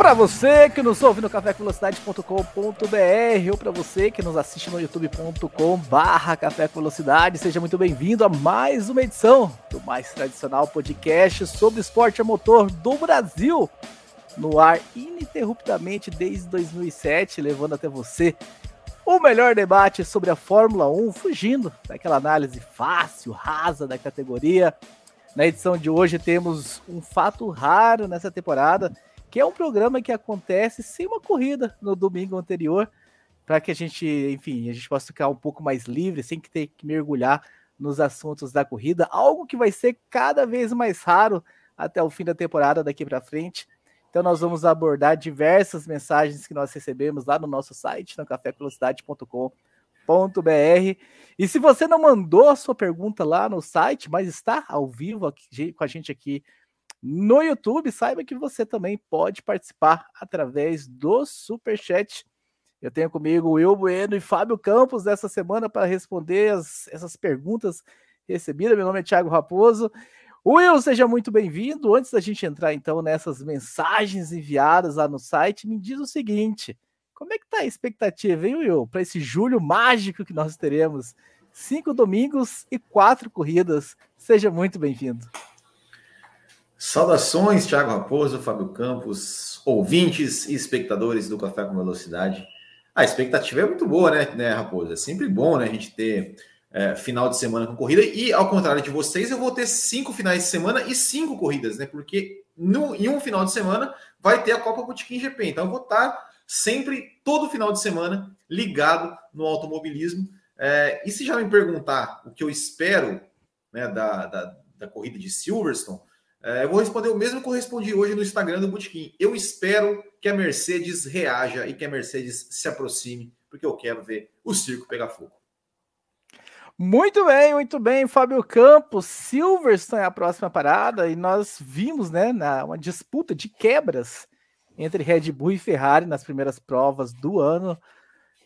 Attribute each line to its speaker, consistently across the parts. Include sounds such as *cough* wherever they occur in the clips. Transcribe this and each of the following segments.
Speaker 1: Para você que nos ouve no cafévelocidade.com.br ou para você que nos assiste no youtube.com/barra Café Velocidade, seja muito bem-vindo a mais uma edição do mais tradicional podcast sobre esporte a motor do Brasil, no ar ininterruptamente desde 2007, levando até você o melhor debate sobre a Fórmula 1, fugindo daquela análise fácil, rasa da categoria. Na edição de hoje temos um fato raro nessa temporada que é um programa que acontece sem uma corrida no domingo anterior, para que a gente, enfim, a gente possa ficar um pouco mais livre, sem que ter que mergulhar nos assuntos da corrida, algo que vai ser cada vez mais raro até o fim da temporada daqui para frente. Então nós vamos abordar diversas mensagens que nós recebemos lá no nosso site, no cafévelocidade.com.br. E se você não mandou a sua pergunta lá no site, mas está ao vivo aqui, com a gente aqui no YouTube, saiba que você também pode participar através do Super Chat. Eu tenho comigo o Will Bueno e Fábio Campos dessa semana para responder as, essas perguntas recebidas. Meu nome é Thiago Raposo. Will, seja muito bem-vindo. Antes da gente entrar então nessas mensagens enviadas lá no site, me diz o seguinte: como é que tá a expectativa, hein, Will, para esse julho mágico que nós teremos? Cinco domingos e quatro corridas. Seja muito bem-vindo.
Speaker 2: Saudações, Thiago Raposo, Fábio Campos, ouvintes e espectadores do Café com Velocidade. A expectativa é muito boa, né, né Raposo? É sempre bom né, a gente ter é, final de semana com corrida. E, ao contrário de vocês, eu vou ter cinco finais de semana e cinco corridas, né? Porque no, em um final de semana vai ter a Copa Botequim GP. Então, eu vou estar sempre, todo final de semana, ligado no automobilismo. É, e se já me perguntar o que eu espero né, da, da, da corrida de Silverstone, é, eu vou responder o mesmo que eu respondi hoje no Instagram do Botequim. Eu espero que a Mercedes reaja e que a Mercedes se aproxime, porque eu quero ver o circo pegar fogo.
Speaker 1: Muito bem, muito bem, Fábio Campos. Silverstone é a próxima parada e nós vimos, né, na, uma disputa de quebras entre Red Bull e Ferrari nas primeiras provas do ano.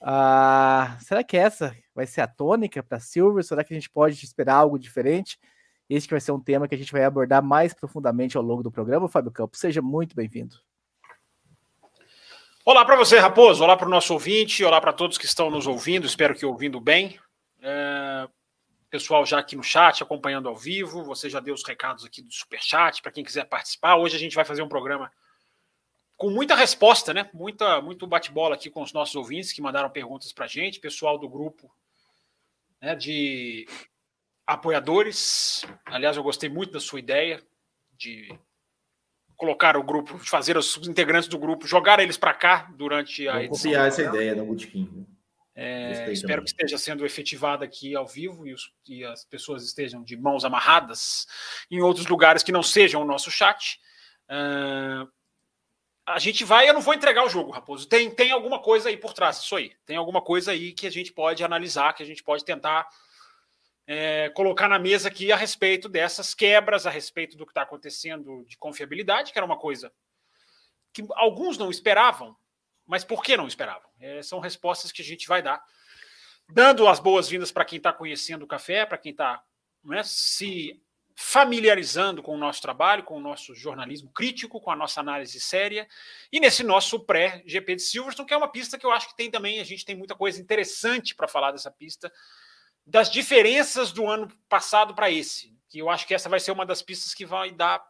Speaker 1: Ah, será que essa vai ser a tônica para Silverstone? Será que a gente pode esperar algo diferente? Esse vai ser um tema que a gente vai abordar mais profundamente ao longo do programa. Fábio Campos, seja muito bem-vindo.
Speaker 3: Olá para você, Raposo. Olá para o nosso ouvinte. Olá para todos que estão nos ouvindo. Espero que ouvindo bem. É... Pessoal já aqui no chat, acompanhando ao vivo. Você já deu os recados aqui do Superchat para quem quiser participar. Hoje a gente vai fazer um programa com muita resposta, né? Muita, muito bate-bola aqui com os nossos ouvintes que mandaram perguntas para a gente. Pessoal do grupo né, de apoiadores. Aliás, eu gostei muito da sua ideia de colocar o grupo, fazer os integrantes do grupo, jogar eles para cá durante a
Speaker 2: Vou edição. copiar essa ideia no Bootkin.
Speaker 3: É, espero também. que esteja sendo efetivada aqui ao vivo e, os, e, as pessoas estejam de mãos amarradas em outros lugares que não sejam o nosso chat. Uh, a gente vai, eu não vou entregar o jogo, Raposo. Tem, tem alguma coisa aí por trás, isso aí. Tem alguma coisa aí que a gente pode analisar, que a gente pode tentar é, colocar na mesa aqui a respeito dessas quebras, a respeito do que está acontecendo de confiabilidade, que era uma coisa que alguns não esperavam, mas por que não esperavam? É, são respostas que a gente vai dar, dando as boas-vindas para quem está conhecendo o café, para quem está né, se familiarizando com o nosso trabalho, com o nosso jornalismo crítico, com a nossa análise séria, e nesse nosso pré-GP de Silverstone, que é uma pista que eu acho que tem também, a gente tem muita coisa interessante para falar dessa pista, das diferenças do ano passado para esse. Que eu acho que essa vai ser uma das pistas que vai dar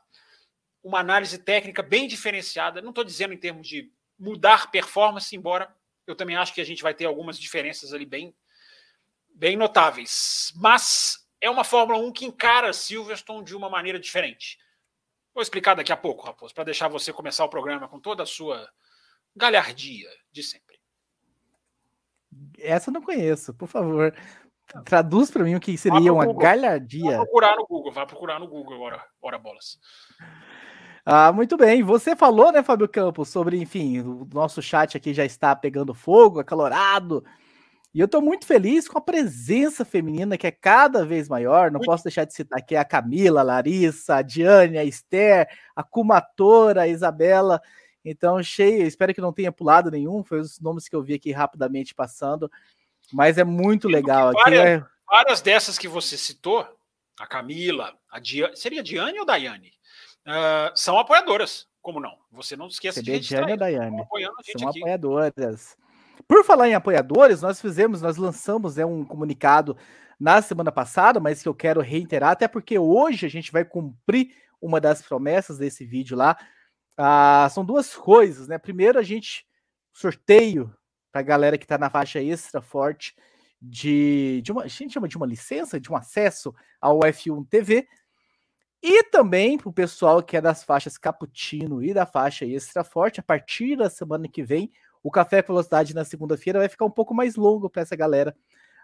Speaker 3: uma análise técnica bem diferenciada. Não estou dizendo em termos de mudar performance, embora eu também acho que a gente vai ter algumas diferenças ali bem, bem notáveis. Mas é uma Fórmula 1 que encara Silverstone de uma maneira diferente. Vou explicar daqui a pouco, Raposo, para deixar você começar o programa com toda a sua galhardia de sempre.
Speaker 1: Essa eu não conheço, por favor. Traduz para mim o que seria uma
Speaker 3: Google.
Speaker 1: galhardia.
Speaker 3: Vai procurar no Google, vai procurar no Google agora, ora bolas.
Speaker 1: Ah, muito bem. Você falou, né, Fábio Campos, sobre, enfim, o nosso chat aqui já está pegando fogo, acalorado. E eu estou muito feliz com a presença feminina que é cada vez maior. Não posso deixar de citar aqui a Camila, a Larissa, a Diane, a Esther, a Kumatora, a Isabela. Então, cheio, espero que não tenha pulado nenhum, foi os nomes que eu vi aqui rapidamente passando. Mas é muito legal.
Speaker 3: Várias,
Speaker 1: aqui
Speaker 3: é... várias dessas que você citou, a Camila, a Diane, seria Diane ou Daiane? Uh, são apoiadoras, como não? Você não esqueça
Speaker 1: seria
Speaker 3: de
Speaker 1: Diane ou Daiane.
Speaker 3: São
Speaker 1: aqui. apoiadoras. Por falar em apoiadores, nós fizemos, nós lançamos é, um comunicado na semana passada, mas que eu quero reiterar, até porque hoje a gente vai cumprir uma das promessas desse vídeo lá. Ah, são duas coisas, né? Primeiro, a gente sorteio para a galera que está na faixa extra forte de, de uma, a gente chama de uma licença, de um acesso ao F1 TV. E também para o pessoal que é das faixas Cappuccino e da faixa Extra Forte, a partir da semana que vem, o Café Velocidade na segunda-feira vai ficar um pouco mais longo para essa galera.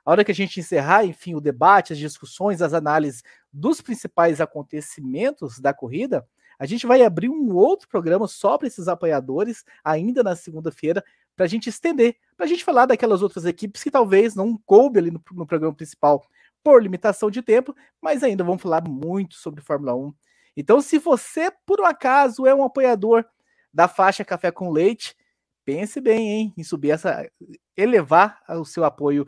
Speaker 1: A hora que a gente encerrar, enfim, o debate, as discussões, as análises dos principais acontecimentos da corrida, a gente vai abrir um outro programa só para esses apoiadores, ainda na segunda-feira, para a gente estender, para a gente falar daquelas outras equipes que talvez não coube ali no, no programa principal por limitação de tempo, mas ainda vamos falar muito sobre Fórmula 1. Então, se você, por um acaso, é um apoiador da faixa Café com Leite, pense bem hein, em subir essa, elevar o seu apoio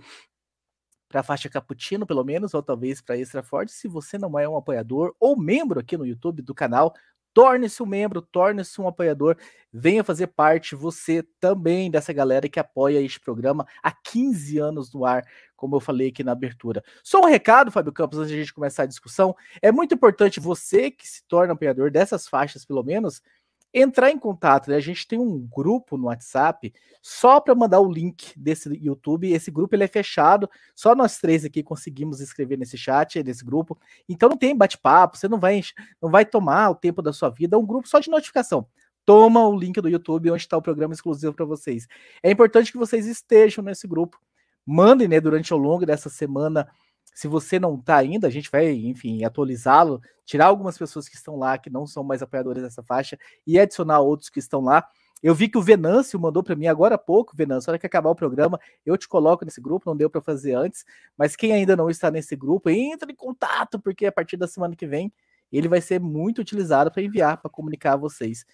Speaker 1: para a faixa Cappuccino, pelo menos, ou talvez para Extra Forte. Se você não é um apoiador ou membro aqui no YouTube do canal, torne-se um membro, torne-se um apoiador, venha fazer parte você também dessa galera que apoia este programa há 15 anos no ar, como eu falei aqui na abertura. Só um recado, Fábio Campos, antes de a gente começar a discussão, é muito importante você que se torna apoiador dessas faixas, pelo menos, entrar em contato. Né? A gente tem um grupo no WhatsApp só para mandar o link desse YouTube. Esse grupo ele é fechado, só nós três aqui conseguimos escrever nesse chat, nesse grupo. Então não tem bate-papo, você não vai, não vai tomar o tempo da sua vida. É um grupo só de notificação. Toma o link do YouTube onde está o programa exclusivo para vocês. É importante que vocês estejam nesse grupo. Mandem, né, durante ao longo dessa semana se você não está ainda, a gente vai, enfim, atualizá-lo, tirar algumas pessoas que estão lá, que não são mais apoiadores dessa faixa, e adicionar outros que estão lá. Eu vi que o Venâncio mandou para mim agora há pouco, Venâncio, na hora que acabar o programa, eu te coloco nesse grupo, não deu para fazer antes, mas quem ainda não está nesse grupo, entre em contato, porque a partir da semana que vem ele vai ser muito utilizado para enviar, para comunicar a vocês.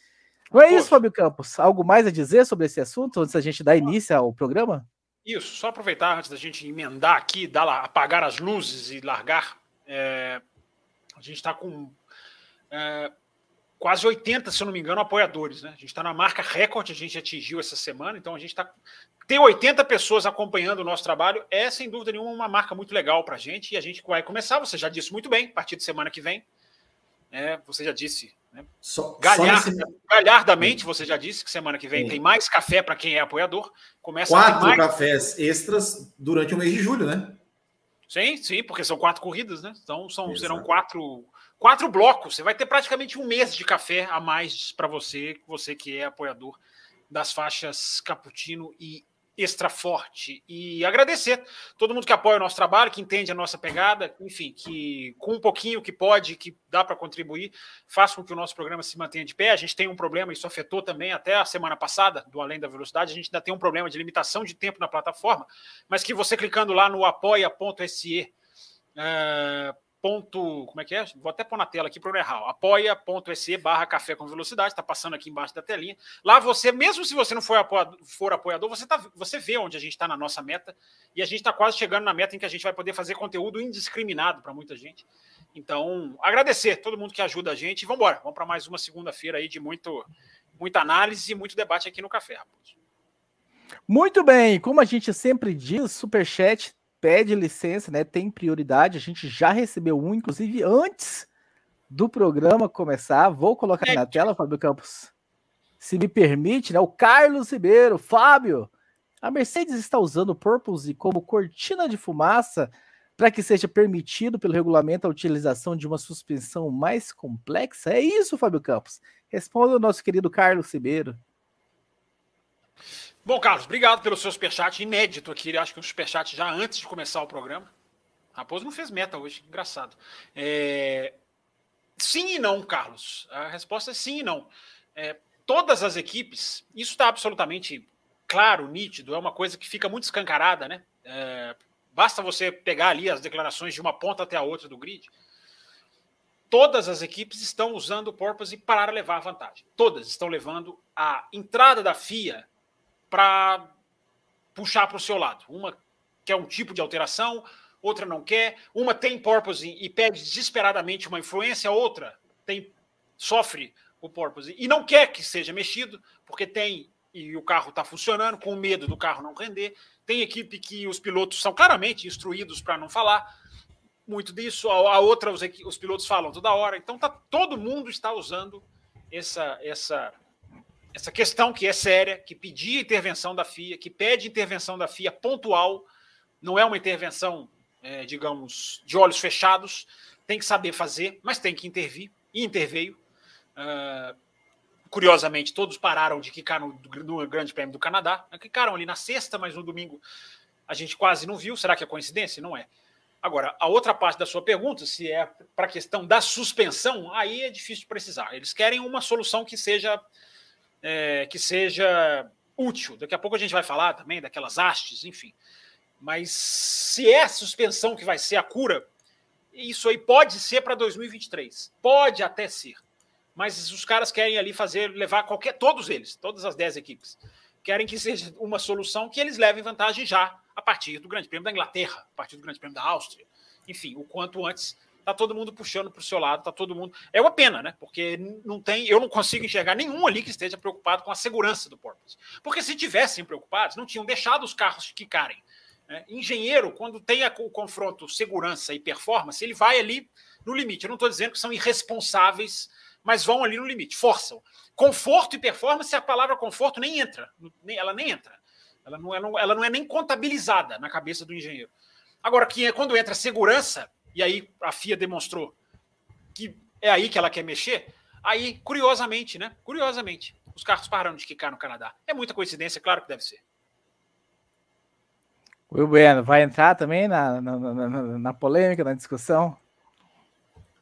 Speaker 1: Não é isso, Fábio Campos? Algo mais a dizer sobre esse assunto, antes da gente dar início ao programa?
Speaker 3: Isso, só aproveitar antes da gente emendar aqui, dar lá, apagar as luzes e largar. É, a gente está com é, quase 80, se eu não me engano, apoiadores. Né? A gente está na marca recorde, a gente atingiu essa semana, então a gente está. Ter 80 pessoas acompanhando o nosso trabalho é, sem dúvida nenhuma, uma marca muito legal para a gente. E a gente vai começar, você já disse muito bem, a partir de semana que vem. É, você já disse né? Só, Galhard, só nesse... Galhardamente, você já disse que semana que vem Sim. tem mais café para quem é apoiador. Começa
Speaker 2: quatro
Speaker 3: mais...
Speaker 2: cafés extras durante o mês de julho, né?
Speaker 3: Sim, sim, porque são quatro corridas, né? Então são, serão quatro, quatro blocos. Você vai ter praticamente um mês de café a mais para você, você que é apoiador das faixas Cappuccino e extra forte. E agradecer todo mundo que apoia o nosso trabalho, que entende a nossa pegada, enfim, que com um pouquinho que pode, que dá para contribuir, faça com que o nosso programa se mantenha de pé. A gente tem um problema, isso afetou também até a semana passada, do Além da Velocidade, a gente ainda tem um problema de limitação de tempo na plataforma, mas que você clicando lá no apoia.se. Uh, ponto, como é que é? Vou até pôr na tela aqui para não errar. apoia.se barra café com velocidade, está passando aqui embaixo da telinha. Lá você, mesmo se você não for apoiador, for apoiador você, tá, você vê onde a gente está na nossa meta e a gente está quase chegando na meta em que a gente vai poder fazer conteúdo indiscriminado para muita gente. Então, agradecer todo mundo que ajuda a gente e vamos embora. Vamos para mais uma segunda-feira aí de muito, muita análise e muito debate aqui no Café, Raposo.
Speaker 1: Muito bem, como a gente sempre diz, Superchat pede licença, né? Tem prioridade. A gente já recebeu um, inclusive antes do programa começar. Vou colocar na tela, Fábio Campos. Se me permite, né? O Carlos Ribeiro, Fábio. A Mercedes está usando o Purpose como cortina de fumaça para que seja permitido pelo regulamento a utilização de uma suspensão mais complexa? É isso, Fábio Campos. Responda o nosso querido Carlos Ribeiro.
Speaker 3: Bom, Carlos, obrigado pelo seu superchat inédito aqui. Acho que um superchat já antes de começar o programa. Raposo não fez meta hoje, engraçado. É... Sim e não, Carlos. A resposta é sim e não. É, todas as equipes, isso está absolutamente claro, nítido, é uma coisa que fica muito escancarada, né? É, basta você pegar ali as declarações de uma ponta até a outra do grid. Todas as equipes estão usando o porpoise para levar a vantagem. Todas estão levando a entrada da FIA para puxar para o seu lado. Uma quer um tipo de alteração, outra não quer. Uma tem porpoise e pede desesperadamente uma influência, outra tem sofre o porpoise e não quer que seja mexido, porque tem e o carro está funcionando, com medo do carro não render. Tem equipe que os pilotos são claramente instruídos para não falar muito disso, a outra os, os, pilotos falam toda hora. Então tá, todo mundo está usando essa, essa, essa questão que é séria, que pedia intervenção da FIA, que pede intervenção da FIA pontual, não é uma intervenção, é, digamos, de olhos fechados, tem que saber fazer, mas tem que intervir, e interveio. Uh, curiosamente, todos pararam de quicar no, no, Grande Prêmio do Canadá. Quicaram ali na sexta, mas no domingo a gente quase não viu. Será que é coincidência? Não é. Agora, a outra parte da sua pergunta, se é para a questão da suspensão, aí é difícil de precisar. Eles querem uma solução que seja é, que seja útil. Daqui a pouco a gente vai falar também daquelas hastes, enfim. Mas se é a suspensão que vai ser a cura, isso aí pode ser para 2023. Pode até ser mas os caras querem ali fazer, levar qualquer, todos eles, todas as 10 equipes, querem que seja uma solução que eles levem vantagem já a partir do Grande Prêmio da Inglaterra, a partir do Grande Prêmio da Áustria, enfim, o quanto antes tá todo mundo puxando para o seu lado, tá todo mundo. É uma pena, né? Porque não tem, eu não consigo enxergar nenhum ali que esteja preocupado com a segurança do Porpoise. Porque se tivessem preocupados, não tinham deixado os carros quicarem. Né? Engenheiro, quando tem o confronto segurança e performance, ele vai ali no limite. Eu não estou dizendo que são irresponsáveis mas vão ali no limite, forçam. Conforto e performance, a palavra conforto nem entra, ela nem entra. Ela não, é, ela não é nem contabilizada na cabeça do engenheiro. Agora, que é quando entra segurança, e aí a FIA demonstrou que é aí que ela quer mexer, aí, curiosamente, né? Curiosamente, os carros pararam de quicar no Canadá. É muita coincidência, claro que deve ser.
Speaker 1: Will Bueno, vai entrar também na, na, na, na polêmica, na discussão?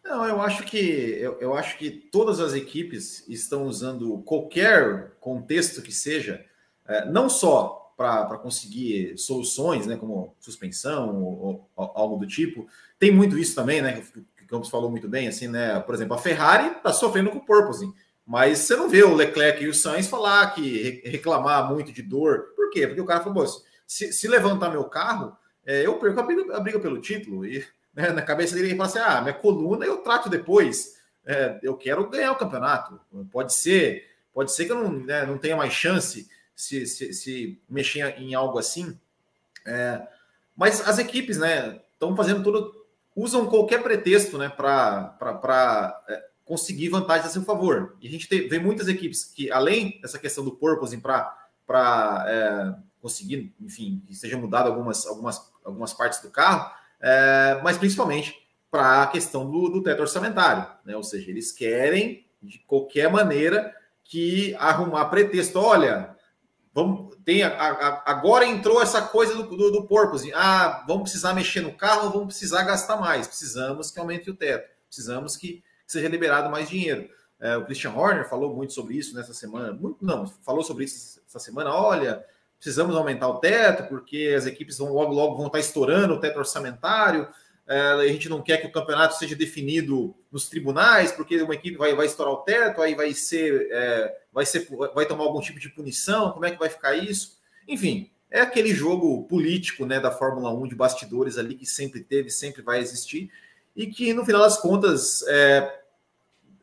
Speaker 2: Não, eu acho que eu, eu, acho que todas as equipes estão usando qualquer contexto que seja, é, não só para conseguir soluções, né, como suspensão ou, ou, algo do tipo. Tem muito isso também, né? Que o Campos falou muito bem, assim, né? Por exemplo, a Ferrari está sofrendo com o porpoising, mas você não vê o Leclerc e o Sainz falar que reclamar muito de dor. Por quê? Porque o cara falou, se, se levantar meu carro, é, eu perco a briga, a briga pelo título e né, na cabeça dele e fala assim: ah, minha coluna eu trato depois. É, eu quero ganhar o campeonato. Pode ser, pode ser que eu não, né, não tenha mais chance se, se, se mexer em algo assim. É, mas as equipes, né, estão fazendo tudo, usam qualquer pretexto, né, para é, conseguir vantagens a seu favor. E a gente vê muitas equipes que, além dessa questão do purpose para é, conseguir, enfim, que seja mudado algumas, algumas, algumas partes do carro, é, mas principalmente para a questão do, do teto orçamentário, né? Ou seja, eles querem de qualquer maneira que arrumar pretexto. Olha, vamos tem a, a, agora entrou essa coisa do, do, do porpoise. Ah, vamos precisar mexer no carro, vamos precisar gastar mais. Precisamos que aumente o teto. Precisamos que, que seja liberado mais dinheiro. É, o Christian Horner falou muito sobre isso nessa semana. Muito, não, falou sobre isso essa semana. Olha, precisamos aumentar o teto, porque as equipes vão logo, logo vão estar estourando o teto orçamentário. É, a gente não quer que o campeonato seja definido nos tribunais, porque uma equipe vai, vai estourar o teto, aí vai ser, é, vai ser, vai tomar algum tipo de punição. Como é que vai ficar isso? Enfim, é aquele jogo político, né, da Fórmula 1 de bastidores ali que sempre teve, sempre vai existir e que no final das contas é,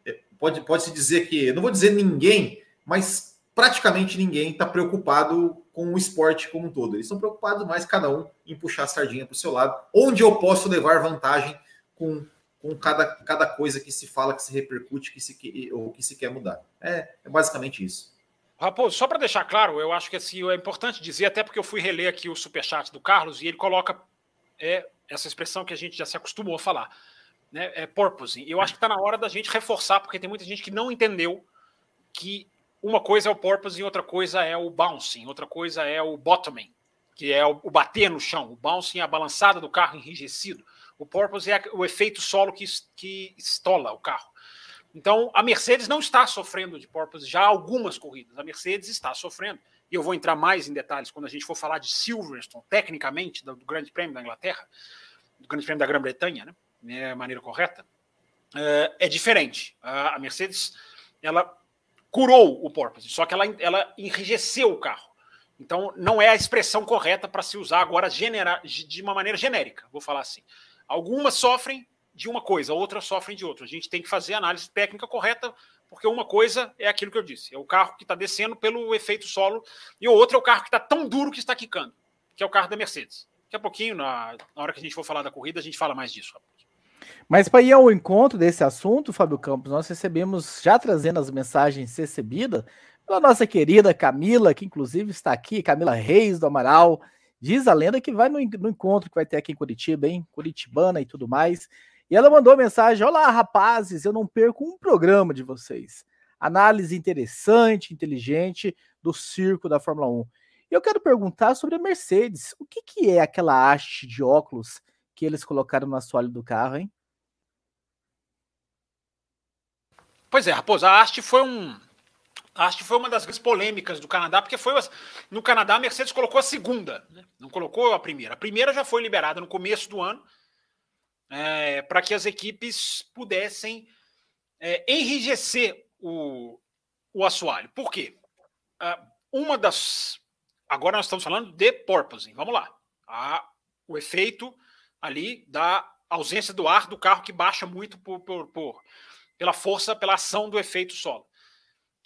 Speaker 2: é pode pode se dizer que, não vou dizer ninguém, mas praticamente ninguém está preocupado com o esporte como um todo. Eles estão preocupados mais, cada um, em puxar a sardinha para o seu lado, onde eu posso levar vantagem com, com cada, cada coisa que se fala, que se repercute, que se, ou que se quer mudar. É, é basicamente isso.
Speaker 3: Raposo, só para deixar claro, eu acho que assim, é importante dizer, até porque eu fui reler aqui o superchat do Carlos e ele coloca é, essa expressão que a gente já se acostumou a falar, né? É purpose. Eu acho que está na hora da gente reforçar, porque tem muita gente que não entendeu que uma coisa é o porpoise e outra coisa é o bouncing, outra coisa é o bottoming, que é o, bater no chão. O bouncing é a balançada do carro enrijecido. O porpoise é o efeito solo que, que estola o carro. Então, a Mercedes não está sofrendo de porpoise já algumas corridas. A Mercedes está sofrendo. e eu vou entrar mais em detalhes quando a gente for falar de Silverstone, tecnicamente, do, do Grande Prêmio da Inglaterra, do Grande Prêmio da Grã-Bretanha, né? É a maneira correta, é, é diferente. A Mercedes, ela curou o porpoise, só que ela, ela enrijeceu o carro. Então, não é a expressão correta para se usar agora genera, de uma maneira genérica, vou falar assim. Algumas sofrem de uma coisa, outras sofrem de outra. A gente tem que fazer a análise técnica correta, porque uma coisa é aquilo que eu disse: é o carro que está descendo pelo efeito solo, e o outro é o carro que está tão duro que está quicando, que é o carro da Mercedes. Daqui a pouquinho, na, na hora que a gente for falar da corrida, a gente fala mais disso.
Speaker 1: Mas para ir ao encontro desse assunto, Fábio Campos, nós recebemos, já trazendo as mensagens recebidas, pela nossa querida Camila, que inclusive está aqui, Camila Reis do Amaral. Diz a lenda que vai no, no encontro que vai ter aqui em Curitiba, hein? Curitibana e tudo mais. E ela mandou mensagem: Olá, rapazes, eu não perco um programa de vocês. Análise interessante, inteligente do circo da Fórmula 1. E eu quero perguntar sobre a Mercedes. O que, que é aquela haste de óculos que eles colocaram no assoalho do carro, hein?
Speaker 3: Pois é, Raposa, a haste foi um, que foi uma das grandes polêmicas do Canadá, porque foi no Canadá a Mercedes colocou a segunda, né? não colocou a primeira. A primeira já foi liberada no começo do ano é, para que as equipes pudessem é, enrijecer o, o assoalho. Por quê? Ah, uma das. Agora nós estamos falando de porpoising. Vamos lá. A, o efeito ali da ausência do ar do carro que baixa muito por, por, por pela força, pela ação do efeito solo.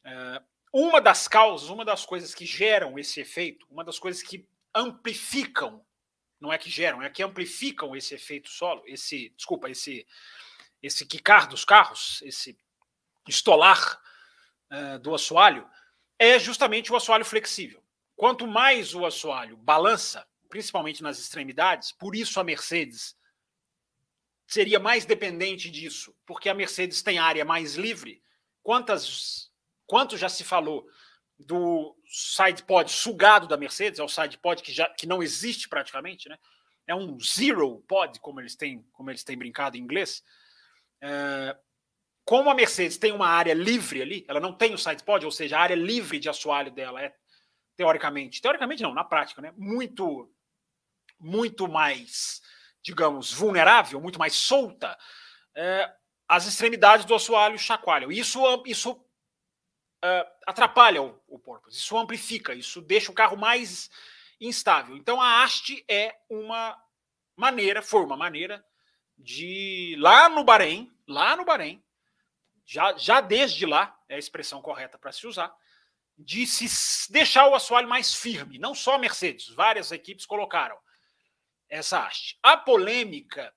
Speaker 3: É, uma das causas, uma das coisas que geram esse efeito, uma das coisas que amplificam, não é que geram, é que amplificam esse efeito solo, esse, desculpa, esse, esse quicar dos carros, esse estolar uh, do assoalho, é justamente o assoalho flexível. Quanto mais o assoalho balança, principalmente nas extremidades, por isso a Mercedes seria mais dependente disso, porque a Mercedes tem área mais livre. Quantas quanto já se falou do sidepod sugado da Mercedes, é o sidepod que, já, que não existe praticamente, né? É um zero pod, como eles têm, como eles têm brincado em inglês. É, como a Mercedes tem uma área livre ali, ela não tem o sidepod, ou seja, a área livre de assoalho dela é teoricamente, teoricamente não, na prática, né? Muito, muito mais, digamos, vulnerável, muito mais solta. É, as extremidades do assoalho chacoalham. Isso, isso uh, atrapalha o, o porpoise, isso amplifica, isso deixa o carro mais instável. Então a haste é uma maneira, foi uma maneira de lá no Bahrein, lá no Bahrein, já, já desde lá, é a expressão correta para se usar, de se deixar o assoalho mais firme. Não só a Mercedes, várias equipes colocaram essa haste. A polêmica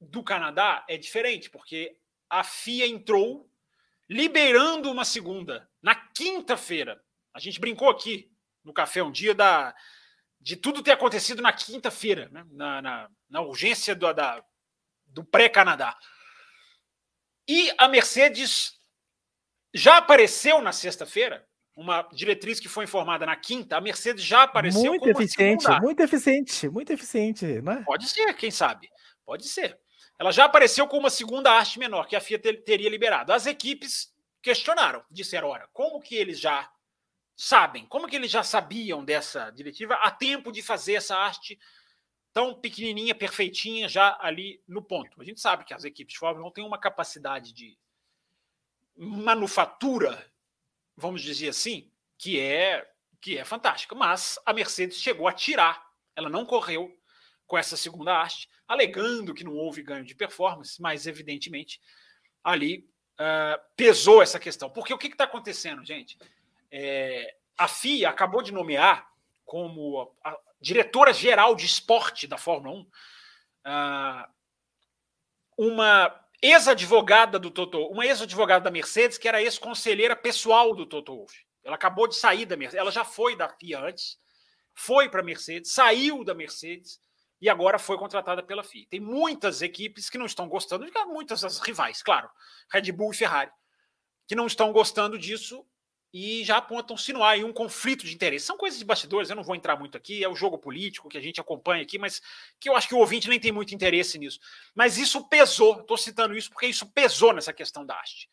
Speaker 3: do Canadá é diferente, porque a FIA entrou liberando uma segunda na quinta-feira. A gente brincou aqui no café um dia da, de tudo ter acontecido na quinta-feira, né? na, na, na, urgência do, do pré-Canadá. E a Mercedes já apareceu na sexta-feira, uma diretriz que foi informada na quinta, a Mercedes já apareceu
Speaker 1: muito eficiente, muito eficiente, muito eficiente, né?
Speaker 3: Pode ser, quem sabe? Pode ser. Ela já apareceu com uma segunda haste menor que a FIA teria liberado. As equipes questionaram, disseram: ora, como que eles já sabem, como que eles já sabiam dessa diretiva a tempo de fazer essa haste tão pequenininha, perfeitinha, já ali no ponto? A gente sabe que as equipes de Fórmula 1 têm uma capacidade de manufatura, vamos dizer assim, que é que é fantástica, mas a Mercedes chegou a tirar, ela não correu com essa segunda haste, alegando que não houve ganho de performance, mas evidentemente ali uh, pesou essa questão. Porque o que está acontecendo, gente? É, a FIA acabou de nomear como a, a diretora geral de esporte da Fórmula 1 uh, ah, uma ex-advogada do Toto, uma ex-advogada da Mercedes que era ex-conselheira pessoal do Toto Wolff. Ela acabou de sair da Mercedes, ela já foi da FIA antes, foi para a Mercedes, saiu da Mercedes e agora foi contratada pela FIA. Tem muitas equipes que não estão gostando, muitas as rivais, claro, Red Bull e Ferrari, que não estão gostando disso e já apontam se não há um conflito de interesse. São coisas de bastidores, eu não vou entrar muito aqui, é o jogo político que a gente acompanha aqui, mas que eu acho que o ouvinte nem tem muito interesse nisso. Mas isso pesou, estou citando isso porque isso pesou nessa questão da haste.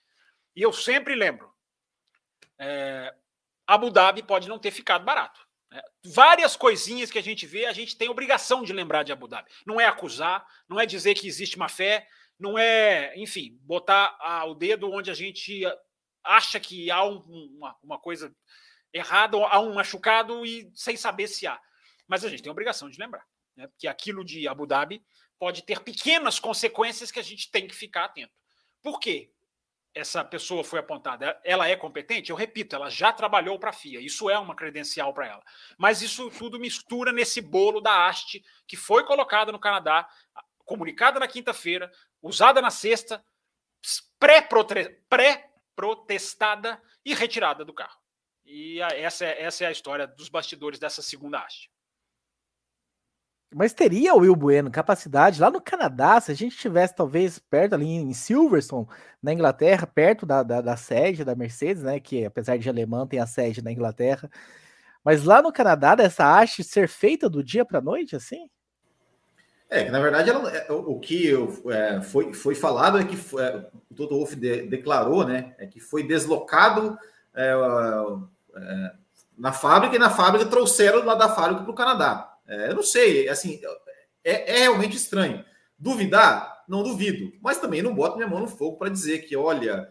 Speaker 3: E eu sempre lembro, é, Abu Dhabi pode não ter ficado barato. Né? Várias coisinhas que a gente vê, a gente tem obrigação de lembrar de Abu Dhabi. Não é acusar, não é dizer que existe má fé, não é, enfim, botar o dedo onde a gente acha que há um, uma, uma coisa errada, há um machucado e sem saber se há. Mas a gente tem a obrigação de lembrar né, que aquilo de Abu Dhabi pode ter pequenas consequências que a gente tem que ficar atento. Por quê? Essa pessoa foi apontada, ela é competente? Eu repito, ela já trabalhou para a FIA, isso é uma credencial para ela. Mas isso tudo mistura nesse bolo da haste que foi colocada no Canadá, comunicada na quinta-feira, usada na sexta, pré-protestada e retirada do carro. E essa é, essa é a história dos bastidores dessa segunda haste.
Speaker 1: Mas teria o Will Bueno capacidade lá no Canadá, se a gente estivesse talvez perto ali em Silverstone, na Inglaterra, perto da, da, da, sede da Mercedes, né? Que apesar de alemã tem a sede na Inglaterra. Mas lá no Canadá, dessa haste ser feita do dia para noite, assim?
Speaker 2: É, que na verdade ela, é, o que é, foi, foi falado é que é, o Toto Wolff de, declarou, né? É que foi deslocado é, é, na fábrica e na fábrica trouxeram lá da fábrica para o Canadá. Eu não sei, assim, é, realmente estranho. Duvidar? Não duvido, mas também não boto minha mão no fogo para dizer que, olha,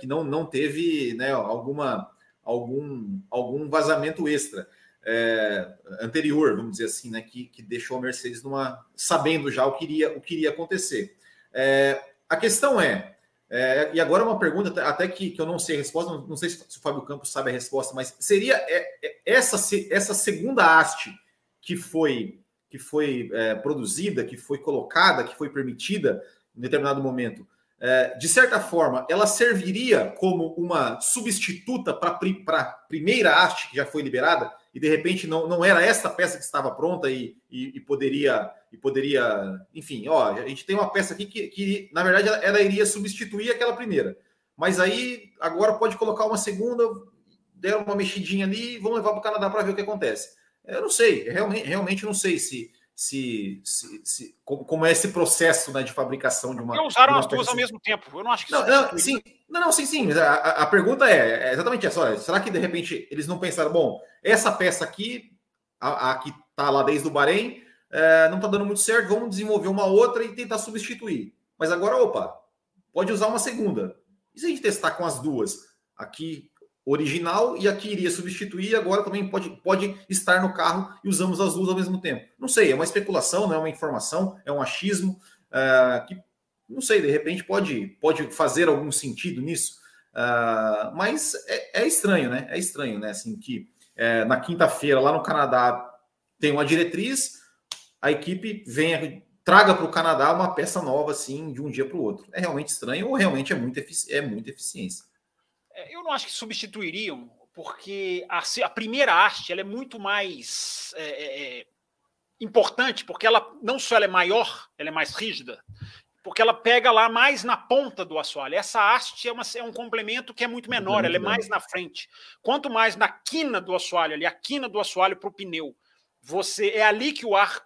Speaker 2: que não, não teve né, alguma, algum, algum vazamento extra é, anterior, vamos dizer assim, né, que, que deixou a Mercedes numa, sabendo já o que iria, o que iria acontecer. É, a questão é, é, e agora uma pergunta, até que, que eu não sei a resposta, não, não sei se, se o Fábio Campos sabe a resposta, mas seria é, é, essa, essa segunda haste que foi, que foi é, produzida, que foi colocada, que foi permitida em determinado momento, é, de certa forma, ela serviria como uma substituta para a primeira haste que já foi liberada e de repente não, não era essa peça que estava pronta e, e, e poderia e poderia, enfim, ó, a gente tem uma peça aqui que, que na verdade ela, ela, iria substituir aquela primeira, mas aí agora pode colocar uma segunda, der uma mexidinha ali, e vamos levar para o Canadá para ver o que acontece. Eu não sei, realmente, realmente não sei se, se, se, se como, como, é esse processo né, de fabricação de uma.
Speaker 3: Porque usaram
Speaker 2: uma
Speaker 3: as duas ao mesmo tempo. Eu não acho que
Speaker 2: não, não, sim, não, não, sim, sim. A, a pergunta é, é, exatamente essa. Olha, será que de repente eles não pensaram, bom, essa peça aqui, a, a que está lá desde o Bahrein, é, não está dando muito certo, vamos desenvolver uma outra e tentar substituir. Mas agora, opa, pode usar uma segunda. E se a gente testar com as duas? Aqui original e aqui iria substituir, agora também pode, pode estar no carro e usamos as duas ao mesmo tempo. Não sei, é uma especulação, não é uma informação, é um achismo uh, que, não sei, de repente pode, pode fazer algum sentido nisso, uh, mas é, é, estranho, né? É estranho, né? Assim, que é, na quinta-feira lá no Canadá tem uma diretriz, a equipe venha traga para o Canadá uma peça nova assim de um dia para o outro. É realmente estranho ou realmente é muito, é muita eficiência.
Speaker 3: É, eu não acho que substituiriam, porque a, a primeira arte ela é muito mais é, é, é, importante, porque ela não só ela é maior, ela é mais rígida, porque ela pega lá mais na ponta do assoalho. Essa haste é, uma, é um complemento que é muito menor, ela é mais na frente. Quanto mais na quina do assoalho, ali, a quina do assoalho para o pneu, você é ali que o ar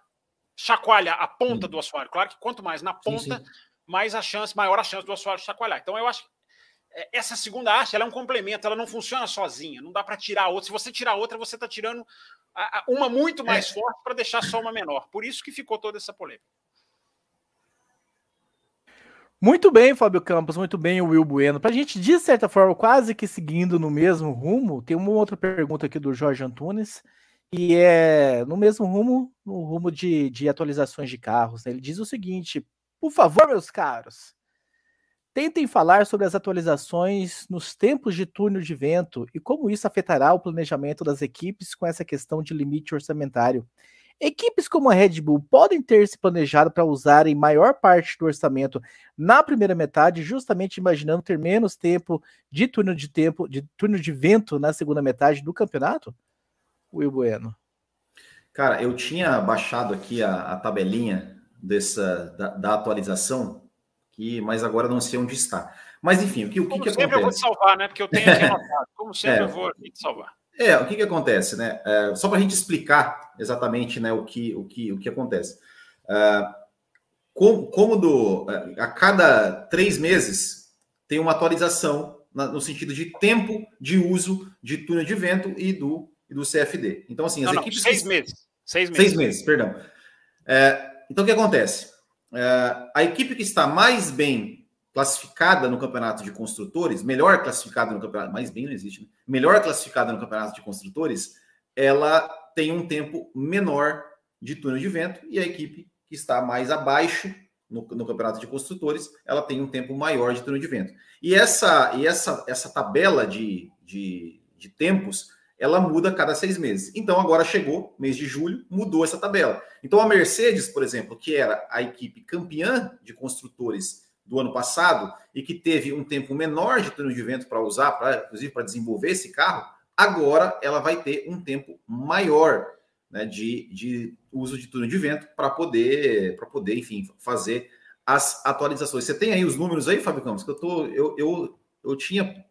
Speaker 3: chacoalha a ponta sim. do assoalho. Claro que quanto mais na ponta, sim, sim. mais a chance, maior a chance do assoalho chacoalhar. Então eu acho que essa segunda arte ela é um complemento, ela não funciona sozinha, não dá para tirar outra. Se você tirar outra, você está tirando uma muito mais é. forte para deixar só uma menor. Por isso que ficou toda essa polêmica.
Speaker 1: Muito bem, Fábio Campos, muito bem, o Will Bueno. Para a gente, de certa forma, quase que seguindo no mesmo rumo, tem uma outra pergunta aqui do Jorge Antunes, e é no mesmo rumo, no rumo de, de atualizações de carros. Né? Ele diz o seguinte: por favor, meus caros, Tentem falar sobre as atualizações nos tempos de túnel de vento e como isso afetará o planejamento das equipes com essa questão de limite orçamentário. Equipes como a Red Bull podem ter se planejado para usarem maior parte do orçamento na primeira metade, justamente imaginando ter menos tempo de túnel de tempo, de túnel de vento na segunda metade do campeonato? Will Bueno.
Speaker 2: Cara, eu tinha baixado aqui a, a tabelinha dessa da, da atualização que, mas agora não sei onde está. Mas enfim, o que, o que, que
Speaker 3: acontece? sempre eu vou te salvar, né? Porque eu tenho aqui *laughs* anotado. Como sempre é. eu vou te salvar.
Speaker 2: É, o que, que acontece, né? É, só para a gente explicar exatamente né, o, que, o, que, o que acontece. É, como, como do, é, a cada três meses tem uma atualização na, no sentido de tempo de uso de túnel de vento e do, e do CFD. Então, assim, as
Speaker 3: não,
Speaker 2: equipes.
Speaker 3: Não, seis que... meses.
Speaker 2: Seis meses. Seis meses, perdão. É, então, o que acontece? É, a equipe que está mais bem classificada no campeonato de construtores, melhor classificada no campeonato, mais bem não existe, né? melhor classificada no campeonato de construtores, ela tem um tempo menor de túnel de vento e a equipe que está mais abaixo no, no, campeonato de construtores, ela tem um tempo maior de túnel de vento. E essa, e essa, essa tabela de, de, de tempos, ela muda a cada seis meses. Então, agora chegou, mês de julho, mudou essa tabela. Então, a Mercedes, por exemplo, que era a equipe campeã de construtores do ano passado e que teve um tempo menor de túnel de vento para usar, pra, inclusive para desenvolver esse carro, agora ela vai ter um tempo maior né, de, de uso de túnel de vento para poder, para poder, enfim, fazer as atualizações. Você tem aí os números aí, Fábio Campos? Que eu tô, eu, eu, eu tinha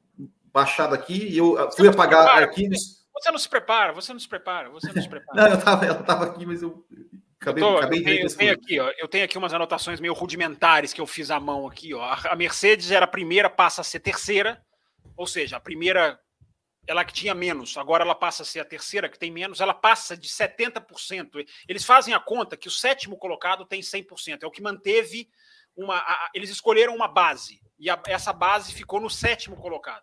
Speaker 2: baixado aqui e eu fui apagar arquivos.
Speaker 3: Você não se prepara, você não se prepara, você não se *laughs* prepara.
Speaker 2: não, eu estava eu tava aqui, mas eu acabei,
Speaker 3: eu, tô,
Speaker 2: acabei
Speaker 3: eu, tenho, eu tenho aqui, ó, eu tenho aqui umas anotações meio rudimentares que eu fiz à mão aqui, ó. A Mercedes era a primeira, passa a ser terceira, ou seja, a primeira ela que tinha menos, agora ela passa a ser a terceira que tem menos, ela passa de 70%. Eles fazem a conta que o sétimo colocado tem 100%, é o que manteve uma. A, eles escolheram uma base, e a, essa base ficou no sétimo colocado.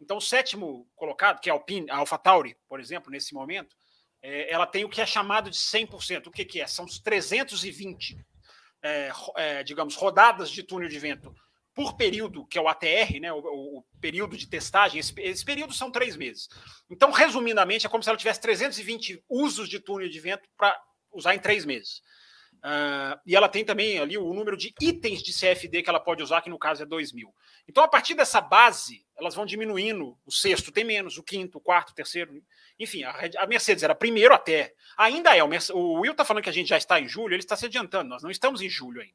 Speaker 3: Então, o sétimo colocado, que é a, Alpine, a AlphaTauri, por exemplo, nesse momento, é, ela tem o que é chamado de 100%. O que, que é? São os 320, é, é, digamos, rodadas de túnel de vento por período, que é o ATR, né, o, o período de testagem, esse, esse, período são três meses. Então, resumidamente, é como se ela tivesse 320 usos de túnel de vento para usar em três meses. Uh, e ela tem também ali o número de itens de CFD que ela pode usar, que no caso é 2 mil. Então, a partir dessa base, elas vão diminuindo. O sexto tem menos, o quinto, o quarto, o terceiro. Enfim, a, Mercedes era primeiro até. Ainda é. O, o Will está falando que a gente já está em julho, ele está se adiantando. Nós não estamos em julho ainda.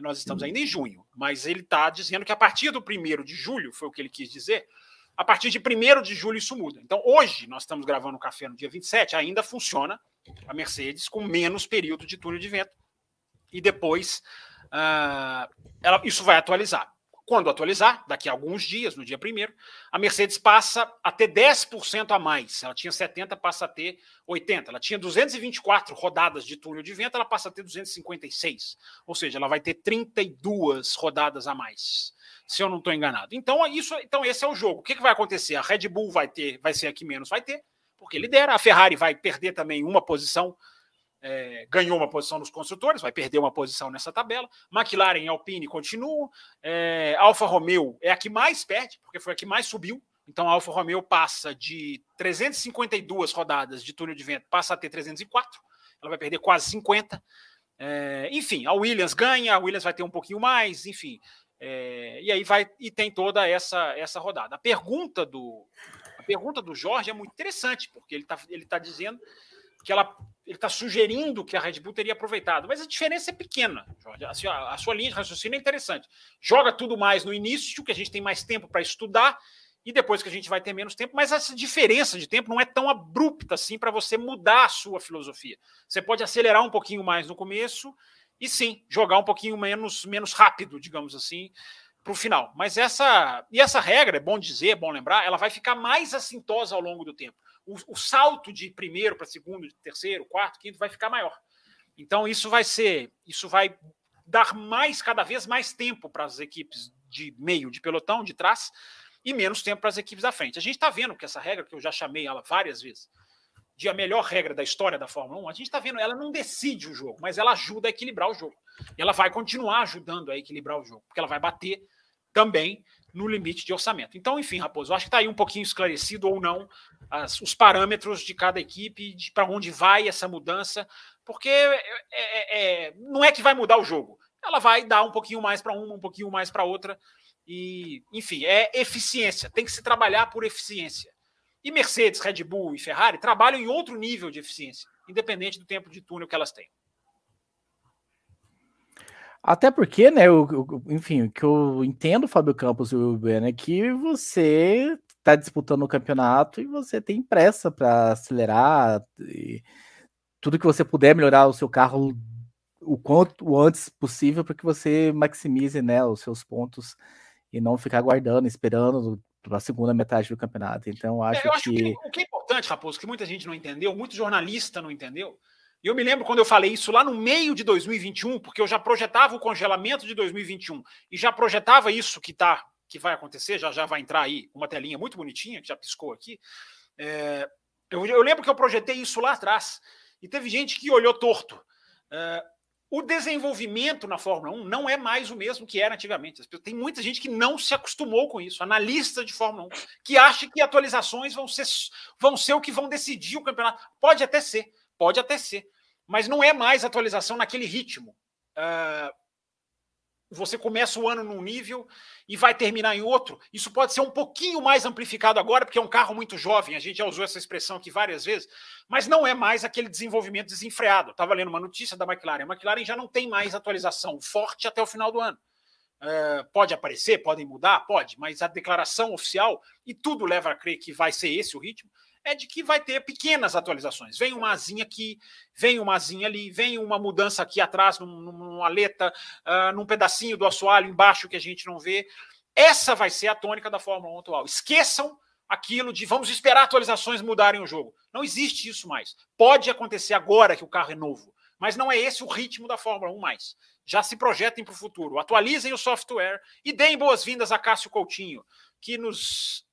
Speaker 3: Nós estamos ainda em junho, mas ele está dizendo que a partir do primeiro de julho, foi o que ele quis dizer, a partir de 1 de julho isso muda. Então, hoje, nós estamos gravando o café no dia 27, ainda funciona a Mercedes com menos período de túnel de vento. E depois, uh, ela, isso vai atualizar. Quando atualizar, daqui a alguns dias, no dia primeiro, a Mercedes passa a ter 10% a mais. Ela tinha 70, passa a ter 80. Ela tinha 224 rodadas de túnel de vento, ela passa a ter 256. Ou seja, ela vai ter 32 rodadas a mais, se eu não estou enganado. Então, isso, então esse é o jogo. O que, que vai acontecer? A Red Bull vai ter, vai ser a que menos vai ter, porque lidera. A Ferrari vai perder também uma posição é, ganhou uma posição nos construtores, vai perder uma posição nessa tabela. McLaren e Alpine continuam. É, Alfa Romeo é a que mais perde, porque foi a que mais subiu. Então a Alfa Romeo passa de 352 rodadas de túnel de vento, passa a ter 304. Ela vai perder quase 50. É, enfim, a Williams ganha, a Williams vai ter um pouquinho mais, enfim. É, e aí vai e tem toda essa essa rodada. A pergunta do a pergunta do Jorge é muito interessante, porque ele está ele tá dizendo que ela ele está sugerindo que a Red Bull teria aproveitado, mas a diferença é pequena, Jorge. A sua, a sua linha de raciocínio é interessante. Joga tudo mais no início, que a gente tem mais tempo para estudar, e depois que a gente vai ter menos tempo, mas essa diferença de tempo não é tão abrupta assim para você mudar a sua filosofia. Você pode acelerar um pouquinho mais no começo e sim, jogar um pouquinho menos, menos rápido, digamos assim, para o final. Mas essa e essa regra, é bom dizer, é bom lembrar, ela vai ficar mais assintosa ao longo do tempo o, o salto de primeiro para segundo, de terceiro, quarto, quinto vai ficar maior. Então isso vai ser, isso vai dar mais, cada vez mais tempo para as equipes de meio, de pelotão, de trás, e menos tempo para as equipes da frente. A gente está vendo que essa regra, que eu já chamei ela várias vezes, de a melhor regra da história da Fórmula 1, a gente está vendo, ela não decide o jogo, mas ela ajuda a equilibrar o jogo. E ela vai continuar ajudando a equilibrar o jogo, porque ela vai bater também no limite de orçamento. Então, enfim, Raposo, acho que está aí um pouquinho esclarecido ou não as, os parâmetros de cada equipe, para onde vai essa mudança, porque é, é, é, não é que vai mudar o jogo, ela vai dar um pouquinho mais para uma, um pouquinho mais para outra, e enfim, é eficiência, tem que se trabalhar por eficiência. E Mercedes, Red Bull e Ferrari trabalham em outro nível de eficiência, independente do tempo de túnel que elas têm.
Speaker 1: Até porque, né, eu, enfim, o que eu entendo, Fábio Campos e o Ben, é que você está disputando o campeonato e você tem pressa para acelerar tudo que você puder melhorar o seu carro o quanto o antes possível para que você maximize, né, os seus pontos e não ficar aguardando, esperando para a segunda metade do campeonato. Então, acho, é, eu acho que... que...
Speaker 3: O que é importante, Raposo, que muita gente não entendeu, muito jornalista não entendeu, e eu me lembro quando eu falei isso lá no meio de 2021, porque eu já projetava o congelamento de 2021 e já projetava isso que tá, que vai acontecer, já já vai entrar aí uma telinha muito bonitinha que já piscou aqui. É, eu, eu, lembro que eu projetei isso lá atrás e teve gente que olhou torto. É, o desenvolvimento na Fórmula 1 não é mais o mesmo que era antigamente. Tem muita gente que não se acostumou com isso, analista de Fórmula 1, que acha que atualizações vão ser, vão ser o que vão decidir o campeonato. Pode até ser, pode até ser, mas não é mais atualização naquele ritmo. Uh, você começa o ano num nível e vai terminar em outro. Isso pode ser um pouquinho mais amplificado agora, porque é um carro muito jovem, a gente já usou essa expressão aqui várias vezes, mas não é mais aquele desenvolvimento desenfreado. Estava lendo uma notícia da McLaren. A McLaren já não tem mais atualização forte até o final do ano. Uh, pode aparecer, podem mudar, pode, mas a declaração oficial, e tudo leva a crer que vai ser esse o ritmo, é de que vai ter pequenas atualizações. Vem uma asinha aqui, vem uma asinha ali, vem uma mudança aqui atrás, num, numa aleta, uh, num pedacinho do assoalho embaixo que a gente não vê. Essa vai ser a tônica da Fórmula 1 atual. Esqueçam aquilo de vamos esperar atualizações mudarem o jogo. Não existe isso mais. Pode acontecer agora que o carro é novo, mas não é esse o ritmo da Fórmula 1 mais. Já se projetem para o futuro. Atualizem o software e deem boas-vindas a Cássio Coutinho, que nos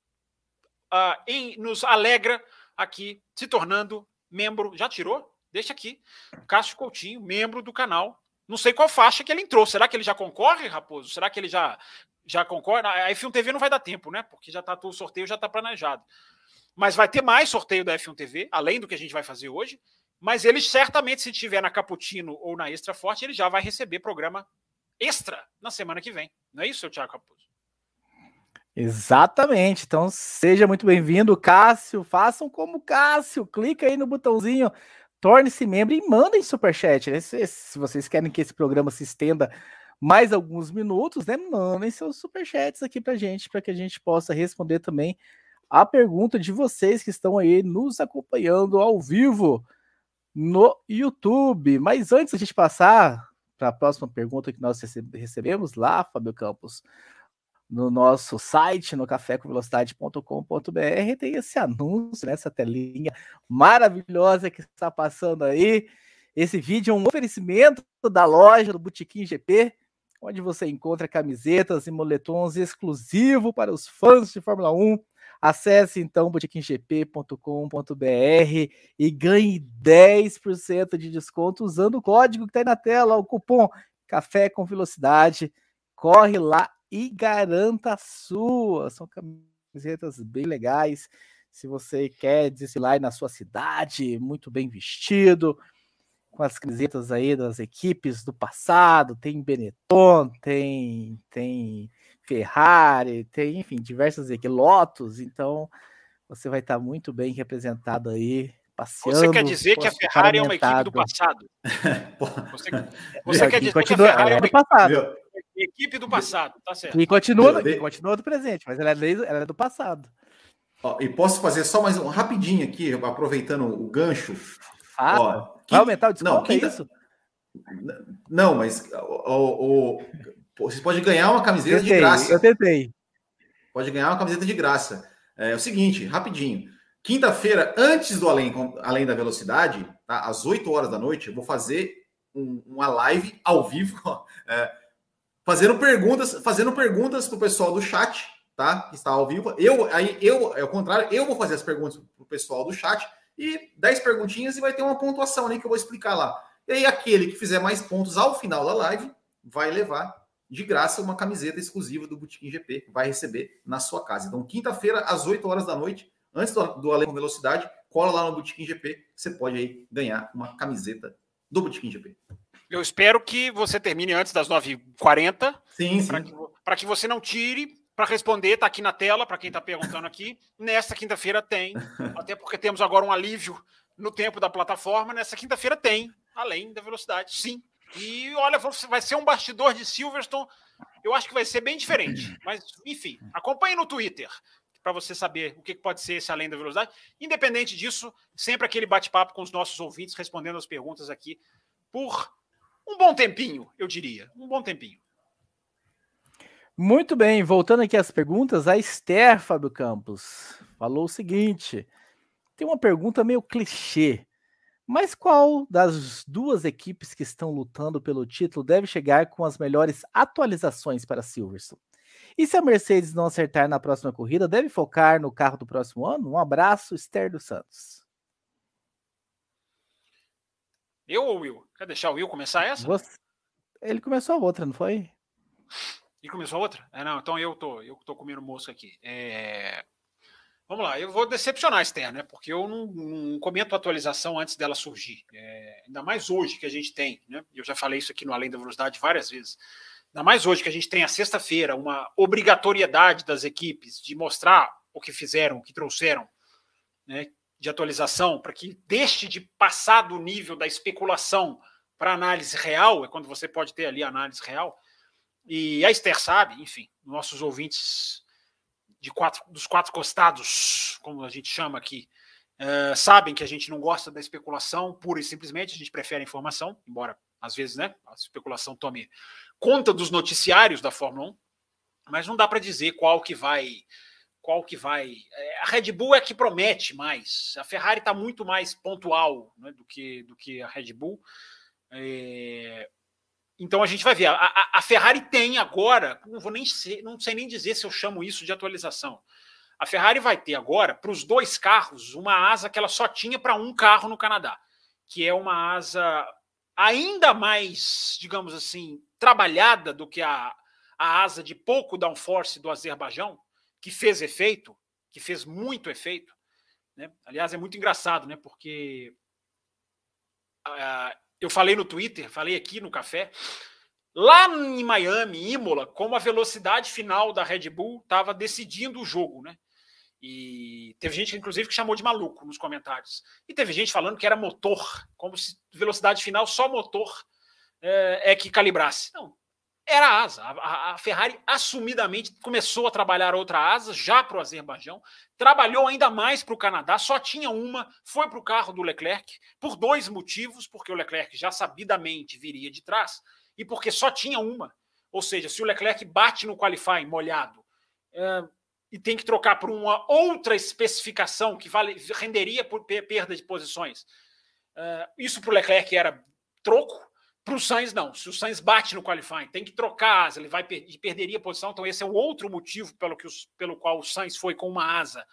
Speaker 3: uh, em, nos alegra aqui, se tornando membro. Já tirou? Deixa aqui. Cássio Coutinho, membro do canal. Não sei qual faixa que ele entrou. Será que ele já concorre, Raposo? Será que ele já, já concorre? A F1 TV não vai dar tempo, né? Porque já tá, o sorteio já está planejado. Mas vai ter mais sorteio da F1 TV, além do que a gente vai fazer hoje. Mas ele certamente, se tiver na Caputino ou na Extra Forte, ele já vai receber programa extra na semana que vem. Não é isso, seu Thiago Raposo?
Speaker 1: Exatamente. Então, seja muito bem-vindo, Cássio. Façam como Cássio. Clica aí no botãozinho, torne-se membro e mandem superchat. Né? Se, se vocês querem que esse programa se estenda mais alguns minutos, né? Mandem seus superchats aqui pra gente, para que a gente possa responder também a pergunta de vocês que estão aí nos acompanhando ao vivo no YouTube. Mas antes a gente passar para a próxima pergunta que nós recebemos lá, Fábio Campos, no nosso site, no cafécomvelocidade.com.br, tem esse anúncio, né, telinha maravilhosa que está passando aí. Esse vídeo é um oferecimento da loja do Botequim GP, onde você encontra camisetas e moletons exclusivos para os fãs de Fórmula 1. Acesse então botequimgp.com.br e ganhe 10% de desconto usando o código que está aí na tela, o cupom Café com Velocidade. Corre lá e garanta a sua. São camisetas bem legais. Se você quer desfilar na sua cidade, muito bem vestido, com as camisetas aí das equipes do passado, tem Benetton, tem, tem Ferrari, tem, enfim, diversas equipes, Lotus, então você vai estar muito bem representado aí, passeando.
Speaker 3: Você quer dizer que a Ferrari é uma equipe do passado? *laughs* você, *laughs* você quer dizer que a Ferrari é, é do passado. Equipe do passado, tá certo.
Speaker 1: E continua, e continua do presente, mas ela é, ela é do passado.
Speaker 2: Ó, e posso fazer só mais um rapidinho aqui, aproveitando o gancho.
Speaker 1: Ah, Ó, quinta... Vai aumentar o desconto, não, quinta... é isso?
Speaker 2: Não, mas o, o, você pode ganhar uma camiseta
Speaker 1: tentei,
Speaker 2: de graça.
Speaker 1: Eu tentei.
Speaker 2: Pode ganhar uma camiseta de graça. É, é o seguinte, rapidinho. Quinta-feira, antes do Além, Além da Velocidade, tá? às 8 horas da noite, eu vou fazer um, uma live ao vivo. *laughs* É, fazendo perguntas, fazendo perguntas para o pessoal do chat, tá? Que está ao vivo. Eu, aí, eu, é o contrário, eu vou fazer as perguntas para o pessoal do chat e 10 perguntinhas e vai ter uma pontuação ali que eu vou explicar lá. E aí, aquele que fizer mais pontos ao final da live vai levar de graça uma camiseta exclusiva do Botequim GP, vai receber na sua casa. Então, quinta-feira, às 8 horas da noite, antes do, do Além com Velocidade, cola lá no Botequim GP, você pode aí ganhar uma camiseta do Botequim GP.
Speaker 3: Eu espero que você termine antes das 9h40.
Speaker 2: Sim, sim.
Speaker 3: Para que, que, você não tire. Para responder, está aqui na tela, para quem está perguntando aqui. Nesta quinta-feira tem. *laughs* Até porque temos agora um alívio no tempo da plataforma. Nessa quinta-feira tem, além da velocidade, sim. E olha, vai ser um bastidor de Silverstone. Eu acho que vai ser bem diferente. *clears throat* Mas, enfim, acompanhe no Twitter para você saber o que pode ser esse além da velocidade. Independente disso, sempre aquele bate-papo com os nossos ouvintes, respondendo as perguntas aqui por um bom tempinho, eu diria. Um bom tempinho.
Speaker 1: Muito bem, voltando aqui às perguntas, a Esther Fábio Campos falou o seguinte: tem uma pergunta meio clichê, mas qual das duas equipes que estão lutando pelo título deve chegar com as melhores atualizações para Silverstone? E se a Mercedes não acertar na próxima corrida, deve focar no carro do próximo ano? Um abraço, Esther dos Santos.
Speaker 3: Eu ou Will? Quer deixar o Will começar essa?
Speaker 1: Você... Ele começou a outra, não foi?
Speaker 3: E começou outra? É, não, então eu tô, eu tô comendo mosca aqui. É... Vamos lá, eu vou decepcionar a Esther, né? Porque eu não, não comento atualização antes dela surgir. É... ainda mais hoje que a gente tem, né? Eu já falei isso aqui no Além da Velocidade várias vezes. Ainda mais hoje que a gente tem a sexta-feira uma obrigatoriedade das equipes de mostrar o que fizeram, o que trouxeram, né? De atualização, para que deixe de passar do nível da especulação para análise real, é quando você pode ter ali análise real e a Esther sabe, enfim, nossos ouvintes de quatro, dos quatro costados, como a gente chama aqui, uh, sabem que a gente não gosta da especulação pura e simplesmente, a gente prefere a informação, embora às vezes né, a especulação tome conta dos noticiários da Fórmula 1, mas não dá para dizer qual que vai. Qual que vai. É, a Red Bull é que promete mais. A Ferrari está muito mais pontual né, do, que, do que a Red Bull. É, então a gente vai ver. A, a, a, Ferrari tem agora, não vou nem ser, não sei nem dizer se eu chamo isso de atualização. A Ferrari vai ter agora, para os dois carros, uma asa que ela só tinha para um carro no Canadá, que é uma asa ainda mais, digamos assim, trabalhada do que a, a asa de pouco downforce do Azerbaijão, que fez efeito, que fez muito efeito. Né? Aliás, é muito engraçado, né? Porque uh, eu falei no Twitter, falei aqui no café, lá em Miami, Imola, como a velocidade final da Red Bull estava decidindo o jogo, né? E teve gente, inclusive, que chamou de maluco nos comentários. E teve gente falando que era motor, como se velocidade final só motor é, é que calibrasse. Não, era a asa. A, a, Ferrari assumidamente começou a trabalhar outra asa já para o Azerbaijão, trabalhou ainda mais para o Canadá, só tinha uma, foi para o carro do Leclerc, por dois motivos, porque o Leclerc já sabidamente viria de trás, e porque só tinha uma. Ou seja, se o Leclerc bate no qualifying molhado é, e tem que trocar por uma outra especificação que vale, renderia por perda de posições, é, isso para o Leclerc era troco, para o Sainz, não. Se o Sainz bate no qualifying, tem que trocar asa, ele vai per perderia a posição. Então, esse é o outro motivo pelo, que os, pelo qual o Sainz foi com uma asa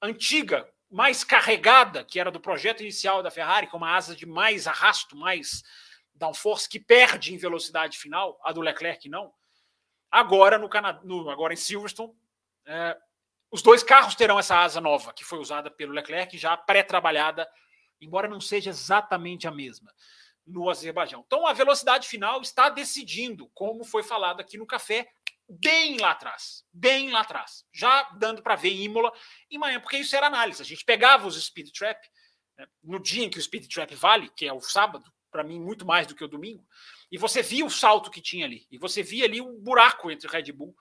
Speaker 3: antiga, mais carregada, que era do projeto inicial da Ferrari, com uma asa de mais arrasto, mais downforce, que perde em velocidade final, a do Leclerc não. Agora, no no, agora em Silverstone, é, os dois carros terão essa asa nova, que foi usada pelo Leclerc, já pré-trabalhada, embora não seja exatamente a mesma no Azerbaijão. Então, a velocidade final está decidindo, como foi falado aqui no café, bem lá atrás, bem lá atrás, já dando para ver Imola e Miami, porque isso era análise. A gente pegava os speed trap né, no dia em que o speed trap vale, que é o sábado, para mim muito mais do que o domingo, e você via o salto que tinha ali, e você via ali um buraco entre Red Bull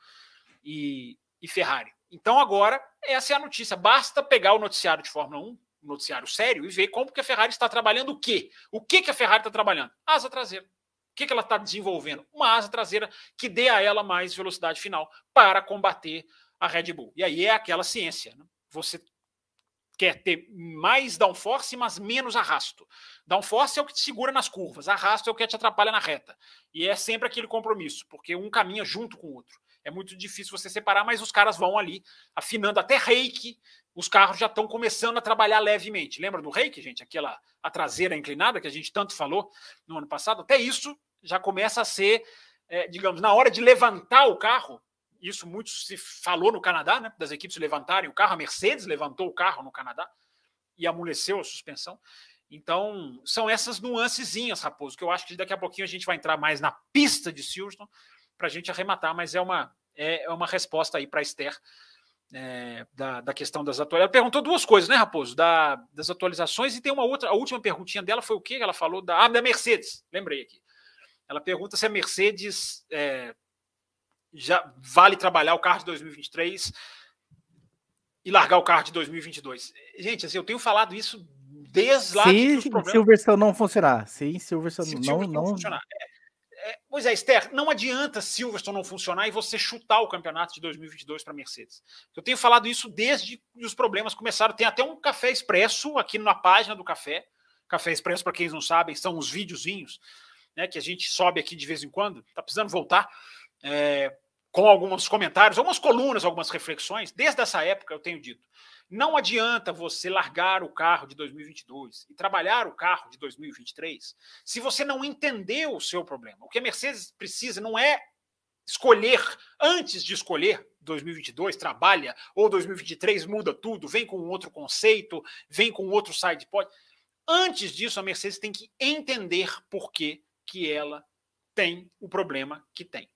Speaker 3: e, e Ferrari. Então agora essa é a notícia. Basta pegar o noticiário de Fórmula 1 noticiário sério e ver como que a Ferrari está trabalhando o quê? O que, que a Ferrari está trabalhando? Asa traseira. O que, que ela está desenvolvendo? Uma asa traseira que dê a ela mais velocidade final para combater a Red Bull. E aí é aquela ciência. Né? Você quer ter mais downforce, mas menos arrasto. Downforce é o que te segura nas curvas, arrasto é o que te atrapalha na reta. E é sempre aquele compromisso, porque um caminha junto com o outro. É muito difícil você separar, mas os caras vão ali afinando até reiki, os carros já estão começando a trabalhar levemente. Lembra do reiki, gente? Aquela a traseira inclinada que a gente tanto falou no ano passado? Até isso já começa a ser, é, digamos, na hora de levantar o carro. Isso muito se falou no Canadá, né? Das equipes levantarem o carro. A Mercedes levantou o carro no Canadá e amoleceu a suspensão. Então, são essas nuancezinhas, Raposo, que eu acho que daqui a pouquinho a gente vai entrar mais na pista de Silverstone para a gente arrematar, mas é uma, é, é uma resposta aí para a Esther é, da, da, questão das atualizações. Ela perguntou duas coisas, né, Raposo? Da, das atualizações e tem uma outra. A última perguntinha dela foi o quê? Ela falou da, ah, da Mercedes. Lembrei aqui. Ela pergunta se a Mercedes é, já vale trabalhar o carro de 2023 e largar o carro de 2022. Gente, assim, eu tenho falado isso desde lá.
Speaker 1: Se Silverstone não funcionar. Se Silverstone não, não,
Speaker 3: não funcionar. É, é, pois é, Esther, não adianta Silverstone não funcionar e você chutar o campeonato de 2022 para Mercedes. Eu tenho falado isso desde que os problemas começaram. Tem até um café expresso aqui na página do café. Café expresso, para quem não sabem, são os videozinhos né, que a gente sobe aqui de vez em quando. Está precisando voltar. É, com alguns comentários, algumas colunas, algumas reflexões. Desde essa época eu tenho dito: não adianta você largar o carro de 2022 e trabalhar o carro de 2023 se você não entendeu o seu problema. O que a Mercedes precisa não é escolher antes de escolher 2022 trabalha ou 2023 muda tudo, vem com outro conceito, vem com outro side pod. Antes disso, a Mercedes tem que entender por que, que ela tem o problema que tem.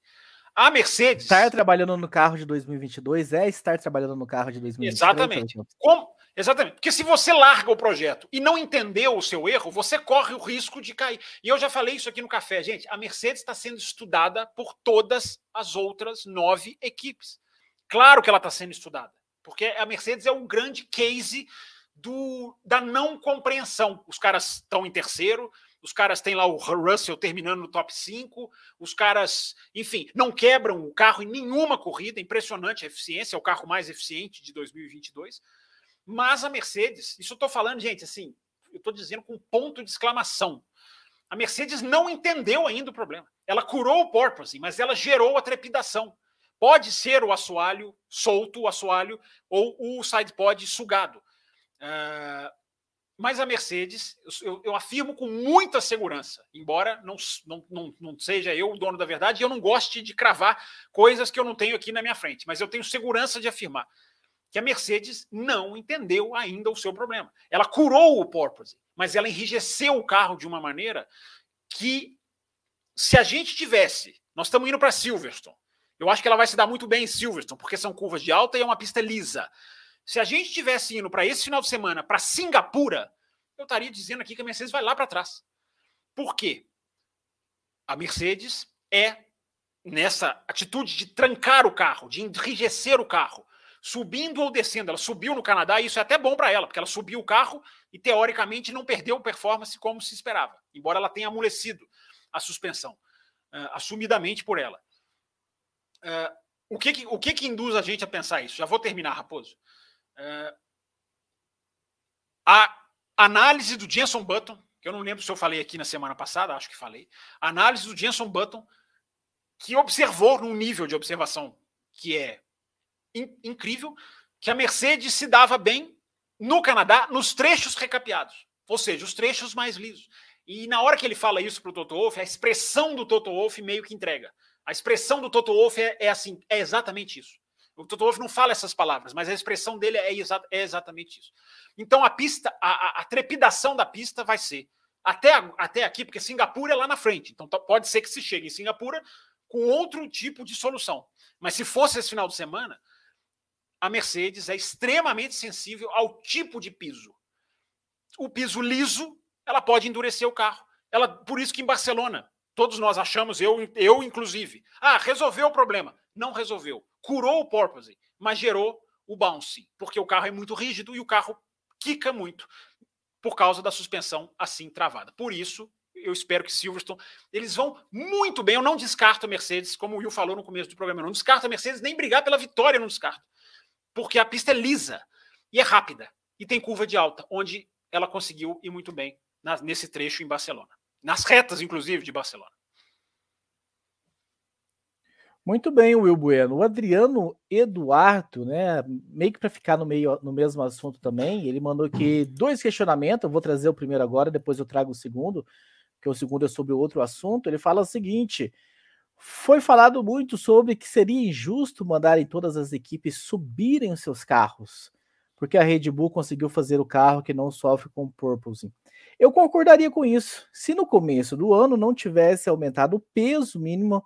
Speaker 3: A Mercedes.
Speaker 1: Estar trabalhando no carro de 2022 é estar trabalhando no carro de 2023.
Speaker 3: Exatamente. Como? Exatamente. Porque se você larga o projeto e não entendeu o seu erro, você corre o risco de cair. E eu já falei isso aqui no café, gente. A Mercedes está sendo estudada por todas as outras nove equipes. Claro que ela está sendo estudada, porque a Mercedes é um grande case do, da não compreensão. Os caras estão em terceiro, os caras têm lá o Russell terminando no top 5, os caras, enfim, não quebram o carro em nenhuma corrida, impressionante a eficiência, é o carro mais eficiente de 2022. Mas a Mercedes, isso eu estou falando, gente, assim, eu estou dizendo com ponto de exclamação. A Mercedes não entendeu ainda o problema. Ela curou o porpoise, mas ela gerou a trepidação. Pode ser o assoalho solto, o assoalho, ou o sidepod sugado. Uh, mas a Mercedes, eu, eu, afirmo com muita segurança, embora não, não, não, não, seja eu o dono da verdade, eu não goste de cravar coisas que eu não tenho aqui na minha frente, mas eu tenho segurança de afirmar que a Mercedes não entendeu ainda o seu problema. Ela curou o porpoise, mas ela enrijeceu o carro de uma maneira que, se a gente tivesse, nós estamos indo para Silverstone, eu acho que ela vai se dar muito bem em Silverstone, porque são curvas de alta e é uma pista lisa. Se a gente tivesse indo para esse final de semana para Singapura, eu estaria dizendo aqui que a Mercedes vai lá para trás. Por quê? A Mercedes é nessa atitude de trancar o carro, de enrijecer o carro, subindo ou descendo. Ela subiu no Canadá e isso é até bom para ela, porque ela subiu o carro e teoricamente não perdeu performance como se esperava, embora ela tenha amolecido a suspensão, uh, assumidamente por ela. Uh, o que, que, o que, que induz a gente a pensar isso? Já vou terminar, Raposo. A análise do Jenson Button, que eu não lembro se eu falei aqui na semana passada, acho que falei. A análise do Jenson Button, que observou num nível de observação que é in, incrível, que a Mercedes se dava bem no Canadá nos trechos recapeados, ou seja, os trechos mais lisos. E na hora que ele fala isso para o Toto Wolff, a expressão do Toto Wolff meio que entrega. A expressão do Toto Wolff é, é assim, é exatamente isso. O Toto Wolff não fala essas palavras, mas a expressão dele é, exa é exatamente isso. Então a pista, a, a, a, trepidação da pista vai ser até, até aqui, porque Singapura é lá na frente. Então pode ser que se chegue em Singapura com outro tipo de solução. Mas se fosse esse final de semana, a Mercedes é extremamente sensível ao tipo de piso. O piso liso, ela pode endurecer o carro. Ela, por isso que em Barcelona, todos nós achamos, eu, eu inclusive, ah, resolveu o problema. Não resolveu curou o porpoise, mas gerou o bounce, porque o carro é muito rígido e o carro quica muito por causa da suspensão assim travada. Por isso, eu espero que Silverstone, eles vão muito bem. Eu não descarto a Mercedes, como o Will falou no começo do programa, eu não descarto a Mercedes nem brigar pela vitória, não descarto. Porque a pista é lisa e é rápida e tem curva de alta, onde ela conseguiu ir muito bem nesse trecho em Barcelona. Nas retas, inclusive, de Barcelona.
Speaker 1: Muito bem, Will Bueno. O Adriano Eduardo, né, meio que para ficar no meio no mesmo assunto também, ele mandou aqui dois questionamentos. Eu vou trazer o primeiro agora, depois eu trago o segundo, que o segundo é sobre outro assunto. Ele fala o seguinte: foi falado muito sobre que seria injusto mandarem todas as equipes subirem os seus carros, porque a Red Bull conseguiu fazer o carro que não sofre com purpose. Eu concordaria com isso. Se no começo do ano não tivesse aumentado o peso mínimo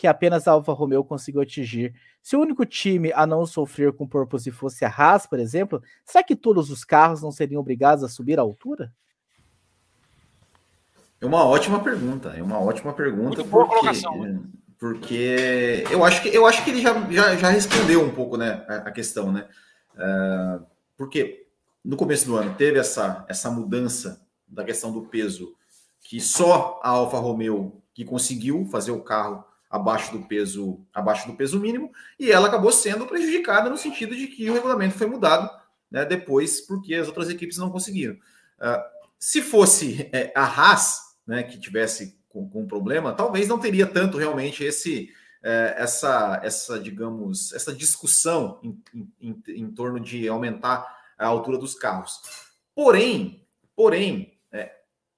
Speaker 1: que apenas a Alfa Romeo conseguiu atingir. Se o único time a não sofrer com purpose fosse a Haas, por exemplo, será que todos os carros não seriam obrigados a subir a altura?
Speaker 2: É uma ótima pergunta, é uma ótima pergunta. porque, né? porque eu acho que eu acho que ele já, já, já respondeu um pouco né, a, a questão, né? Uh, porque no começo do ano teve essa, essa mudança da questão do peso que só a Alfa Romeo que conseguiu fazer o carro abaixo do peso abaixo do peso mínimo e ela acabou sendo prejudicada no sentido de que o regulamento foi mudado né, depois porque as outras equipes não conseguiram. Uh, se fosse é, a Haas né, que tivesse com, com problema, talvez não teria tanto realmente esse é, essa essa digamos essa discussão em, em, em, torno de aumentar a altura dos carros. Porém, porém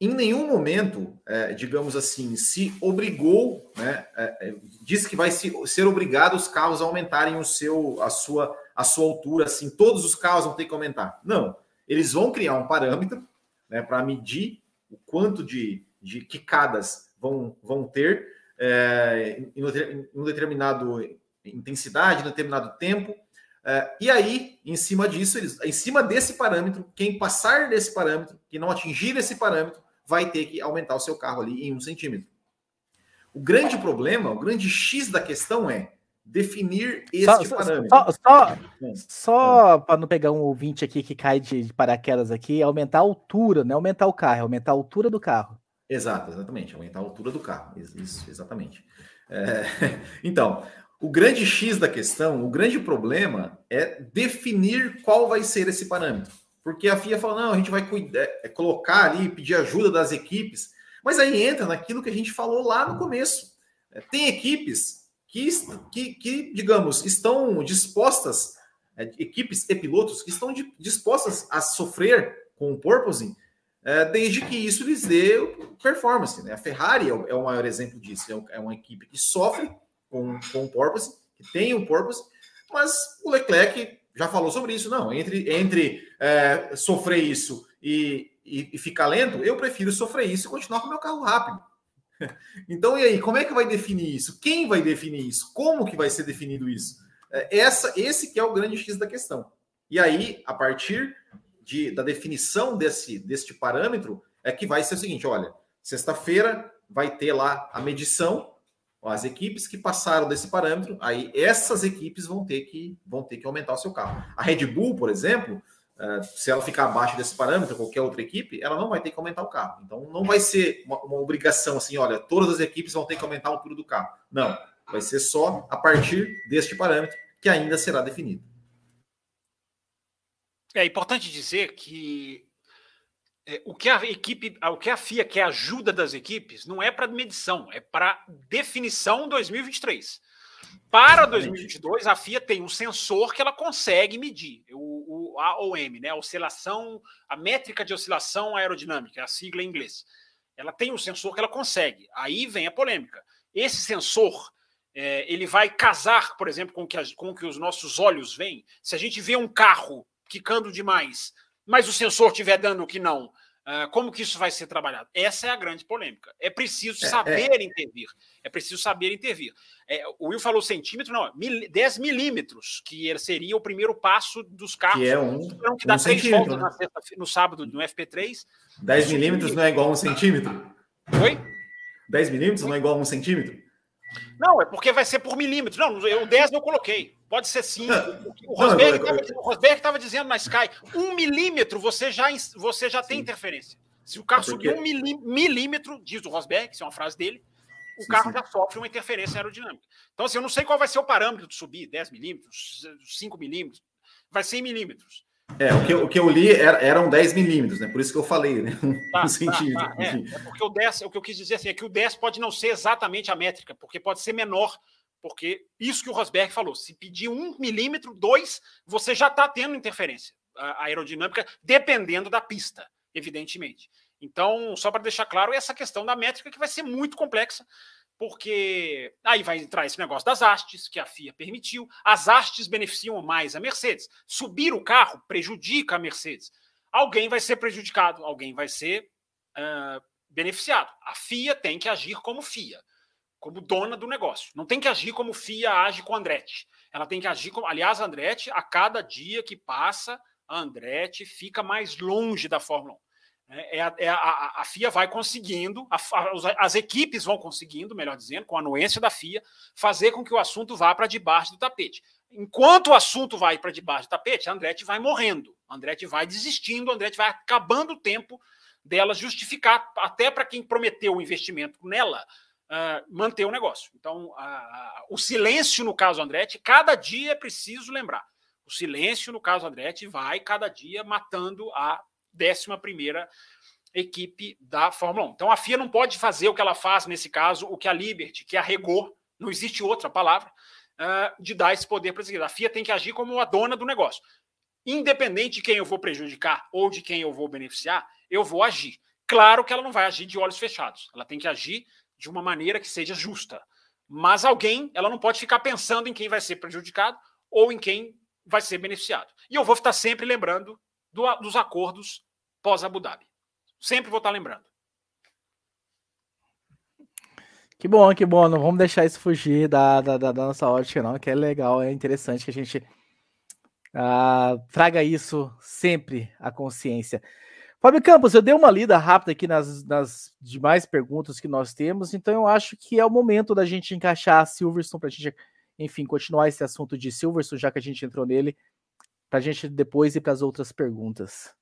Speaker 2: em nenhum momento, é, digamos assim, se obrigou, né, é, é, diz que vai se, ser obrigado os carros a aumentarem o seu, a sua, a sua altura, assim, todos os carros vão ter que aumentar. Não, eles vão criar um parâmetro né, para medir o quanto de, de quicadas vão, vão ter é, em, em um determinado intensidade, em determinado tempo. É, e aí, em cima disso, eles, em cima desse parâmetro, quem passar desse parâmetro, que não atingir esse parâmetro, vai ter que aumentar o seu carro ali em um centímetro. O grande problema, o grande X da questão é definir este
Speaker 1: só,
Speaker 2: parâmetro.
Speaker 1: Só, só, só para não pegar um ouvinte aqui que cai de, de paraquedas aqui, aumentar a altura, não é aumentar o carro, é aumentar a altura do carro.
Speaker 2: Exato, exatamente, aumentar a altura do carro. Isso, exatamente. É, *laughs* então, o grande X da questão, o grande problema é definir qual vai ser esse parâmetro. Porque a FIA fala, não, a gente vai cuidar, é, colocar ali, pedir ajuda das equipes. Mas aí entra naquilo que a gente falou lá no começo. É, tem equipes que, que, que digamos, estão dispostas, é, equipes e pilotos que estão dispostas a sofrer com o porpoising, desde que isso lhes dê performance. Né? A Ferrari é o, maior exemplo disso. É uma equipe que sofre com, com o porpoising, que tem o porpoising, mas o Leclerc já falou sobre isso. Não, entre, entre é, sofrer isso e, e, e, ficar lento, eu prefiro sofrer isso e continuar com meu carro rápido. *laughs* Então, e aí, como é que vai definir isso? Quem vai definir isso? Como que vai ser definido isso? É, essa, esse que é o grande X da questão. E aí, a partir de, da definição desse, deste parâmetro, é que vai ser o seguinte: olha, sexta-feira vai ter lá a medição as equipes que passaram desse parâmetro, aí essas equipes vão ter que vão ter que aumentar o seu carro. A Red Bull, por exemplo, eh, se ela ficar abaixo desse parâmetro, qualquer outra equipe, ela não vai ter que aumentar o carro. Então não vai ser uma, uma obrigação assim, olha, todas as equipes vão ter que aumentar a altura do carro. Não, vai ser só a partir deste parâmetro que ainda será definido.
Speaker 3: É importante dizer que é, o que a equipe, o que a FIA quer ajuda das equipes não é para medição, é para definição 2023. Para 2022, a FIA tem um sensor que ela consegue medir, o, o AOM, né, a oscilação, a métrica de oscilação aerodinâmica, é a sigla em inglês. Ela tem um sensor que ela consegue. Aí vem a polêmica. Esse sensor, é, ele vai casar, por exemplo, com que a, com que os nossos olhos veem. Se a gente vê um carro quicando demais mas o sensor estiver dando que não, como que isso vai ser trabalhado? Essa é a grande polêmica. É preciso é, saber é. intervir. É preciso saber intervir. É, o Will falou centímetro, não, mil, 10 milímetros, que seria o primeiro passo dos carros.
Speaker 2: Que é um,
Speaker 3: que dá um três voltas né? no sábado no FP3.
Speaker 2: 10 milímetros não é igual a um centímetro?
Speaker 3: Oi?
Speaker 2: 10 milímetros não é igual a um centímetro?
Speaker 3: Não, é porque vai ser por milímetros. Não, o 10 eu coloquei. Pode ser 5. O Rosberg estava dizendo na Sky: um milímetro você já, você já tem interferência. Se o carro é subir um milímetro, diz o Rosberg, isso é uma frase dele, o sim, carro sim. já sofre uma interferência aerodinâmica. Então, assim, eu não sei qual vai ser o parâmetro de subir: 10 milímetros, 5 milímetros, vai ser em milímetros.
Speaker 2: É, o que, eu, o que eu li era, eram 10 milímetros, né? Por isso que eu falei, né? Um, *laughs*
Speaker 3: tá, centímetro. Tá, tá, é, é, porque o 10, o que eu quis dizer assim, é que o 10 pode não ser exatamente a métrica, porque pode ser menor, porque isso que o Rosberg falou, se pedir um milímetro, dois, você já está tendo interferência aerodinâmica, dependendo da pista, evidentemente. Então, só para deixar claro, essa questão da métrica que vai ser muito complexa, porque aí vai entrar esse negócio das hastes, que a FIA permitiu. As hastes beneficiam mais a Mercedes. Subir o carro prejudica a Mercedes. Alguém vai ser prejudicado, alguém vai ser uh, beneficiado. A FIA tem que agir como FIA, como dona do negócio. Não tem que agir como FIA age com Andretti. Ela tem que agir como. Aliás, Andretti, a cada dia que passa, a Andretti fica mais longe da Fórmula 1. É, é, a, é a, a, FIA vai conseguindo, a, as equipes vão conseguindo, melhor dizendo, com a anuência da FIA, fazer com que o assunto vá para debaixo do tapete. Enquanto o assunto vai para debaixo do tapete, a Andretti vai morrendo, a Andretti vai desistindo, a Andretti vai acabando o tempo dela justificar, até para quem prometeu o investimento nela, uh, manter o negócio. Então, uh, o silêncio no caso Andretti, cada dia é preciso lembrar. O silêncio no caso Andretti vai cada dia matando a 11 primeira equipe da Fórmula 1. Então a FIA não pode fazer o que ela faz nesse caso, o que a Liberty, que arregou, não existe outra palavra, uh, de dar esse poder para a A FIA tem que agir como a dona do negócio. Independente de quem eu vou prejudicar ou de quem eu vou beneficiar, eu vou agir. Claro que ela não vai agir de olhos fechados. Ela tem que agir de uma maneira que seja justa. Mas alguém, ela não pode ficar pensando em quem vai ser prejudicado ou em quem vai ser beneficiado. E eu vou estar sempre lembrando do, dos acordos pós-Abu Dhabi. Sempre vou estar lembrando.
Speaker 1: Que bom, que bom. Não vamos deixar isso fugir da, da, da nossa ótica, não, que é legal, é interessante que a gente uh, traga isso sempre à consciência. Fábio Campos, eu dei uma lida rápida aqui nas, nas demais perguntas que nós temos, então eu acho que é o momento da gente encaixar a Silverstone para a gente, enfim, continuar esse assunto de Silverstone, já que a gente entrou nele, para a gente depois ir para as outras perguntas.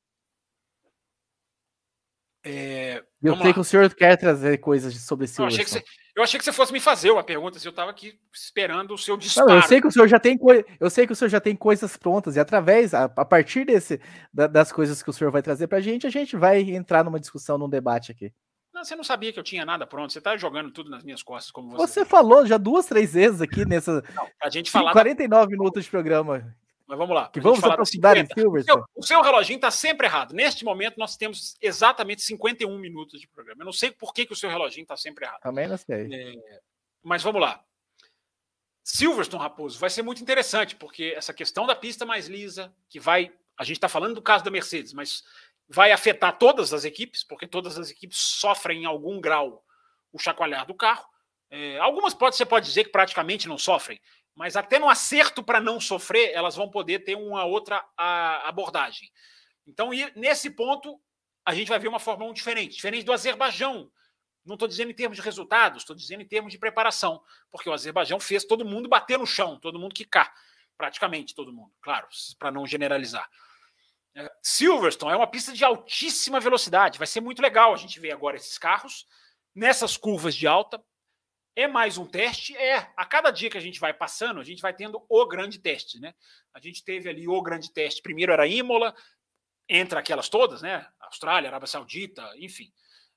Speaker 1: É, eu sei lá. que o senhor quer trazer coisas sobre
Speaker 3: isso. Eu achei, você, eu achei que você fosse me fazer uma pergunta, se eu estava aqui esperando o seu disparo.
Speaker 1: Não, eu sei que o senhor já tem eu sei que o senhor já tem coisas prontas e através a, a partir desse da, das coisas que o senhor vai trazer para a gente, a gente vai entrar numa discussão, num debate aqui.
Speaker 3: Não, você não sabia que eu tinha nada pronto. Você está jogando tudo nas minhas costas, como
Speaker 1: você. Você falou já duas, três vezes aqui nessa. Não,
Speaker 3: a gente falar.
Speaker 1: 49 da... minutos de programa.
Speaker 3: Mas vamos lá.
Speaker 1: Que vamos aprofundar em Silverstone.
Speaker 3: O seu reloginho está sempre errado. Neste momento, nós temos exatamente 51 minutos de programa. Eu não sei por que, que o seu reloginho está sempre errado.
Speaker 1: Também não sei. É,
Speaker 3: mas vamos lá. Silverstone, Raposo, vai ser muito interessante, porque essa questão da pista mais lisa, que vai. A gente está falando do caso da Mercedes, mas vai afetar todas as equipes, porque todas as equipes sofrem em algum grau o chacoalhar do carro. É, algumas pode, você pode dizer que praticamente não sofrem, mas até no acerto para não sofrer, elas vão poder ter uma outra a, abordagem. Então, nesse ponto, a gente vai ver uma Fórmula 1 diferente, diferente do Azerbaijão. Não estou dizendo em termos de resultados, estou dizendo em termos de preparação, porque o Azerbaijão fez todo mundo bater no chão, todo mundo quicar, praticamente todo mundo, claro, para não generalizar. É, Silverstone é uma pista de altíssima velocidade, vai ser muito legal a gente ver agora esses carros nessas curvas de alta, é mais um teste? É. A cada dia que a gente vai passando, a gente vai tendo o grande teste, né? A gente teve ali o grande teste. Primeiro era Imola, entre aquelas todas, né? Austrália, Arábia Saudita, enfim.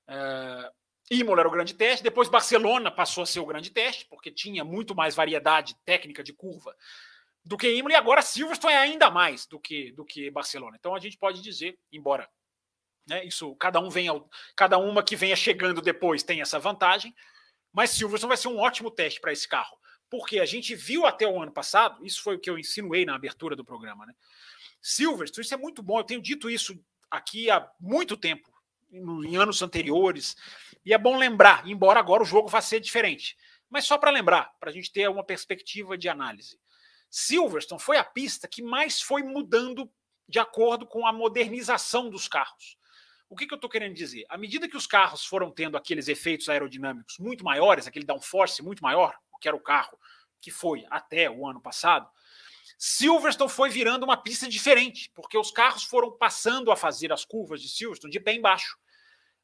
Speaker 3: É... Imola era o grande teste. Depois Barcelona passou a ser o grande teste, porque tinha muito mais variedade técnica de curva do que Imola. E agora Silverstone é ainda mais do que, do que Barcelona. Então a gente pode dizer, embora né, isso cada um venha, cada uma que venha chegando depois tem essa vantagem mas Silverstone vai ser um ótimo teste para esse carro, porque a gente viu até o ano passado, isso foi o que eu insinuei na abertura do programa, né? Silverstone, isso é muito bom, eu tenho dito isso aqui há muito tempo, em anos anteriores, e é bom lembrar, embora agora o jogo vá ser diferente, mas só para lembrar, para a gente ter uma perspectiva de análise. Silverstone foi a pista que mais foi mudando de acordo com a modernização dos carros. O que, que eu estou querendo dizer? À medida que os carros foram tendo aqueles efeitos aerodinâmicos muito maiores, aquele downforce muito maior, que era o carro que foi até o ano passado, Silverstone foi virando uma pista diferente, porque os carros foram passando a fazer as curvas de Silverstone de pé embaixo.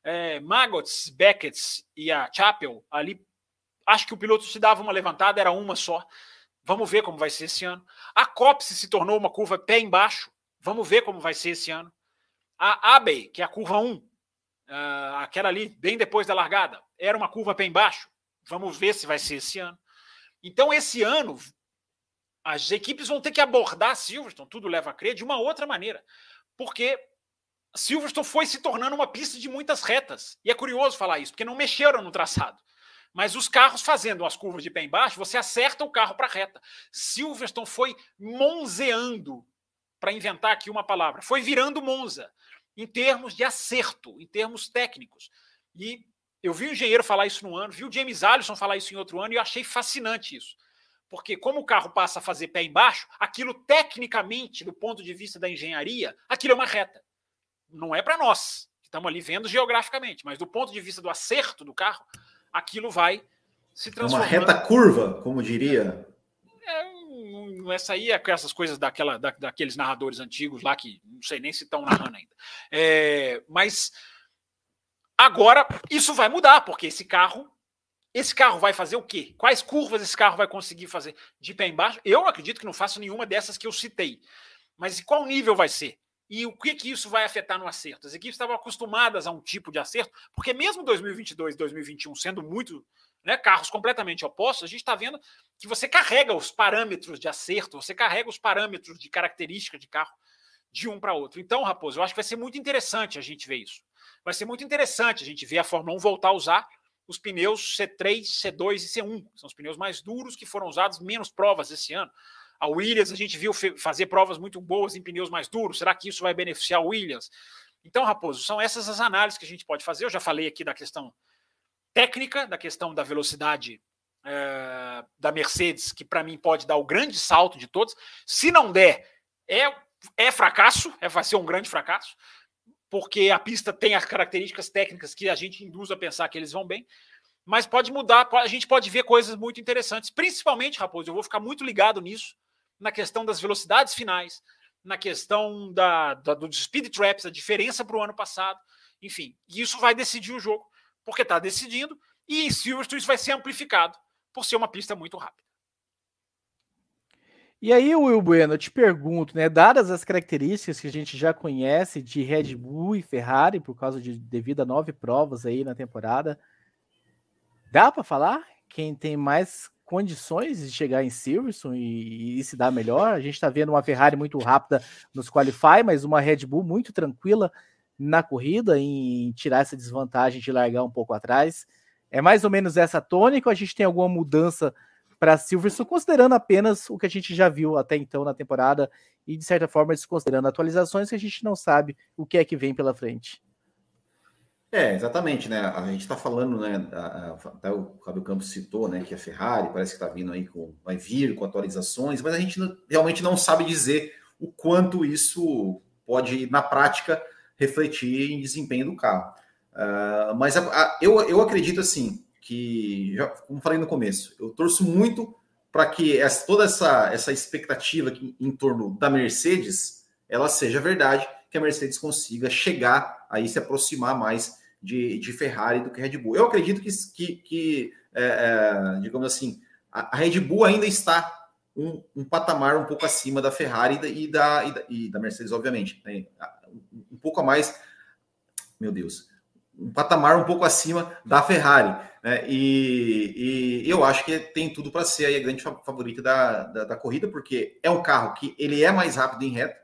Speaker 3: É, Maggots, Beckett e a Chapel ali, acho que o piloto se dava uma levantada, era uma só. Vamos ver como vai ser esse ano. A Copse se tornou uma curva pé embaixo. Vamos ver como vai ser esse ano. A Abbey, que é a curva 1, uh, ah, aquela ali, bem depois da largada, era uma curva pé embaixo. Vamos ver se vai ser esse ano. Então, esse ano, as equipes vão ter que abordar Silverstone, tudo leva a crer, de uma outra maneira. Porque Silverstone foi se tornando uma pista de muitas retas. E é curioso falar isso, porque não mexeram no traçado. Mas os carros fazendo as curvas de pé embaixo, você acerta o carro para a reta. Silverstone foi monzeando para inventar aqui uma palavra, foi virando Monza em termos de acerto, em termos técnicos. E eu vi o engenheiro falar isso no ano, vi o James Allison falar isso em outro ano e eu achei fascinante isso. Porque como o carro passa a fazer pé embaixo, aquilo tecnicamente, do ponto de vista da engenharia, aquilo é uma reta. Não é para nós, que estamos ali vendo geograficamente, mas do ponto de vista do acerto do carro, aquilo vai se transformar.
Speaker 2: É uma reta curva, como diria
Speaker 3: essa aí é essas coisas daquela, da, daqueles narradores antigos lá que não sei nem se estão narrando ainda. É, mas agora isso vai mudar, porque esse carro esse carro vai fazer o quê? Quais curvas esse carro vai conseguir fazer de pé embaixo? Eu acredito que não faço nenhuma dessas que eu citei. Mas qual nível vai ser? E o que, que isso vai afetar no acerto? As equipes estavam acostumadas a um tipo de acerto, porque mesmo 2022 2021 sendo muito né, carros completamente opostos, a gente está vendo que você carrega os parâmetros de acerto, você carrega os parâmetros de característica de carro de um para outro. Então, Raposo, eu acho que vai ser muito interessante a gente ver isso. Vai ser muito interessante a gente ver a Fórmula 1 voltar a usar os pneus C3, C2 e C1. São os pneus mais duros que foram usados menos provas esse ano. A Williams, a gente viu fazer provas muito boas em pneus mais duros. Será que isso vai beneficiar a Williams? Então, Raposo, são essas as análises que a gente pode fazer. Eu já falei aqui da questão técnica, da questão da velocidade é, da Mercedes, que para mim pode dar o grande salto de todos. Se não der, é, é fracasso, é, vai ser um grande fracasso porque a pista tem as características técnicas que a gente induz a pensar que eles vão bem, mas pode mudar, a gente pode ver coisas muito interessantes, principalmente, Raposo, eu vou ficar muito ligado nisso, na questão das velocidades finais, na questão da, da do speed traps, a diferença para o ano passado, enfim, isso vai decidir o jogo, porque está decidindo, e em Silverstone isso vai ser amplificado, por ser uma pista muito rápida.
Speaker 1: E aí, Will Bueno, eu te pergunto, né? Dadas as características que a gente já conhece de Red Bull e Ferrari, por causa de devido a nove provas aí na temporada, dá para falar quem tem mais condições de chegar em Silverstone e, e se dar melhor? A gente está vendo uma Ferrari muito rápida nos qualify, mas uma Red Bull muito tranquila na corrida em tirar essa desvantagem de largar um pouco atrás. É mais ou menos essa tônica ou a gente tem alguma mudança? para Silverstone, considerando apenas o que a gente já viu até então na temporada e, de certa forma, desconsiderando atualizações que a gente não sabe o que é que vem pela frente.
Speaker 2: É, exatamente, né? A gente está falando, né? Até o Fábio Campos citou, né? Que a Ferrari parece que está vindo aí com, vai vir com atualizações, mas a gente não, realmente não sabe dizer o quanto isso pode, na prática, refletir em desempenho do carro. Uh, mas a, a, eu, eu acredito assim que, já, como falei no começo, eu torço muito para que essa, toda essa, essa expectativa que, em torno da Mercedes ela seja verdade, que a Mercedes consiga chegar aí se aproximar mais de, de Ferrari do que Red Bull. Eu acredito que, que, que é, é, digamos assim, a, a, Red Bull ainda está um, um, patamar um pouco acima da Ferrari e da, e da, e da Mercedes, obviamente. Né? Um pouco a mais, meu Deus, um patamar um pouco acima da Ferrari. Né? E, e, eu acho que tem tudo para ser a grande favorita da, da, da, corrida, porque é um carro que ele é mais rápido em reta.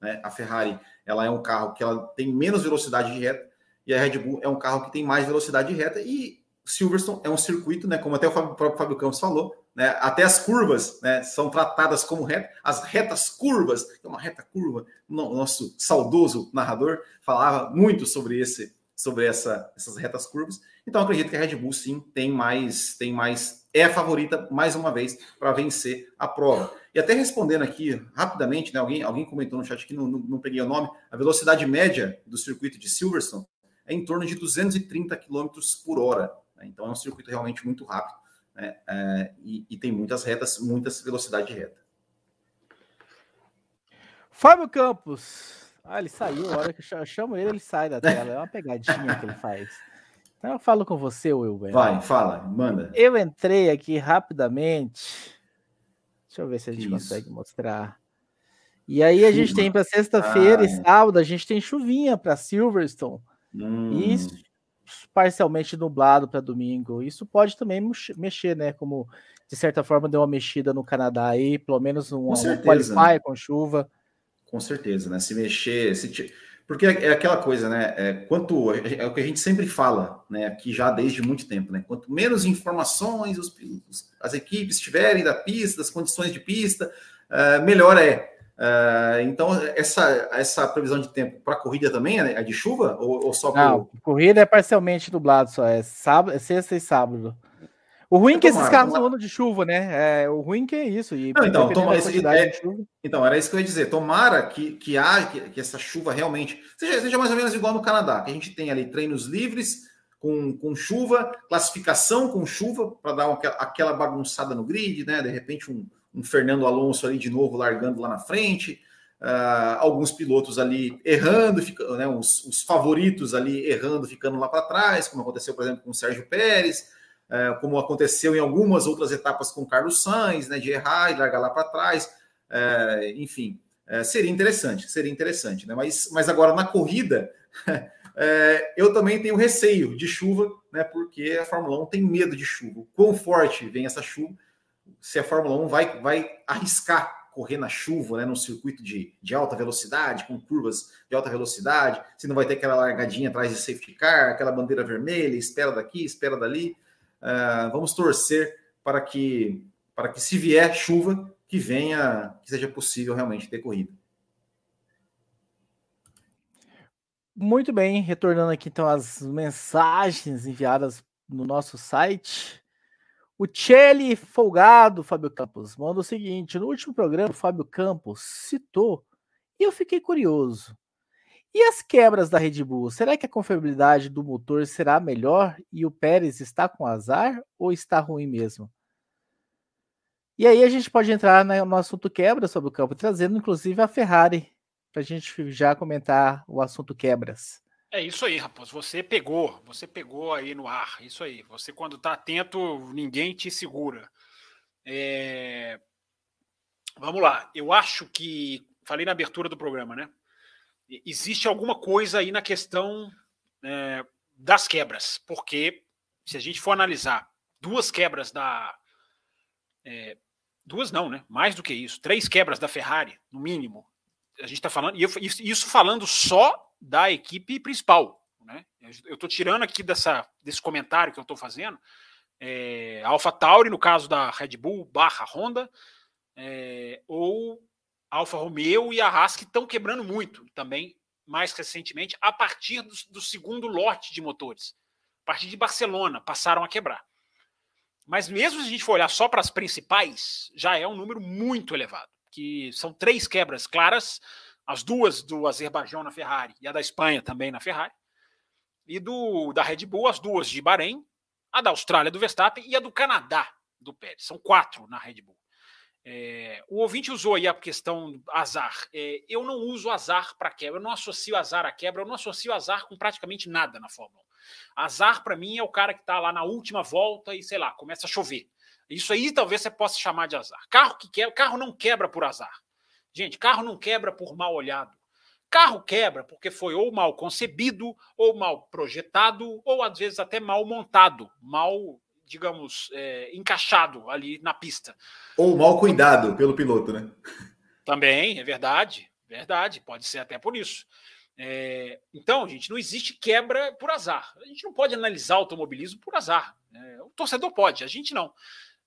Speaker 2: Né? A Ferrari ela é um carro que ela tem menos velocidade de reta, e a Red Bull é um carro que tem mais velocidade de reta, e Silverstone é um circuito, né, como até o próprio Fábio Campos falou, né, até as curvas né, são tratadas como reta, as retas curvas, é uma reta curva, o nosso saudoso narrador falava muito sobre esse sobre essa, essas retas curvas. Então acredito que a Red Bull sim tem mais, tem mais, é a favorita mais uma vez para vencer a prova. E até respondendo aqui rapidamente, né, alguém, alguém comentou no chat que não, não, não, peguei o nome, a velocidade média do circuito de Silverstone é em torno de 230 km por hora. Né? Então é um circuito realmente muito rápido né? é, e, e tem muitas retas, muitas velocidade de reta.
Speaker 1: Fábio Campos, ah, ele saiu, a hora que eu chamo ele, ele sai da tela. É uma pegadinha que ele faz. Então eu falo com você, Will.
Speaker 2: Vai, fala, manda.
Speaker 1: Eu entrei aqui rapidamente. Deixa eu ver se a gente que consegue isso? mostrar. E aí a gente tem para sexta-feira ah, e sábado, a gente tem chuvinha para Silverstone. Hum. E parcialmente nublado para domingo. Isso pode também mexer, né? Como de certa forma deu uma mexida no Canadá aí, pelo menos um, um qualify com chuva.
Speaker 2: Com certeza, né? Se mexer, se porque é, é aquela coisa, né? É, quanto é o que a gente sempre fala, né? Aqui já desde muito tempo, né? Quanto menos informações os, as equipes tiverem da pista, das condições de pista, uh, melhor é. Uh, então essa essa previsão de tempo para corrida também é, é de chuva ou, ou só?
Speaker 1: Não, corrida é parcialmente nublado só, é sábado, é sexta e sábado. O ruim é que esses carros tomara. de chuva, né? É, o ruim que é isso. E
Speaker 2: não, então, toma, esse, é, então, era isso que eu ia dizer. Tomara que, que, haja, que, que essa chuva realmente seja, seja mais ou menos igual no Canadá, que a gente tem ali treinos livres com, com chuva, classificação com chuva, para dar uma, aquela bagunçada no grid, né? De repente, um, um, Fernando Alonso ali de novo largando lá na frente. Uh, alguns pilotos ali errando, fica, né, os, os favoritos ali errando, ficando lá para trás, como aconteceu, por exemplo, com o Sérgio Pérez. é, como aconteceu em algumas outras etapas com Carlos Sainz, né, de errar e largar lá para trás, é, enfim, é, seria interessante, seria interessante, né? Mas, mas agora na corrida, *laughs* é, eu também tenho receio de chuva, né? Porque a Fórmula 1 tem medo de chuva. Quão forte vem essa chuva? Se a Fórmula 1 vai, vai arriscar correr na chuva, né, num circuito de, de alta velocidade, com curvas de alta velocidade, se não vai ter aquela largadinha atrás de safety car, aquela bandeira vermelha, espera daqui, espera dali. Uh, vamos torcer para que, para que, se vier chuva, que venha, que seja possível realmente ter corrida.
Speaker 1: Muito bem, retornando aqui então as mensagens enviadas no nosso site. O Chelly Folgado, Fábio Campos, manda o seguinte: no último programa, o Fábio Campos citou e eu fiquei curioso. E as quebras da Red Bull? Será que a confiabilidade do motor será melhor e o Pérez está com azar ou está ruim mesmo? E aí a gente pode entrar no assunto quebra sobre o trazendo inclusive a Ferrari, para a gente já comentar o assunto quebras.
Speaker 3: É isso aí, rapaz. Você pegou, você pegou aí no ar. Isso aí. Você, quando tá atento, ninguém te segura. É... Vamos lá. Eu acho que. Falei na abertura do programa, né? Existe alguma coisa aí na questão é, das quebras. Porque, se a gente for analisar duas quebras da. É, duas não, né? Mais do que isso. Três quebras da Ferrari, no mínimo. A gente está falando. E isso falando só da equipe principal. Né? Eu estou tirando aqui dessa, desse comentário que eu estou fazendo é, Alpha Tauri, no caso da Red Bull barra Honda, é, ou Alfa Romeo e a Haas, que estão quebrando muito também, mais recentemente, a partir do, do segundo lote de motores. A partir de Barcelona, passaram a quebrar. Mas mesmo se a gente for olhar só para as principais, já é um número muito elevado, que são três quebras claras as duas do Azerbaijão na Ferrari e a da Espanha também na Ferrari, e do da Red Bull, as duas de Bahrein, a da Austrália do Verstappen e a do Canadá do Pérez. São quatro na Red Bull. É, o ouvinte usou aí a questão azar. É, eu não uso azar para quebra, eu não associo azar à quebra, eu não associo azar com praticamente nada na Fórmula 1. Azar para mim é o cara que está lá na última volta e sei lá, começa a chover. Isso aí talvez você possa chamar de azar. Carro que quebra, carro não quebra por azar. Gente, carro não quebra por mal olhado. Carro quebra porque foi ou mal concebido, ou mal projetado, ou às vezes até mal montado, mal, digamos, é, encaixado ali na pista.
Speaker 2: Ou mal cuidado pelo piloto, né?
Speaker 3: Também, é verdade, verdade, pode ser até por isso. É, então, gente, não existe quebra por azar. A gente não pode analisar automobilismo por azar. É, o torcedor pode, a gente não.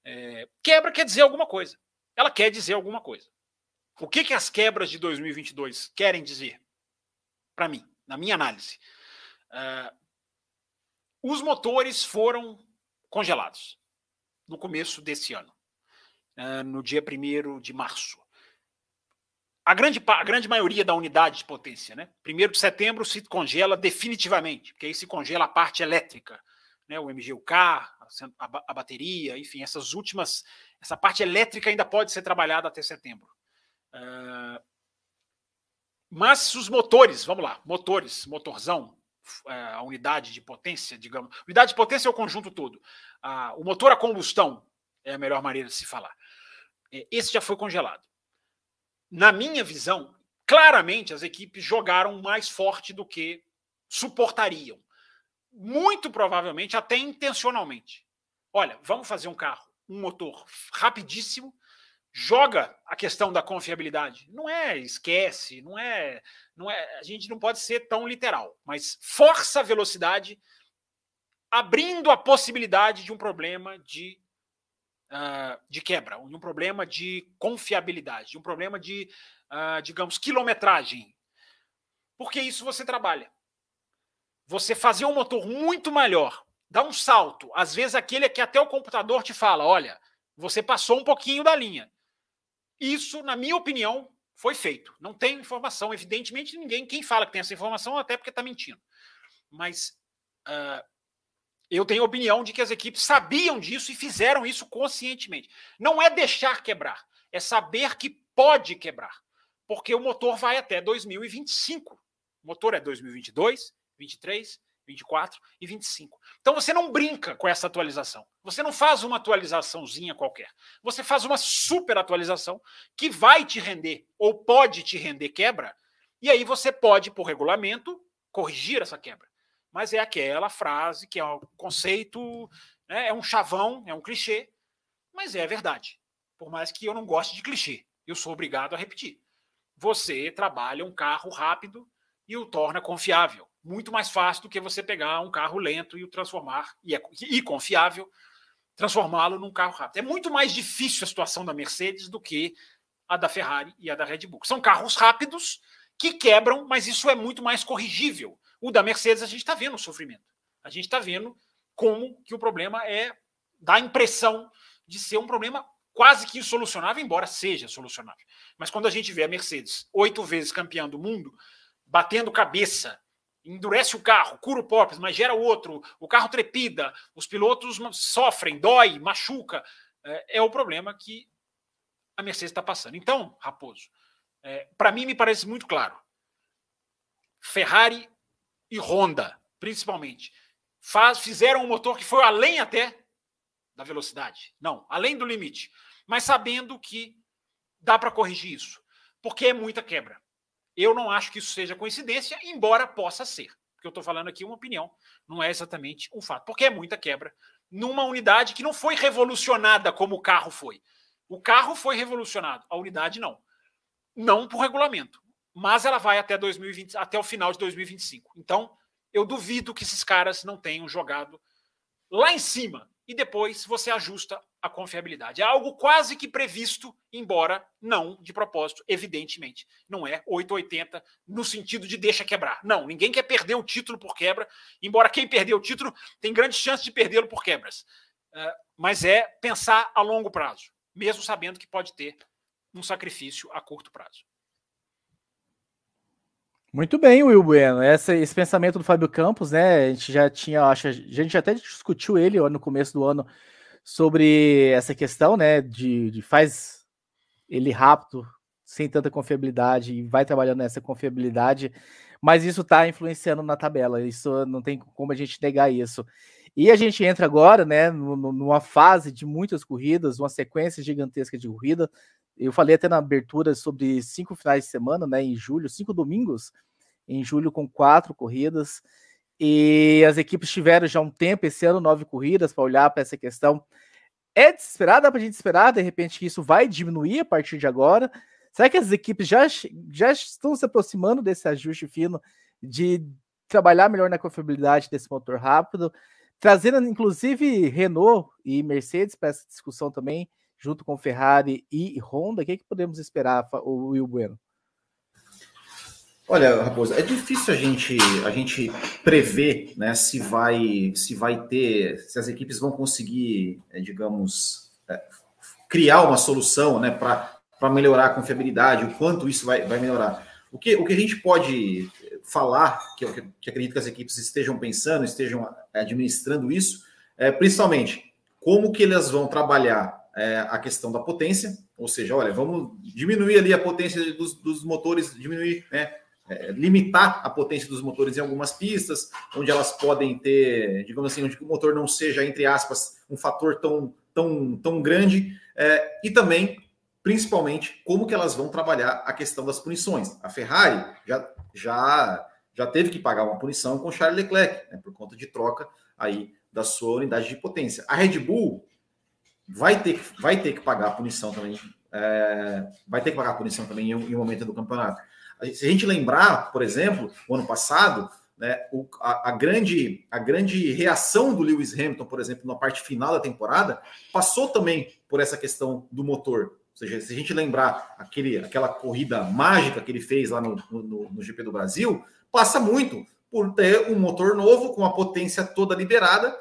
Speaker 3: É, quebra quer dizer alguma coisa. Ela quer dizer alguma coisa. O que, que as quebras de 2022 querem dizer? Para mim, na minha análise. Uh, os motores foram congelados no começo desse ano, uh, no dia 1 de março. A grande, a grande maioria da unidade de potência, né? Primeiro de setembro se congela definitivamente, porque aí se congela a parte elétrica, né? O MGUK, a, a, bateria, enfim, essas últimas, essa parte elétrica ainda pode ser trabalhada até setembro. Uh, mas os motores, vamos lá, motores, motorzão, é, a unidade de potência, digamos. Unidade de potência é o conjunto todo. O motor a combustão é a melhor maneira de se falar. É, esse já foi congelado. Na minha visão, claramente as equipes jogaram mais forte do que suportariam. Muito provavelmente, até intencionalmente. Olha, vamos fazer um carro, um motor rapidíssimo, joga a questão da confiabilidade. Não é esquece, não é, não é, a gente não pode ser tão literal, mas força a velocidade, abrindo a possibilidade de um problema de uh, de quebra, de um problema de confiabilidade, de um problema de, uh, digamos, quilometragem. Porque isso você trabalha. Você fazer um motor muito melhor, dá um salto, às vezes aquele que até o computador te fala, olha, você passou um pouquinho da linha. Isso, na minha opinião, foi feito. Não tenho informação, evidentemente, ninguém. Quem fala que tem essa informação, até porque está mentindo. Mas uh, eu tenho opinião de que as equipes sabiam disso e fizeram isso conscientemente. Não é deixar quebrar, é saber que pode quebrar. Porque o motor vai até 2025. O motor é 2022, 23 24 e 25. Então você não brinca com essa atualização. Você não faz uma atualizaçãozinha qualquer. Você faz uma super atualização que vai te render ou pode te render quebra. E aí você pode, por regulamento, corrigir essa quebra. Mas é aquela frase que é um conceito, né, é um chavão, é um clichê, mas é verdade. Por mais que eu não goste de clichê, eu sou obrigado a repetir. Você trabalha um carro rápido e o torna confiável muito mais fácil do que você pegar um carro lento e o transformar, e, é, e confiável, transformá-lo num carro rápido. É muito mais difícil a situação da Mercedes do que a da Ferrari e a da Red Bull. São carros rápidos que quebram, mas isso é muito mais corrigível. O da Mercedes a gente está vendo o sofrimento. A gente está vendo como que o problema é dá a impressão de ser um problema quase que insolucionável, embora seja solucionável. Mas quando a gente vê a Mercedes oito vezes campeã do mundo, batendo cabeça endurece o carro, cura o porpoise, mas gera outro, o carro trepida, os pilotos sofrem, dói, machuca. É, é o problema que a Mercedes está passando. Então, Raposo, é, para mim me parece muito claro. Ferrari e Honda, principalmente, faz, fizeram um motor que foi além até da velocidade. Não, além do limite. Mas sabendo que dá para corrigir isso. Porque é muita quebra. Eu não acho que isso seja coincidência, embora possa ser. Porque eu estou falando aqui uma opinião, não é exatamente um fato. Porque é muita quebra numa unidade que não foi revolucionada como o carro foi. O carro foi revolucionado, a unidade não. Não por regulamento, mas ela vai até 2020, até o final de 2025. Então, eu duvido que esses caras não tenham jogado lá em cima e depois você ajusta a confiabilidade. É algo quase que previsto, embora não de propósito, evidentemente. Não é 880 no sentido de deixa quebrar. Não, ninguém quer perder o título por quebra, embora quem perder o título tem grande chance de perdê-lo por quebras. Uh, mas é pensar a longo prazo, mesmo sabendo que pode ter um sacrifício a curto prazo.
Speaker 1: Muito bem, Will Bueno. Essa, esse pensamento do Fábio Campos, né? A gente já tinha, acho, a gente até discutiu ele no começo do ano sobre essa questão, né? De, de faz ele rápido, sem tanta confiabilidade, e vai trabalhando nessa confiabilidade, mas isso está influenciando na tabela. Isso não tem como a gente negar isso. E a gente entra agora, né, numa fase de muitas corridas, uma sequência gigantesca de corrida. Eu falei até na abertura sobre cinco finais de semana, né, em julho, cinco domingos em julho com quatro corridas. E as equipes tiveram já um tempo esse ano, nove corridas, para olhar para essa questão. É de esperar, dá para a gente esperar, de repente, que isso vai diminuir a partir de agora. Será que as equipes já, já estão se aproximando desse ajuste fino de trabalhar melhor na confiabilidade desse motor rápido, trazendo inclusive Renault e Mercedes para essa discussão também, junto com Ferrari e Honda? O que, é que podemos esperar, o Will Bueno?
Speaker 2: Olha, Raposa, é difícil a gente a gente prever, né, se vai se vai ter, se as equipes vão conseguir, é, digamos, é, criar uma solução, né, para melhorar a confiabilidade, o quanto isso vai, vai melhorar. O que, o que a gente pode falar, que, eu, que acredito que as equipes estejam pensando, estejam administrando isso, é principalmente como que elas vão trabalhar é, a questão da potência, ou seja, olha, vamos diminuir ali a potência dos, dos motores, diminuir, né, é, limitar a potência dos motores em algumas pistas, onde elas podem ter, digamos assim, onde o motor não seja, entre aspas, um fator tão, tão, tão grande, é, e também, principalmente, como que elas vão trabalhar a questão das punições. A Ferrari já, já, já teve que pagar uma punição com Charles Leclerc, né, por conta de troca aí da sua unidade de potência. A Red Bull vai ter, vai ter que pagar a punição também, é, vai ter que pagar a punição também em, em um momento do campeonato. Se a gente lembrar, por exemplo, o ano passado, né, o, a, a, grande, a grande reação do Lewis Hamilton, por exemplo, na parte final da temporada, passou também por essa questão do motor. Ou seja, se a gente lembrar aquele, aquela corrida mágica que ele fez lá no, no, no GP do Brasil, passa muito por ter um motor novo, com a potência toda liberada,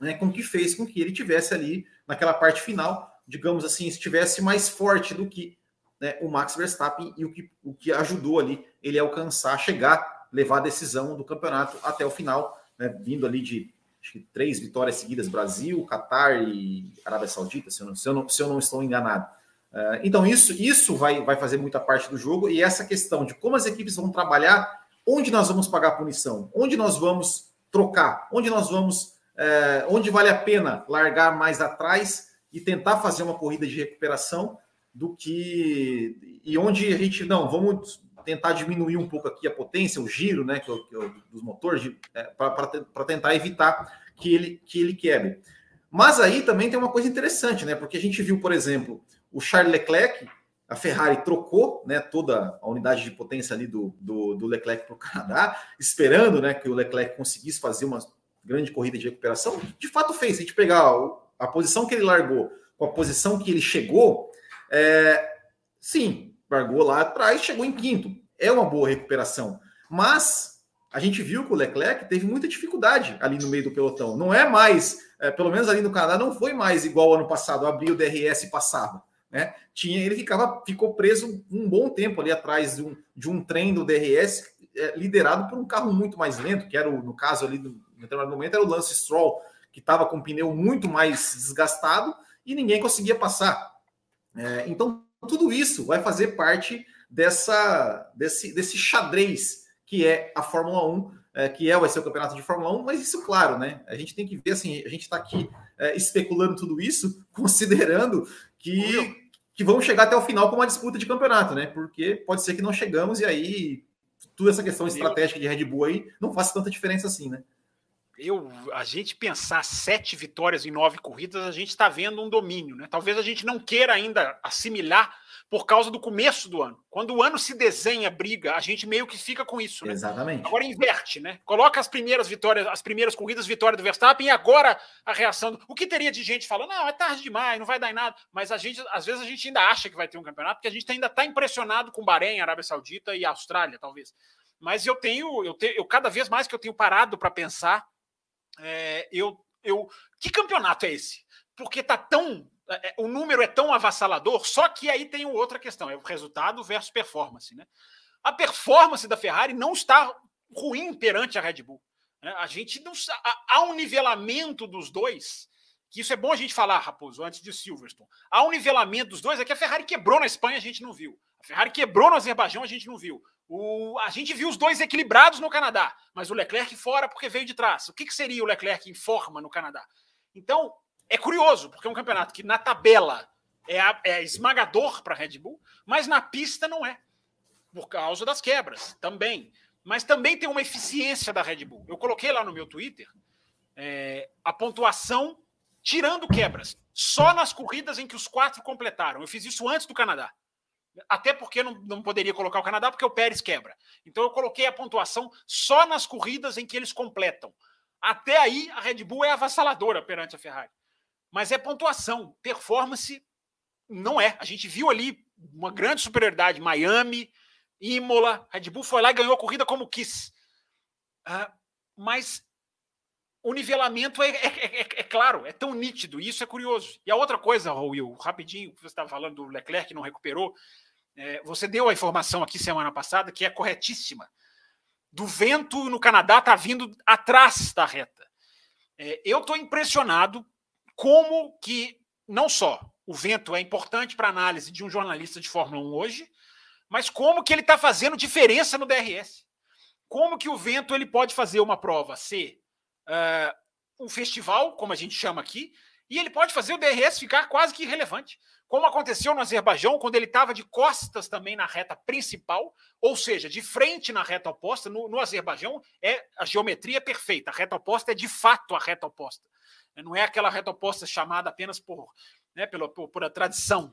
Speaker 2: né, com que fez com que ele tivesse ali naquela parte final, digamos assim, estivesse mais forte do que né, o Max Verstappen e o que, o que ajudou ali ele a alcançar, chegar, levar a decisão do campeonato até o final, né, vindo ali de três vitórias seguidas: Brasil, Catar e Arábia Saudita, se eu não, se eu não, se eu não estou enganado. Uh, então, isso, isso vai, vai fazer muita parte do jogo, e essa questão de como as equipes vão trabalhar, onde nós vamos pagar a punição, onde nós vamos trocar, onde nós vamos, é, onde vale a pena largar mais atrás e tentar fazer uma corrida de recuperação do que e onde a gente não vamos tentar diminuir um pouco aqui a potência, o giro, né, que, é que, é dos motores, é, para tentar evitar que ele que ele quebre. Mas aí também tem uma coisa interessante, né? Porque a gente viu, por exemplo, o Charles Leclerc, a Ferrari trocou né, toda a unidade de potência ali do, do, do Leclerc para o Canadá, esperando né, que o Leclerc conseguisse fazer uma grande corrida de recuperação. De fato fez. Se a gente pegar a posição que ele largou com a posição que ele chegou, é, sim, largou lá atrás, chegou em quinto. É uma boa recuperação. Mas a gente viu que o Leclerc teve muita dificuldade ali no meio do pelotão. Não é mais, é, pelo menos ali no Canadá, não foi mais igual ano passado, abria o DRS e passava. Né? Tinha, ele ficava, ficou preso um bom tempo ali atrás de um, de um trem do DRS, é, liderado por um carro muito mais lento, que era, o, no caso ali, no determinado momento, era o Lance Stroll, que estava com o pneu muito mais desgastado e ninguém conseguia passar. É, então, tudo isso vai fazer parte dessa, desse, desse xadrez que é a Fórmula 1, é, que é vai ser o campeonato de Fórmula 1, mas isso, claro, né? A gente tem que ver assim, a gente está aqui é, especulando tudo isso, *laughs* considerando que, que vamos chegar até o final com uma disputa de campeonato, né? Porque pode ser que não chegamos e aí toda essa questão estratégica de Red Bull aí não faça tanta diferença assim, né?
Speaker 3: Eu, a gente pensar sete vitórias em nove corridas, a gente está vendo um domínio, né? Talvez a gente não queira ainda assimilar por causa do começo do ano. Quando o ano se desenha briga, a gente meio que fica com isso, né?
Speaker 2: Exatamente.
Speaker 3: Agora inverte, né? Coloca as primeiras vitórias, as primeiras corridas, vitória do Verstappen, e agora a reação. Do... O que teria de gente falando, não, é tarde demais, não vai dar em nada. Mas a gente, às vezes, a gente ainda acha que vai ter um campeonato, porque a gente ainda está impressionado com Bahrein, Arábia Saudita e Austrália, talvez. Mas eu tenho, eu tenho, eu cada vez mais que eu tenho parado para pensar é, eu, eu, que campeonato é esse? Porque tá tão, é, é, o número é tão avassalador. Só que aí tem outra questão, é o resultado versus performance, né? A performance da Ferrari não está ruim perante a Red Bull. Né? A gente não há um nivelamento dos dois. Que isso é bom a gente falar, Raposo, antes de Silverstone. Há um nivelamento dos dois, é que a Ferrari quebrou na Espanha, a gente não viu. A Ferrari quebrou no Azerbaijão, a gente não viu. O, a gente viu os dois equilibrados no Canadá, mas o Leclerc fora porque veio de trás. O que, que seria o Leclerc em forma no Canadá? Então, é curioso, porque é um campeonato que na tabela é, é esmagador para a Red Bull, mas na pista não é, por causa das quebras também. Mas também tem uma eficiência da Red Bull. Eu coloquei lá no meu Twitter é, a pontuação tirando quebras, só nas corridas em que os quatro completaram. Eu fiz isso antes do Canadá. Até porque não, não poderia colocar o Canadá, porque o Pérez quebra. Então eu coloquei a pontuação só nas corridas em que eles completam. Até aí, a Red Bull é avassaladora perante a Ferrari. Mas é pontuação. Performance não é. A gente viu ali uma grande superioridade. Miami, Imola, Red Bull foi lá e ganhou a corrida como quis. Uh, mas o nivelamento é, é, é, é, claro, é tão nítido, e isso é curioso. E a outra coisa, Will, rapidinho, você estava falando do Leclerc que não recuperou, é, você deu a informação aqui semana passada, que é corretíssima. Do vento no Canadá está vindo atrás da reta. É, eu estou impressionado como que, não só o vento é importante para análise de um jornalista de Fórmula 1 hoje, mas como que ele está fazendo diferença no DRS. Como que o vento ele pode fazer uma prova ser um festival, como a gente chama aqui, e ele pode fazer o DRS ficar quase que irrelevante como aconteceu no Azerbaijão, quando ele estava de costas também na reta principal, ou seja, de frente na reta oposta. No, no Azerbaijão, é a geometria é perfeita. A reta oposta é de fato a reta oposta. Não é aquela reta oposta chamada apenas por, né, pela, por, por a tradição.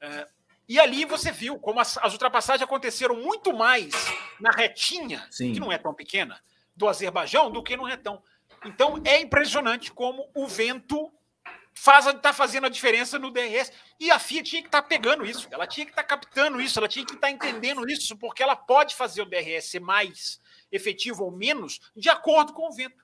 Speaker 3: É, e ali você viu como as, as, ultrapassagens aconteceram muito mais na retinha, Sim. que não é tão pequena, do Azerbaijão do que no retão. Então é impressionante como o vento faz tá fazendo a diferença no DRS. E a FIA tinha que estar tá pegando isso, ela tinha que estar tá captando isso, ela tinha que estar tá entendendo isso, porque ela pode fazer o DRS ser mais efetivo ou menos de acordo com o vento.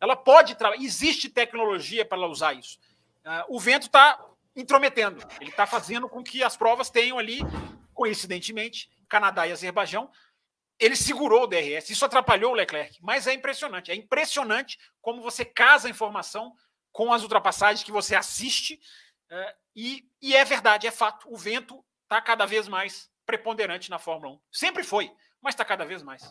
Speaker 3: Ela pode trabalhar, existe tecnologia para ela usar isso. Uh, o vento está intrometendo, ele está fazendo com que as provas tenham ali, coincidentemente, Canadá e Azerbaijão, ele segurou o DRS, isso atrapalhou o Leclerc, mas é impressionante, é impressionante como você casa a informação com as ultrapassagens que você assiste. É, e, e é verdade, é fato. O vento está cada vez mais preponderante na Fórmula 1. Sempre foi, mas está cada vez mais.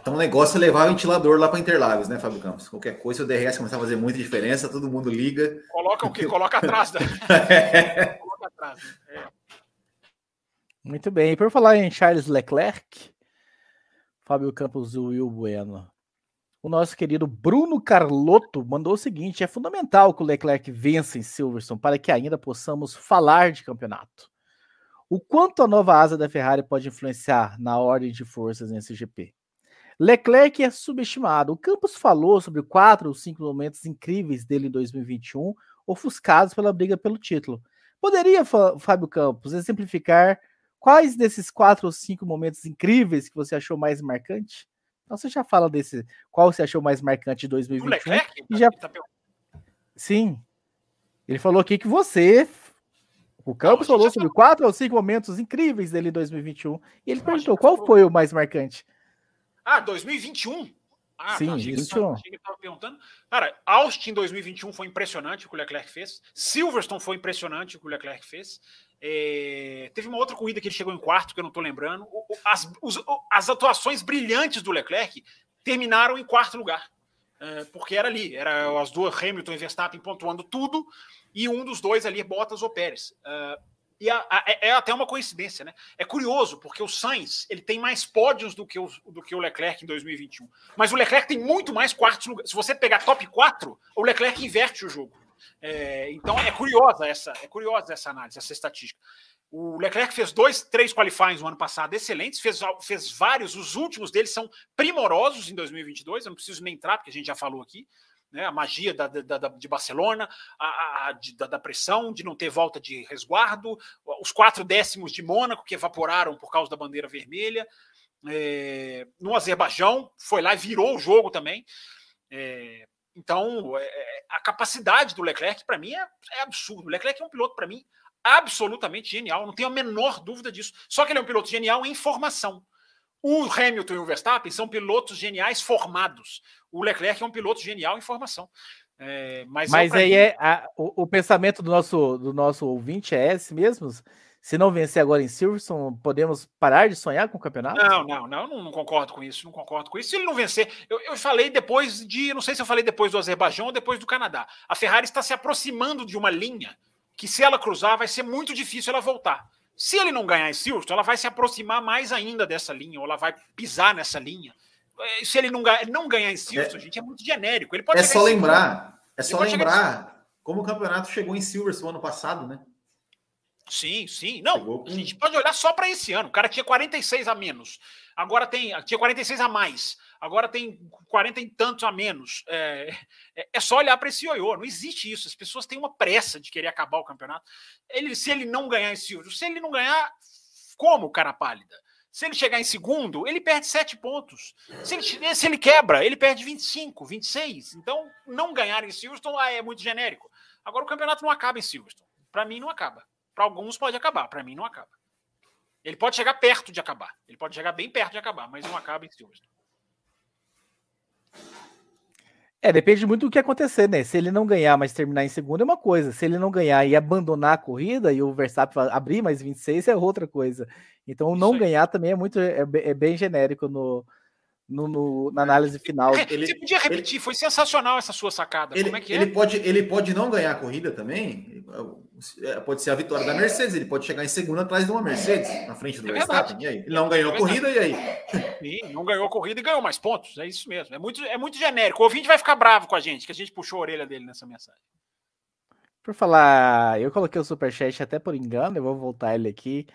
Speaker 2: Então o negócio é levar o ventilador lá para Interlagos, né, Fábio Campos? Qualquer coisa, o DRS começar a fazer muita diferença, todo mundo liga.
Speaker 3: Coloca o que? Coloca atrás. Da... é. *laughs* Coloca
Speaker 1: atrás. É. Muito bem. E por falar em Charles Leclerc, Fábio Campos e Will Bueno. O nosso querido Bruno Carlotto mandou o seguinte: é fundamental que o Leclerc vença em Silverstone para que ainda possamos falar de campeonato. O quanto a nova asa da Ferrari pode influenciar na ordem de forças nesse GP? Leclerc é subestimado. O Campos falou sobre quatro ou cinco momentos incríveis dele em 2021, ofuscados pela briga pelo título. Poderia, Fábio Campos, exemplificar quais desses quatro ou cinco momentos incríveis que você achou mais marcante? Então você já fala desse. Qual você achou mais marcante de 2021? O Leclerc? E já... Tá Sim. Ele falou aqui que você. O Campos falou sobre falou... quatro ou cinco momentos incríveis dele em 2021. E ele perguntou qual foi o mais marcante.
Speaker 3: Ah, 2021? Ah,
Speaker 1: Sim, tá, 2021.
Speaker 3: Achei que estava perguntando. Cara, Austin 2021 foi impressionante o que o Leclerc fez. Silverstone foi impressionante o que o Leclerc fez. É... Teve uma outra corrida que ele chegou em quarto, que eu não estou lembrando. As, os, as atuações brilhantes do Leclerc terminaram em quarto lugar. É, porque era ali, era as duas Hamilton e Verstappen pontuando tudo, e um dos dois ali, Bottas ou Pérez. É, e a, a, é, é até uma coincidência, né? É curioso, porque o Sainz ele tem mais pódios do que, o, do que o Leclerc em 2021. Mas o Leclerc tem muito mais quartos. Se você pegar top 4, o Leclerc inverte o jogo. É, então é curiosa essa, é curiosa essa análise, essa estatística. O Leclerc fez dois, três qualifies no ano passado excelentes, fez, fez vários, os últimos deles são primorosos em 2022. Eu não preciso nem entrar, porque a gente já falou aqui né, a magia da, da, da, de Barcelona, a, a de, da, da, pressão, de não ter volta de resguardo, os quatro décimos de Mônaco que evaporaram por causa da bandeira vermelha. É, no Azerbaijão, foi lá e virou o jogo também. É, então, é, é a capacidade do Leclerc, para mim, é, é absurdo. O Leclerc é um piloto, para mim, absolutamente genial, não tenho a menor dúvida disso. Só que ele é um piloto genial em formação. O Hamilton e o Verstappen são pilotos geniais formados. O Leclerc é um piloto genial em formação. É, mas
Speaker 1: mas aí é a, o, o, pensamento do nosso, do nosso ouvinte é esse mesmo? Se não vencer agora em Silverstone, podemos parar de sonhar com o campeonato?
Speaker 3: Não, não, não, não, não concordo com isso, não concordo com isso. Se ele não vencer, eu, eu falei depois de, não sei se eu falei depois do Azerbaijão ou depois do Canadá. A Ferrari está se aproximando de uma linha que, se ela cruzar, vai ser muito difícil ela voltar. Se ele não ganhar em Silverstone, ela vai se aproximar mais ainda dessa linha, ou ela vai pisar nessa linha. É, se ele não, não ganhar em Silverstone, é, gente, é muito genérico. Ele pode
Speaker 2: é só lembrar, é só lembrar como o campeonato chegou em Silverstone ano passado, né?
Speaker 3: Sim, sim. Não, a gente pode olhar só para esse ano. O cara tinha 46 a menos. Agora tem. Tinha 46 a mais. Agora tem 40 e tantos a menos. É, é, é só olhar para esse ioiô. Não existe isso. As pessoas têm uma pressa de querer acabar o campeonato. Ele, se ele não ganhar esse se ele não ganhar, como cara pálida? Se ele chegar em segundo, ele perde 7 pontos. Se ele, se ele quebra, ele perde 25, 26. Então, não ganhar em Silverstone ah, é muito genérico. Agora, o campeonato não acaba em Silverstone. Para mim, não acaba. Para alguns pode acabar, para mim não acaba. Ele pode chegar perto de acabar. Ele pode chegar bem perto de acabar, mas não acaba em Silverstone.
Speaker 1: É, depende muito do que acontecer, né? Se ele não ganhar, mas terminar em segundo é uma coisa. Se ele não ganhar e abandonar a corrida e o Verstappen abrir mais 26 é outra coisa. Então, não ganhar também é muito é, é bem genérico no, no, no, na análise final. É,
Speaker 3: ele, você podia repetir, ele, foi sensacional essa sua sacada.
Speaker 2: Ele,
Speaker 3: Como é que
Speaker 2: é? Ele pode, ele pode não ganhar a corrida também. É, pode ser a vitória da Mercedes, ele pode chegar em segundo atrás de uma Mercedes, na frente do é Verstappen. E aí? Ele não ganhou a corrida, e aí?
Speaker 3: Sim, não ganhou a corrida e ganhou mais pontos. É isso mesmo. É muito, é muito genérico. O ouvinte vai ficar bravo com a gente, que a gente puxou a orelha dele nessa mensagem.
Speaker 1: Por falar, eu coloquei o superchat até por engano, eu vou voltar ele aqui.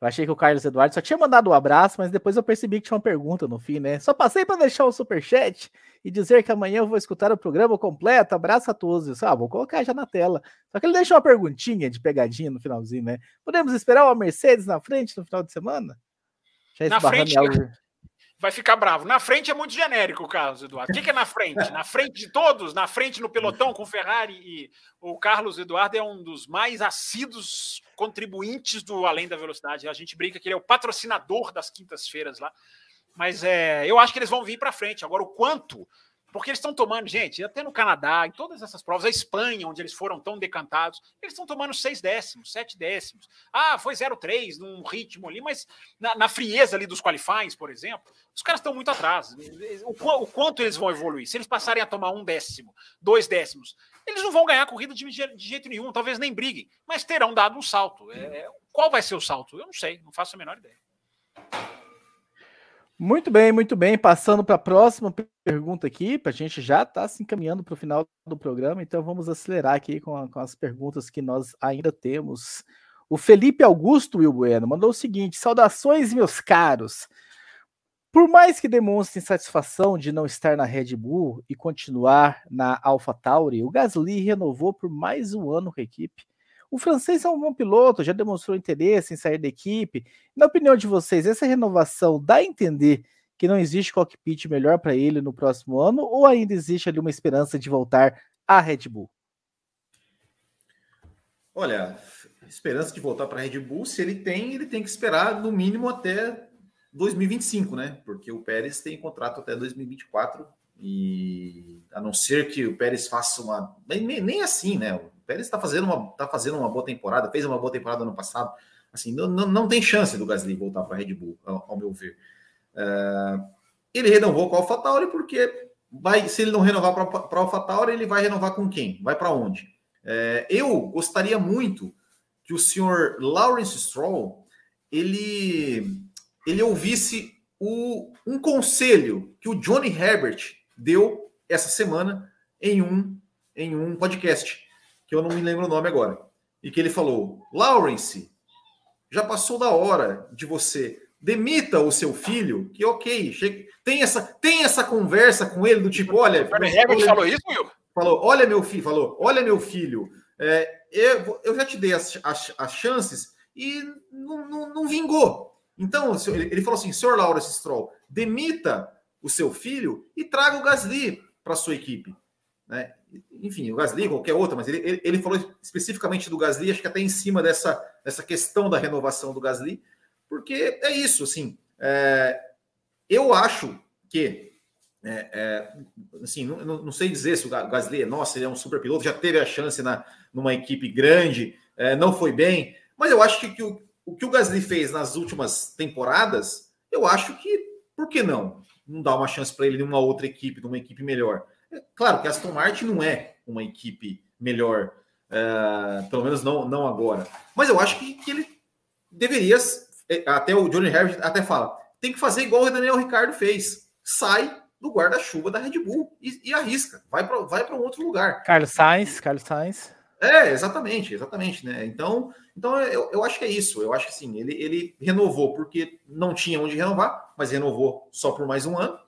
Speaker 1: Eu achei que o Carlos Eduardo só tinha mandado um abraço, mas depois eu percebi que tinha uma pergunta no fim, né? Só passei para deixar o super chat e dizer que amanhã eu vou escutar o programa completo. Abraço a todos. Ah, vou colocar já na tela. Só que ele deixou uma perguntinha de pegadinha no finalzinho, né? Podemos esperar uma Mercedes na frente no final de semana?
Speaker 3: Já na frente, vai ficar bravo. Na frente é muito genérico, Carlos Eduardo. O que, que, é na frente? Na frente de todos? Na frente no pelotão com Ferrari e o Carlos Eduardo é um dos mais assíduos contribuintes do Além da Velocidade. A gente brinca que ele é o patrocinador das quintas-feiras lá. Mas é, eu acho que eles vão vir para frente. Agora, o quanto Porque eles estão tomando, gente, até no Canadá, em todas essas provas, a Espanha, onde eles foram tão decantados, eles estão tomando seis décimos, sete décimos. Ah, foi 0,3 num ritmo ali, mas na, na, frieza ali dos qualifies, por exemplo, os caras estão muito atrás. O, o, quanto eles vão evoluir? Se eles passarem a tomar um décimo, dois décimos, eles não vão ganhar a corrida de, de jeito nenhum, talvez nem briguem, mas terão dado um salto. É, qual vai ser o salto? Eu não sei, não faço a menor ideia.
Speaker 1: Muito bem, muito bem. Passando para a próxima pergunta aqui, para a gente já está se encaminhando para o final do programa, então vamos acelerar aqui com, a, com, as perguntas que nós ainda temos. O Felipe Augusto Will Bueno mandou o seguinte: saudações, meus caros. Por mais que demonstrem satisfação de não estar na Red Bull e continuar na AlphaTauri, o Gasly renovou por mais um ano com a equipe. O francês é um bom piloto, já demonstrou interesse em sair da equipe. Na opinião de vocês, essa renovação dá a entender que não existe cockpit melhor para ele no próximo ano ou ainda existe ali uma esperança de voltar à Red Bull?
Speaker 2: Olha, esperança de voltar para a Red Bull, se ele tem, ele tem que esperar no mínimo até 2025, né? Porque o Pérez tem contrato até 2024 e a não ser que o Pérez faça uma nem, nem assim, né? Pérez está fazendo, uma, tá fazendo uma boa temporada, fez uma boa temporada no passado. Assim, não, não, não tem chance do Gasly voltar para a Red Bull, ao, ao meu ver. É, ele renovou com a AlphaTauri porque vai, se ele não renovar para a AlphaTauri, ele vai renovar com quem? Vai para onde? É, eu gostaria muito que o senhor Lawrence Stroll ele, ele ouvisse o, um conselho que o Johnny Herbert deu essa semana em um, em um podcast que eu não me lembro o nome agora, e que ele falou: Lawrence, já passou da hora de você demita o seu filho, que ok, chegue, tem essa tem essa conversa com ele do tipo, olha, o
Speaker 3: Herbert falou isso, meu?
Speaker 2: Falou, olha meu filho, falou, olha meu filho, é, eu, eu já te dei as, as, as chances e não, não, não vingou. Então, ele, ele falou assim, senhor Lawrence Stroll, demita o seu filho e traga o Gasly para sua equipe. Né? Enfim, o Gasly, qualquer outra, mas ele, ele, falou especificamente do Gasly, acho que até em cima dessa, dessa questão da renovação do Gasly, porque é isso, assim, é, eu acho que, é, é, assim, não, não, sei dizer se o Gasly, nossa, ele é um super piloto, já teve a chance na, numa equipe grande, é, não foi bem, mas eu acho que, que o, o que o Gasly fez nas últimas temporadas, eu acho que, por que não? Não dá uma chance para ele em uma outra equipe, numa equipe melhor. Claro que a Aston Martin não é uma equipe melhor, uh, pelo menos não, não agora. Mas eu acho que, que ele deveria, é, até o Johnny Herbert até fala, tem que fazer igual o Daniel Ricardo fez. Sai do guarda-chuva da Red Bull e, e arrisca. Vai para vai um outro lugar.
Speaker 1: Carlos Sainz, Carlos Sainz.
Speaker 2: É, exatamente, exatamente, né? Então, então eu, eu acho que é isso. Eu acho que sim, ele, ele renovou porque não tinha onde renovar, mas renovou só por mais um ano.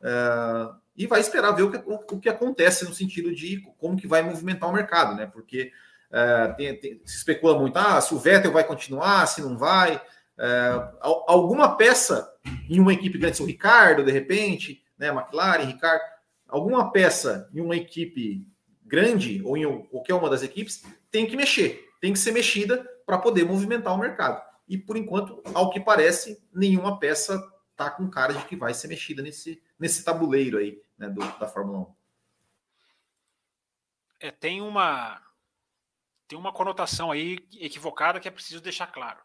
Speaker 2: Uh, e vai esperar ver o que, o, o, que acontece no sentido de como que vai movimentar o mercado, né? Porque uh, tem, tem, se especula muito, ah, se o Vettel vai continuar, se não vai. Uh, alguma peça em uma equipe grande, se o Ricardo, de repente, né? McLaren, Ricardo, alguma peça em uma equipe grande ou em qualquer uma das equipes tem que mexer, tem que ser mexida para poder movimentar o mercado. E por enquanto, ao que parece, nenhuma peça está com cara de que vai ser mexida nesse, nesse tabuleiro aí né, do, da Fórmula 1.
Speaker 3: É, tem uma tem uma conotação aí equivocada que é preciso deixar claro.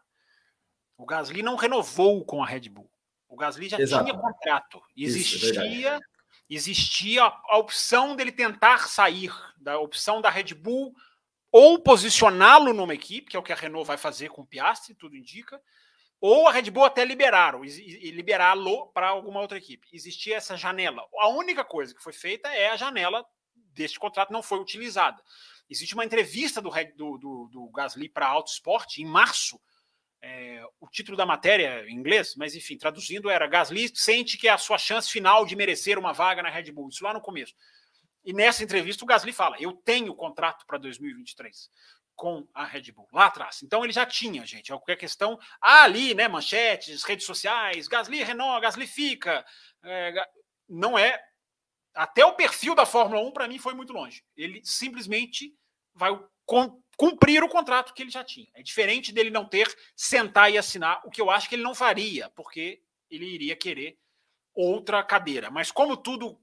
Speaker 3: O Gasly não renovou com a Red Bull. O Gasly já Exato. tinha contrato. Existia Isso, é existia a opção dele tentar sair da opção da Red Bull ou posicioná-lo numa equipe, que é o que a Renault vai fazer com o Piastri, tudo indica, ou a Red Bull até liberaram, e liberá-lo para alguma outra equipe. Existia essa janela. A única coisa que foi feita é a janela deste contrato não foi utilizada. Existe uma entrevista do, do, do, do Gasly para Auto Sport em março. É, o título da matéria em inglês, mas enfim, traduzindo era Gasly sente que é a sua chance final de merecer uma vaga na Red Bull. Isso lá no começo. E nessa entrevista o Gasly fala: Eu tenho contrato para 2023 com a Red Bull lá atrás. Então ele já tinha, gente. É qualquer questão. Ah, ali, né? Manchetes, redes sociais, Gasly Renault, Gasly fica. É, não é. Até o perfil da Fórmula 1, para mim, foi muito longe. Ele simplesmente vai cumprir o contrato que ele já tinha. É diferente dele não ter sentar e assinar, o que eu acho que ele não faria, porque ele iria querer outra cadeira. Mas como tudo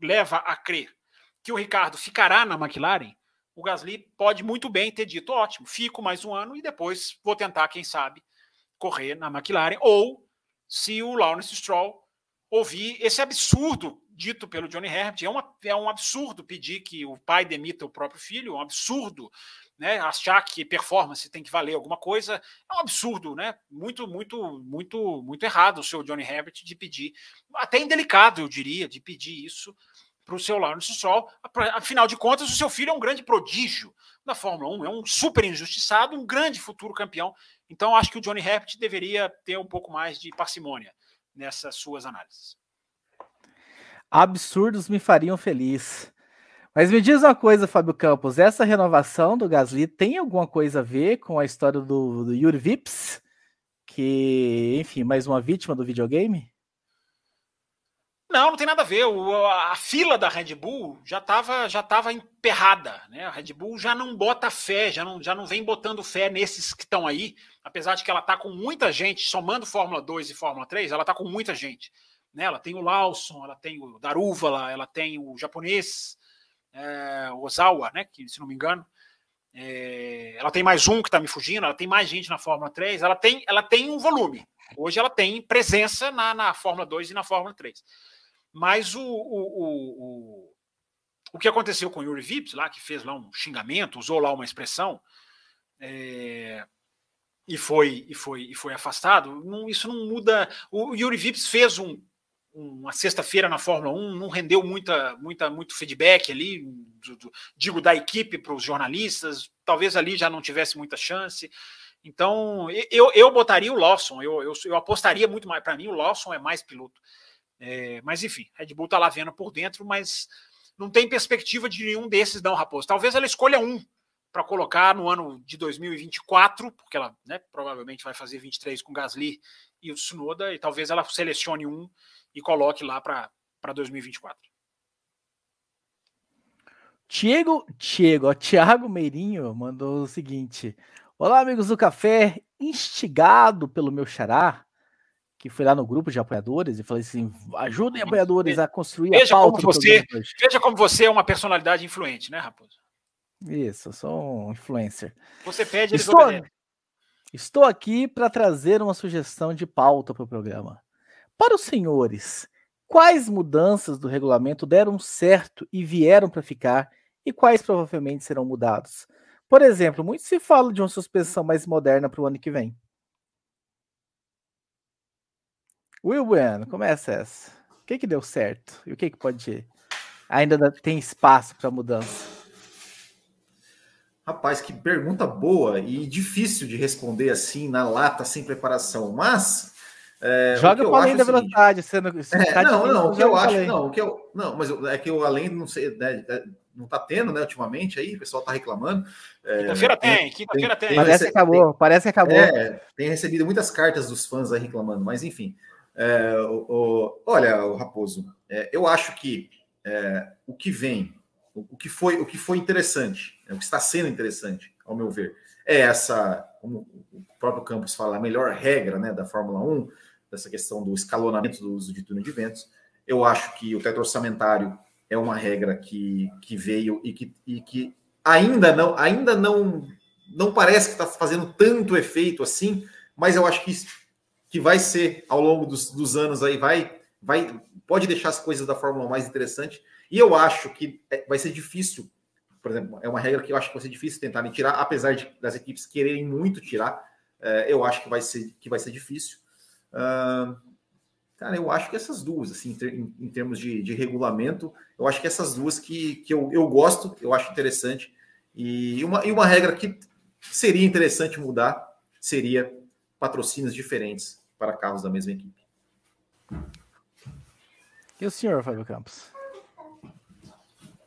Speaker 3: leva a crer que o Ricardo ficará na McLaren, o Gasly pode muito bem ter dito: ótimo, fico mais um ano e depois vou tentar, quem sabe, correr na McLaren. Ou se o Lawrence Stroll ouvir esse absurdo dito pelo Johnny Herbert, é, uma, é um absurdo pedir que o pai demita o próprio filho, é um absurdo né, achar que performance tem que valer alguma coisa, é um absurdo, né? Muito, muito, muito, muito errado o seu Johnny Herbert de pedir, até indelicado, eu diria, de pedir isso para o seu Lawrence Stroll. Afinal de contas, o seu filho é um grande prodígio da Fórmula 1, é um super injustiçado, um grande futuro campeão. Então, acho que o Johnny Herbert deveria ter um pouco mais de parcimônia nessas suas análises.
Speaker 1: Absurdos me fariam feliz. Mas me diz uma coisa, Fábio Campos, essa renovação do Gasly tem alguma coisa a ver com a história do, do Yuri Vips? Que, enfim, mais uma vítima do videogame?
Speaker 3: Não, não tem nada a ver. O, a fila da Red Bull já estava já tava emperrada. Né? A Red Bull já não bota fé, já não, já não vem botando fé nesses que estão aí. Apesar de que ela está com muita gente, somando Fórmula 2 e Fórmula 3, ela está com muita gente. Né? Ela tem o Lawson, ela tem o Darúvala, ela tem o japonês, é, Ozawa, né? que se não me engano. É, ela tem mais um que está me fugindo, ela tem mais gente na Fórmula 3, ela tem, ela tem um volume. Hoje ela tem presença na, na Fórmula 2 e na Fórmula 3. Mas o, o, o, o, que aconteceu com o Yuri Vips, lá, que fez lá um xingamento, usou lá uma expressão, é, e, foi, e, foi, e foi afastado, não, isso não muda. O Yuri Vips fez um, uma sexta-feira na Fórmula 1, não rendeu muita, muita, muito feedback ali, do, do, digo, da equipe para os jornalistas, talvez ali já não tivesse muita chance. Então, eu, eu botaria o Lawson, eu, eu, eu apostaria muito mais. Para mim, o Lawson é mais piloto. É, mas enfim, Red Bull está lá vendo por dentro, mas não tem perspectiva de nenhum desses, não, Raposo. Talvez ela escolha um para colocar no ano de 2024, porque ela né, provavelmente vai fazer 23 com Gasly e o Tsunoda, e talvez ela selecione um e coloque lá para 2024.
Speaker 1: Diego, Diego, Thiago Meirinho mandou o seguinte: Olá, amigos do café, instigado pelo meu xará, que foi lá no grupo de apoiadores e falei assim: ajudem apoiadores a construir
Speaker 3: veja
Speaker 1: a
Speaker 3: pauta. Como você, veja como você é uma personalidade influente, né, Raposo?
Speaker 1: Isso, eu sou um influencer.
Speaker 3: Você pede, eles
Speaker 1: estou, estou aqui para trazer uma sugestão de pauta para o programa. Para os senhores, quais mudanças do regulamento deram certo e vieram para ficar e quais provavelmente serão mudados? Por exemplo, muito se fala de uma suspensão mais moderna para o ano que vem. Will Bueno, começa essa. O que que deu certo? E o que que pode ainda tem espaço para mudança?
Speaker 2: Rapaz, que pergunta boa e difícil de responder assim na lata sem preparação, mas
Speaker 1: é, Joga para além da velocidade, sendo
Speaker 2: é, tá não, não, o que eu acho, não, o que eu não, mas é que o além não sei, né, é, não tá tendo, né, ultimamente aí, o pessoal tá reclamando.
Speaker 3: É, quinta-feira tem, quinta-feira tem. tem.
Speaker 1: Parece que acabou, tem, parece que acabou.
Speaker 2: É, tem recebido muitas cartas dos fãs aí reclamando, mas enfim. É, o, o, olha, o Raposo, é, eu acho que é, o que vem, o, o, que foi, o que foi interessante, é, o que está sendo interessante, ao meu ver, é essa, como o próprio Campos fala, a melhor regra né, da Fórmula 1, dessa questão do escalonamento do uso de túnel de ventos. Eu acho que o teto orçamentário é uma regra que, que veio e que, e que ainda não ainda não não parece que está fazendo tanto efeito assim, mas eu acho que que vai ser ao longo dos, dos anos aí, vai, vai, pode deixar as coisas da Fórmula 1 mais interessante. E eu acho que é, vai ser difícil, por exemplo, é uma regra que eu acho que vai ser difícil tentar tirar, apesar de, das equipes quererem muito tirar, é, eu acho que vai ser, que vai ser difícil. Uh, cara, eu acho que essas duas, assim, em, em termos de, de, regulamento, eu acho que essas duas que, que eu, eu gosto, eu acho interessante. E uma, e uma regra que seria interessante mudar seria patrocínios diferentes para carros da mesma equipe.
Speaker 1: E o senhor, Fábio Campos?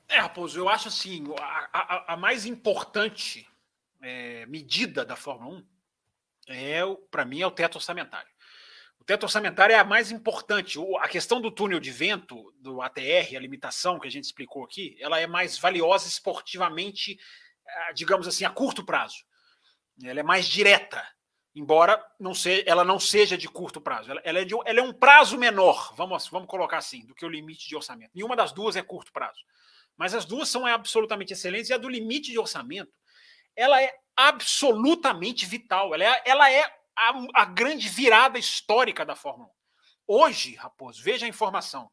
Speaker 3: É, Raposo, eu acho assim, a, a, a mais importante é, medida da Fórmula 1 é, para mim, é o teto orçamentário. O teto orçamentário é a mais importante. O, a questão do túnel de vento, do ATR, a limitação que a gente explicou aqui, ela é mais valiosa esportivamente, digamos assim, a curto prazo. Ela é mais direta embora não se, ela não seja de curto prazo. Ela, ela, é de, ela é um prazo menor, vamos, vamos colocar assim, do que o limite de orçamento. Nenhuma das duas é curto prazo. Mas as duas são absolutamente excelentes e a do limite de orçamento, ela é absolutamente vital. Ela é, ela é a, a grande virada histórica da Fórmula 1. Hoje, Raposo, veja a informação.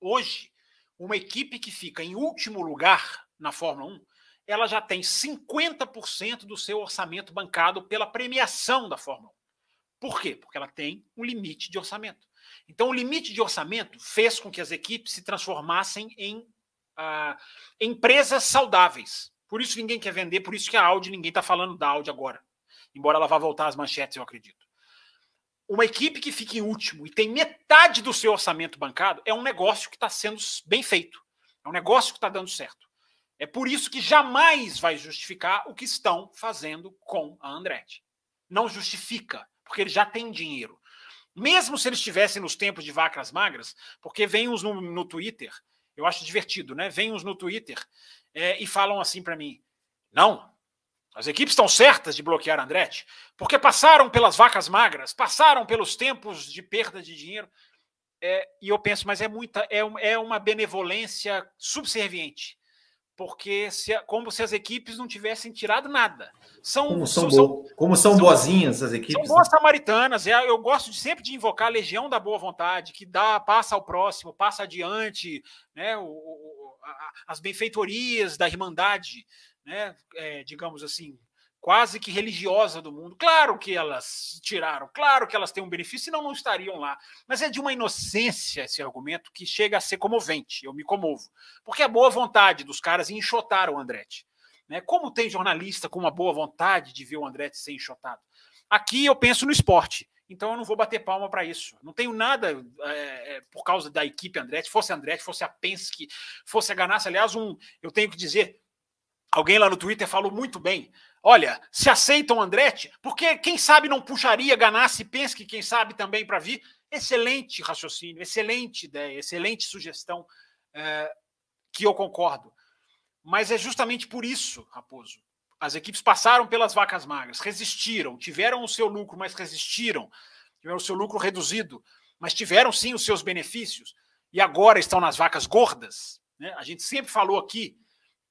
Speaker 3: Hoje, uma equipe que fica em último lugar na Fórmula 1 ela já tem 50% do seu orçamento bancado pela premiação da Fórmula 1. Por quê? Porque ela tem um limite de orçamento. Então, o limite de orçamento fez com que as equipes se transformassem em ah, empresas saudáveis. Por isso ninguém quer vender, por isso que a Audi, ninguém está falando da Audi agora. Embora ela vá voltar às manchetes, eu acredito. Uma equipe que fica em último e tem metade do seu orçamento bancado é um negócio que está sendo bem feito. É um negócio que está dando certo. É por isso que jamais vai justificar o que estão fazendo com a Andretti. Não justifica, porque eles já têm dinheiro. Mesmo se eles estivessem nos tempos de vacas magras, porque vem uns no, no Twitter, eu acho divertido, né? Vem uns no Twitter é, e falam assim para mim: não, as equipes estão certas de bloquear a Andretti, porque passaram pelas vacas magras, passaram pelos tempos de perda de dinheiro. É, e eu penso, mas é muita, é, é uma benevolência subserviente porque se, como se as equipes não tivessem tirado nada.
Speaker 2: São, como são, são, como são, são boazinhas as equipes. São
Speaker 3: boas né? samaritanas. É, eu gosto de, sempre de invocar a legião da boa vontade, que dá, passa ao próximo, passa adiante, né, o, o, a, as benfeitorias da irmandade, né, é, digamos assim, quase que religiosa do mundo. Claro que elas tiraram, claro que elas têm um benefício, senão não estariam lá. Mas é de uma inocência esse argumento que chega a ser comovente. Eu me comovo. Porque a boa vontade dos caras enxotaram o Andretti. Né? Como tem jornalista com uma boa vontade de ver o Andretti ser enxotado? Aqui eu penso no esporte. Então eu não vou bater palma para isso. Não tenho nada é, por causa da equipe Andretti, fosse a Andretti, fosse a Penske, fosse a Ganassi. Aliás, um, eu tenho que dizer, alguém lá no Twitter falou muito bem. Olha, se aceitam Andretti, porque quem sabe não puxaria Ganassi Penske, quem sabe também para vir. Excelente raciocínio, excelente ideia, excelente sugestão, é, que eu concordo. Mas é justamente por isso, Raposo. As equipes passaram pelas vacas magras, resistiram, tiveram o seu lucro, mas resistiram, tiveram o seu lucro reduzido, mas tiveram sim os seus benefícios, e agora estão nas vacas gordas. Né? A gente sempre falou aqui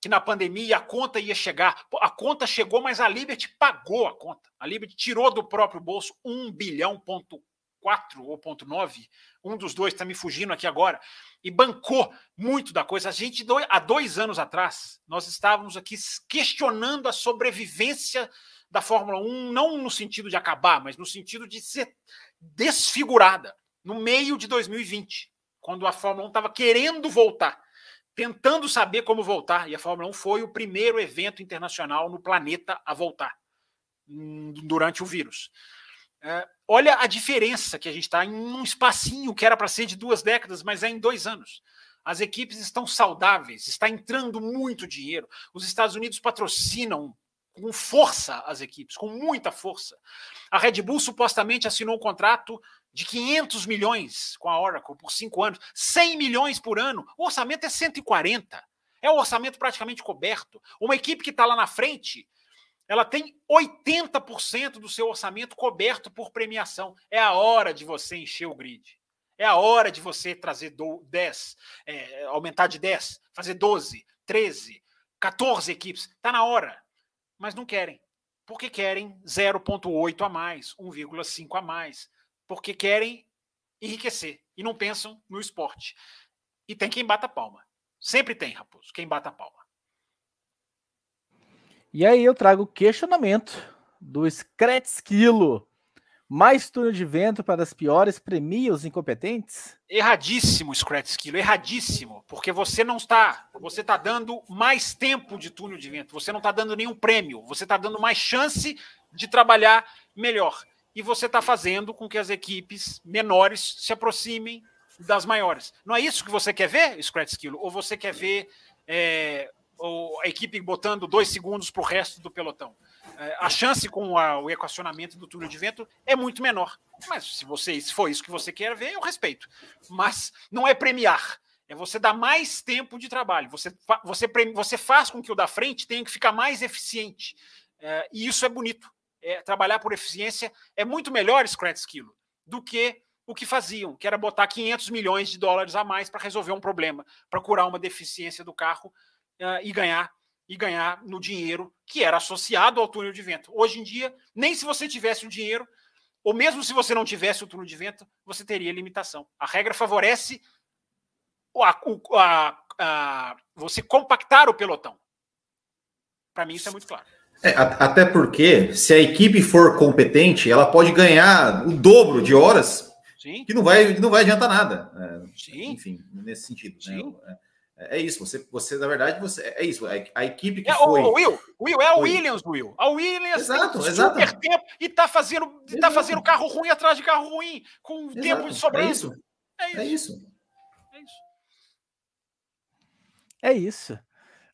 Speaker 3: que na pandemia a conta ia chegar. A conta chegou, mas a Liberty pagou a conta. A Liberty tirou do próprio bolso 1 bilhão ponto 4 ou ponto 9, um dos dois está me fugindo aqui agora, e bancou muito da coisa. A gente, há dois anos atrás, nós estávamos aqui questionando a sobrevivência da Fórmula 1, não no sentido de acabar, mas no sentido de ser desfigurada no meio de 2020, quando a Fórmula 1 estava querendo voltar tentando saber como voltar. E a Fórmula 1 foi o primeiro evento internacional no planeta a voltar hum, durante o vírus. É, olha a diferença que a gente está em um espacinho que era para ser de duas décadas, mas é em dois anos. As equipes estão saudáveis, está entrando muito dinheiro. Os Estados Unidos patrocinam com força as equipes, com muita força. A Red Bull supostamente assinou um contrato de 500 milhões com a Oracle por cinco anos, 100 milhões por ano. O orçamento é 140. É um orçamento praticamente coberto. Uma equipe que está lá na frente, ela tem 80% do seu orçamento coberto por premiação. É a hora de você encher o grid. É a hora de você trazer 10, é, aumentar de 10, fazer 12, 13, 14 equipes. Está na hora. Mas não querem. Porque querem 0,8 a mais, 1,5 a mais porque querem enriquecer e não pensam no esporte. E tem quem bata palma. Sempre tem, Raposo, quem bata palma.
Speaker 1: E aí eu trago o questionamento do Scratskilo. Mais túnel de vento para as piores premia os incompetentes?
Speaker 3: Erradíssimo, Scratskilo, erradíssimo. Porque você não está. Você está dando mais tempo de túnel de vento. Você não está dando nenhum prêmio. Você está dando mais chance de trabalhar melhor e você está fazendo com que as equipes menores se aproximem das maiores. Não é isso que você quer ver, Scratch Skill? Ou você quer ver é, a equipe botando dois segundos para o resto do pelotão? É, a chance com a, o equacionamento do túnel de vento é muito menor. Mas se, você, se for isso que você quer ver, eu respeito. Mas não é premiar. É você dar mais tempo de trabalho. Você, você, você faz com que o da frente tenha que ficar mais eficiente. É, e isso é bonito é, trabalhar por eficiência é muito melhor, Scratch Kilo, do que o que faziam, que era botar 500 milhões de dólares a mais para resolver um problema, para curar uma deficiência do carro uh, e ganhar e ganhar no dinheiro que era associado ao túnel de vento. Hoje em dia, nem se você tivesse o dinheiro, ou mesmo se você não tivesse o túnel de vento, você teria limitação. A regra favorece a, a, a, você compactar o pelotão. Para mim, isso é muito claro.
Speaker 2: É, até porque, se a equipe for competente, ela pode ganhar o dobro de horas, Sim. que não vai, não vai adiantar nada. É, Sim. Enfim, nesse sentido. Né? Sim. Né? É, é, isso, você, você, na verdade, você é isso. A, a equipe que é, foi.
Speaker 3: O Will, Will, é a Williams, Will. A Williams
Speaker 2: exato, tem exato. super
Speaker 3: tempo e tá fazendo, tá fazendo carro ruim atrás de carro ruim, com exato. tempo sobrando.
Speaker 2: É isso. É isso. É isso. É isso.
Speaker 1: É isso.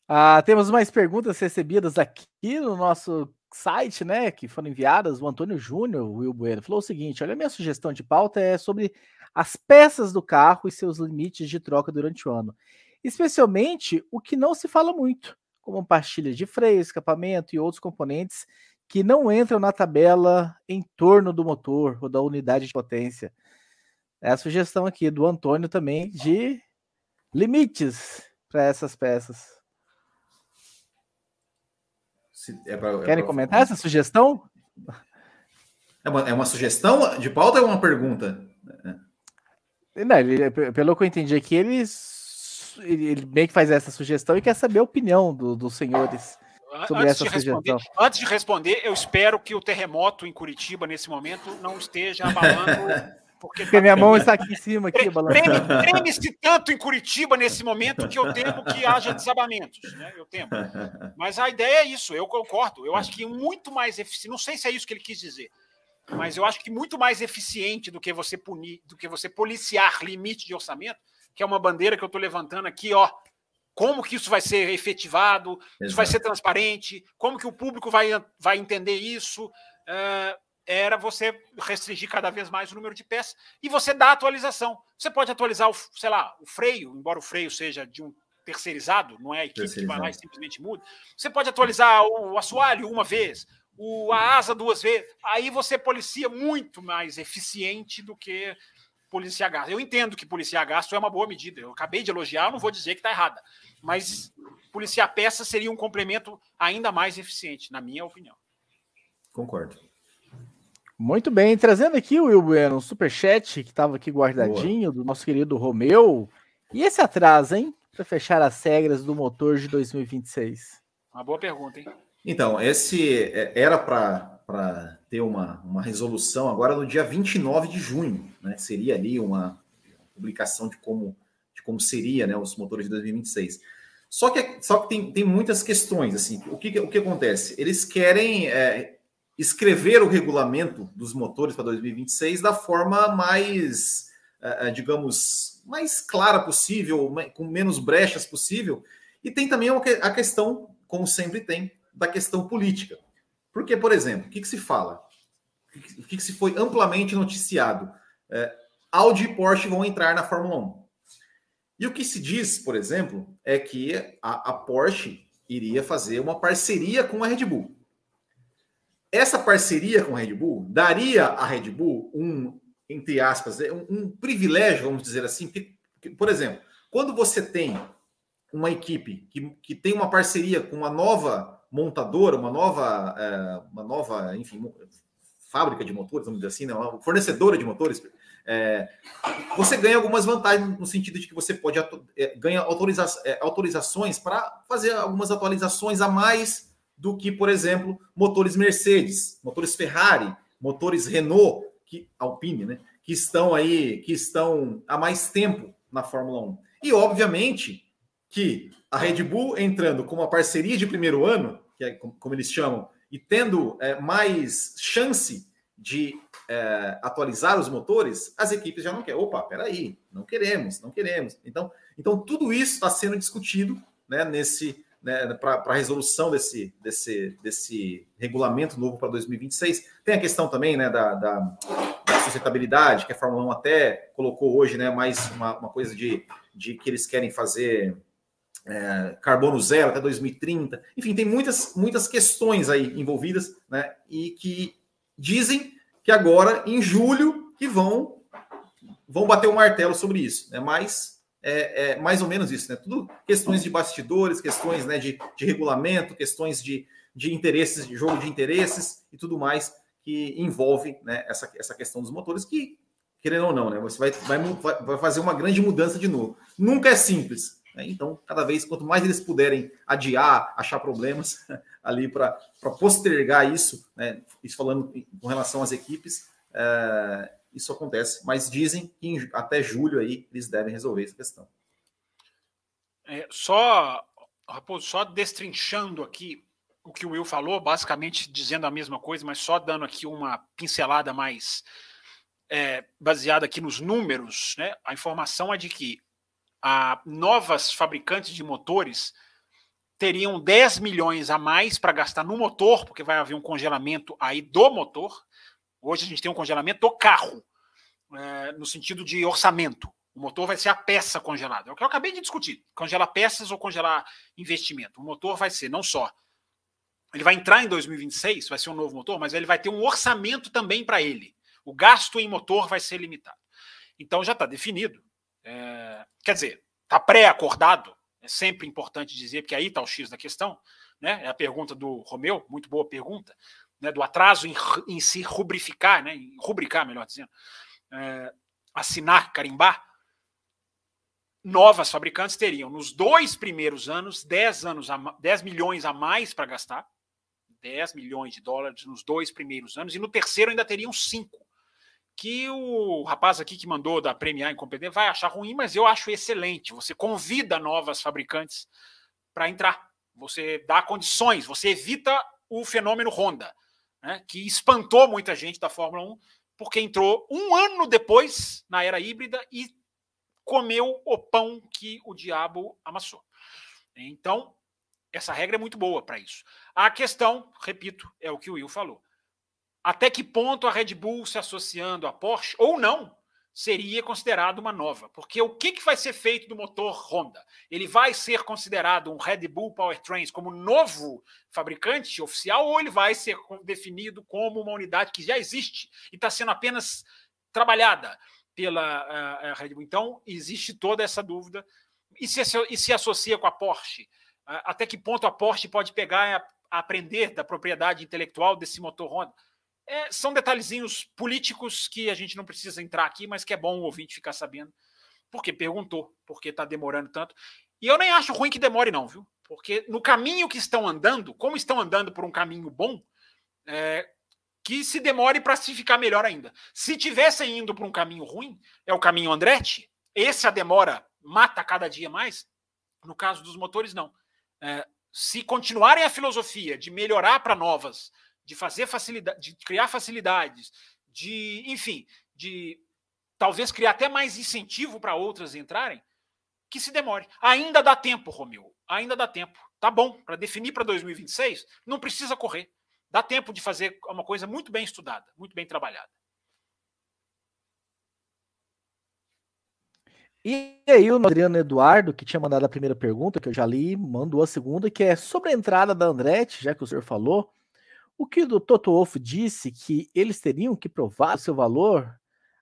Speaker 1: Ah, temos mais perguntas recebidas aqui no nosso site, né? Que foram enviadas. O Antônio Júnior, o Will Bueno, falou o seguinte: olha, minha sugestão de pauta é sobre as peças do carro e seus limites de troca durante o ano. Especialmente o que não se fala muito, como pastilhas de freio, escapamento e outros componentes que não entram na tabela em torno do motor ou da unidade de potência. É a sugestão aqui do Antônio também de limites para essas peças. É pra, é Querem pra... comentar essa sugestão?
Speaker 2: É uma, é uma sugestão de pauta ou é uma pergunta?
Speaker 1: Não, ele, pelo que eu entendi aqui, ele, ele meio que faz essa sugestão e quer saber a opinião do, dos senhores sobre antes essa sugestão.
Speaker 3: Antes de responder, eu espero que o terremoto em Curitiba, nesse momento, não esteja abalando *laughs*
Speaker 1: porque, Porque tá minha mão está aqui em cima, aqui,
Speaker 3: balançando. Treme-se tanto em Curitiba nesse momento que eu temo que haja desabamentos. Né? Eu temo. Mas a ideia é isso, eu concordo. Eu acho que muito mais eficiente. Não sei se é isso que ele quis dizer, mas eu acho que muito mais eficiente do que você punir, do que você policiar limite de orçamento, que é uma bandeira que eu estou levantando aqui, ó. Como que isso vai ser efetivado? Exato. Isso vai ser transparente? Como que o público vai, vai entender isso? Uh, era você restringir cada vez mais o número de peças e você dá atualização. Você pode atualizar, o, sei lá, o freio, embora o freio seja de um terceirizado, não é a equipe que vai lá e simplesmente muda. Você pode atualizar o assoalho uma vez, o, a asa duas vezes. Aí você policia muito mais eficiente do que policiar gasto. Eu entendo que policiar gasto é uma boa medida. Eu acabei de elogiar, não vou dizer que está errada. Mas policiar peças seria um complemento ainda mais eficiente, na minha opinião.
Speaker 2: Concordo.
Speaker 1: Muito bem, trazendo aqui o Will Bueno, um superchat que estava aqui guardadinho, Boa. do nosso querido Romeu. E esse atraso, hein? Para fechar as regras do motor de 2026.
Speaker 3: Uma boa pergunta, hein?
Speaker 2: Então, esse é, era para ter uma, uma resolução agora no dia 29 de junho, né? Seria ali uma publicação de como, de como seria né, os motores de 2026. Só que, só que tem, tem muitas questões, assim, o que, o que acontece? Eles querem é, escrever o regulamento dos motores para 2026 da forma mais, eh, eh, digamos, mais clara possível, com menos brechas possível. E tem também a questão, como sempre tem, da questão política. Porque, por exemplo, o que, que se fala? O que, que se foi amplamente noticiado? É, Audi e Porsche vão entrar na Fórmula 1. E o que se diz, por exemplo, é que a, a Porsche iria fazer uma parceria com a Red Bull essa parceria com a Red Bull daria à Red Bull um, entre aspas, um, um privilégio, vamos dizer assim, que, por exemplo, quando você tem uma equipe que, que tem uma parceria com uma nova montadora, uma nova, é, uma nova, enfim, fábrica de motores, vamos dizer assim, né, uma fornecedora de motores, é, você ganha algumas vantagens no sentido de que você pode é, ganha autoriza, é, autorizações para fazer algumas atualizações a mais do que, por exemplo, motores Mercedes, motores Ferrari, motores Renault, que Alpine, né, que estão aí, que estão há mais tempo na Fórmula 1. E obviamente que a Red Bull entrando com uma parceria de primeiro ano, que é como eles chamam, e tendo é, mais chance de é, atualizar os motores, as equipes já não querem. Opa, peraí, não queremos, não queremos. Então, então tudo isso está sendo discutido né, nesse, né, para a resolução desse, desse, desse regulamento novo para 2026. Tem a questão também né, da, da, da, sustentabilidade, que a Fórmula 1 até colocou hoje, né, mais uma, uma coisa de, de que eles querem fazer é, carbono zero até 2030. Enfim, tem muitas, muitas questões aí envolvidas, né? E que dizem que agora, em julho, que vão, vão bater o martelo sobre isso. Né? Mas é, é mais ou menos isso, né? Tudo questões de bastidores, questões né, de, de regulamento, questões de, de interesses, de jogo de interesses e tudo mais que envolve né, essa, essa questão dos motores, que, querendo ou não, né, você vai, vai, vai fazer uma grande mudança de novo. Nunca é simples, né? Então, cada vez, quanto mais eles puderem adiar, achar problemas *laughs* ali para postergar isso, né? isso falando com relação às equipes, é, isso acontece. Mas dizem que até julho aí eles devem resolver essa questão.
Speaker 3: É, só, Raposo, só destrinchando aqui o que o Will falou, basicamente dizendo a mesma coisa, mas só dando aqui uma pincelada mais é, baseada aqui nos números, né? A informação é de que a novas fabricantes de motores teriam 10 milhões a mais para gastar no motor, porque vai haver um congelamento aí do motor. Hoje a gente tem um congelamento do carro, é, no sentido de orçamento. O motor vai ser a peça congelada. É o que eu acabei de discutir. Congelar peças ou congelar investimento. O motor vai ser não só. Ele vai entrar em 2026, vai ser um novo motor, mas ele vai ter um orçamento também para ele. O gasto em motor vai ser limitado. Então já está definido é, quer dizer, está pré-acordado, é sempre importante dizer, porque aí está o X da questão, né? É a pergunta do Romeu, muito boa pergunta, né? do atraso em, em se rubrificar, né? em rubricar, melhor dizendo, é, assinar, carimbar. Novas fabricantes teriam, nos dois primeiros anos, 10, anos a, 10 milhões a mais para gastar, 10 milhões de dólares nos dois primeiros anos, e no terceiro ainda teriam 5 que o rapaz aqui que mandou da Premiar Incompetente vai achar ruim, mas eu acho excelente. Você convida novas fabricantes para entrar. Você dá condições, você evita o fenômeno Honda, né, que espantou muita gente da Fórmula 1, porque entrou um ano depois na era híbrida e comeu o pão que o diabo amassou. Então, essa regra é muito boa para isso. A questão, repito, é o que o Will falou até que ponto a Red Bull se associando à Porsche, ou não, seria considerado uma nova. Porque o que, que vai ser feito do motor Honda? Ele vai ser considerado um Red Bull Powertrains como novo fabricante oficial, ou ele vai ser definido como uma unidade que já existe e está sendo apenas trabalhada pela Red Bull? Então, existe toda essa dúvida. E se, e se associa com a Porsche? Até que ponto a Porsche pode pegar a aprender da propriedade intelectual desse motor Honda? É, são detalhezinhos políticos que a gente não precisa entrar aqui, mas que é bom o ouvinte ficar sabendo. Porque perguntou, porque está demorando tanto. E eu nem acho ruim que demore, não, viu? Porque no caminho que estão andando, como estão andando por um caminho bom, é, que se demore para se ficar melhor ainda. Se tivessem indo por um caminho ruim, é o caminho Andretti, esse a demora mata cada dia mais. No caso dos motores, não. É, se continuarem a filosofia de melhorar para novas de fazer facilidade, de criar facilidades, de, enfim, de talvez criar até mais incentivo para outras entrarem, que se demore. Ainda dá tempo, Romeu. Ainda dá tempo. Tá bom, para definir para 2026, não precisa correr. Dá tempo de fazer uma coisa muito bem estudada, muito bem trabalhada.
Speaker 1: E aí, o Adriano Eduardo, que tinha mandado a primeira pergunta, que eu já li, mandou a segunda, que é sobre a entrada da Andretti, já que o senhor falou. O que o Toto Wolff disse que eles teriam que provar o seu valor,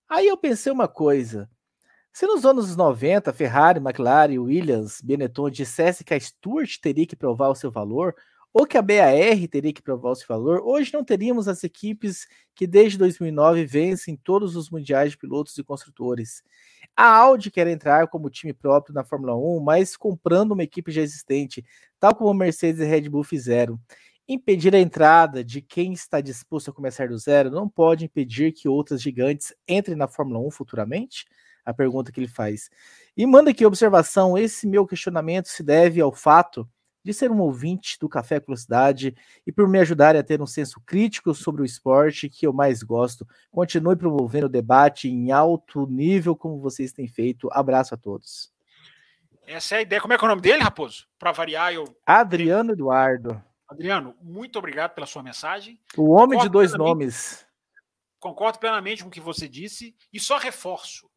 Speaker 1: aí eu pensei uma coisa. Se nos anos 90 Ferrari, McLaren, Williams, Benetton dissesse que a Stewart teria que provar o seu valor, ou que a BAR teria que provar o seu valor, hoje não teríamos as equipes que desde 2009 vencem todos os mundiais de pilotos e construtores. A Audi quer entrar como time próprio na Fórmula 1, mas comprando uma equipe já existente, tal como Mercedes e Red Bull fizeram. Impedir a entrada de quem está disposto a começar do zero não pode impedir que outras gigantes entrem na Fórmula 1 futuramente? A pergunta que ele faz. E manda aqui observação: esse meu questionamento se deve ao fato de ser um ouvinte do Café Velocidade e por me ajudar a ter um senso crítico sobre o esporte que eu mais gosto. Continue promovendo o debate em alto nível, como vocês têm feito. Abraço a todos.
Speaker 3: Essa é a ideia. Como é que é o nome dele, Raposo? Para variar, eu.
Speaker 1: Adriano Eduardo.
Speaker 3: Adriano, muito obrigado pela sua mensagem.
Speaker 1: O homem Concordo de dois nomes.
Speaker 3: Concordo plenamente com o que você disse e só reforço.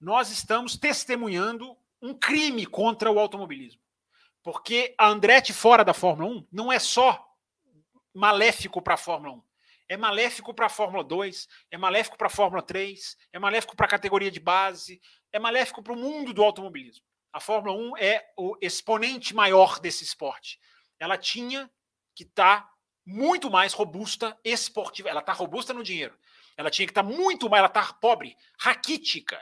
Speaker 3: Nós estamos testemunhando um crime contra o automobilismo. Porque a Andretti fora da Fórmula 1 não é só maléfico para a Fórmula 1. É maléfico para a Fórmula 2, é maléfico para a Fórmula 3, é maléfico para a categoria de base, é maléfico para o mundo do automobilismo. A Fórmula 1 é o exponente maior desse esporte. Ela tinha que estar tá muito mais robusta esportiva. Ela está robusta no dinheiro. Ela tinha que estar tá muito mais, ela está pobre, raquítica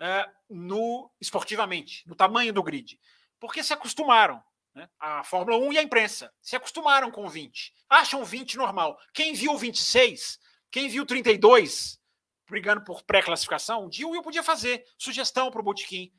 Speaker 3: uh, no esportivamente, no tamanho do grid. Porque se acostumaram. Né? A Fórmula 1 e a imprensa se acostumaram com o 20. Acham o 20 normal. Quem viu o 26, quem viu o 32, brigando por pré-classificação, o Will podia fazer sugestão para o Botequim.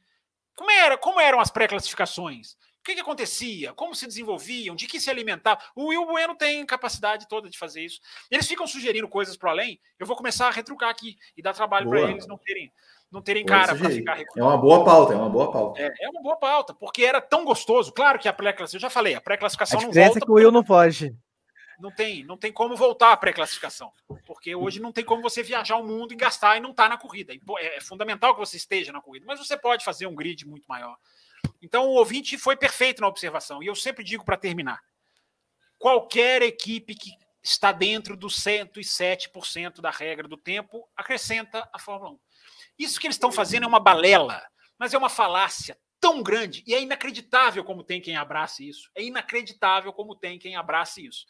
Speaker 3: Como, era, como eram as pré-classificações? O que, que, acontecia? Como se desenvolviam? De que se alimentavam? O Will Bueno tem capacidade toda de fazer isso. Eles ficam sugerindo coisas para além. Eu vou começar a retrucar aqui e dar trabalho para eles não terem não terem cara para ficar
Speaker 2: É uma boa pauta, é uma boa pauta.
Speaker 3: É, é, uma boa pauta, porque era tão gostoso. Claro que a pré-classificação, eu já falei, a pré-classificação
Speaker 1: não volta. É que o Will não foge.
Speaker 3: Não tem, não tem como voltar a pré-classificação, porque hoje não tem como você viajar o mundo e gastar e não estar tá na corrida. É, é fundamental que você esteja na corrida, mas você pode fazer um grid muito maior. Então o ouvinte foi perfeito na observação, e eu sempre digo para terminar: qualquer equipe que está dentro dos 107% da regra do tempo acrescenta a Fórmula 1. Isso que eles estão fazendo é uma balela, mas é uma falácia tão grande e é inacreditável como tem quem abrace isso. É inacreditável como tem quem abrace isso.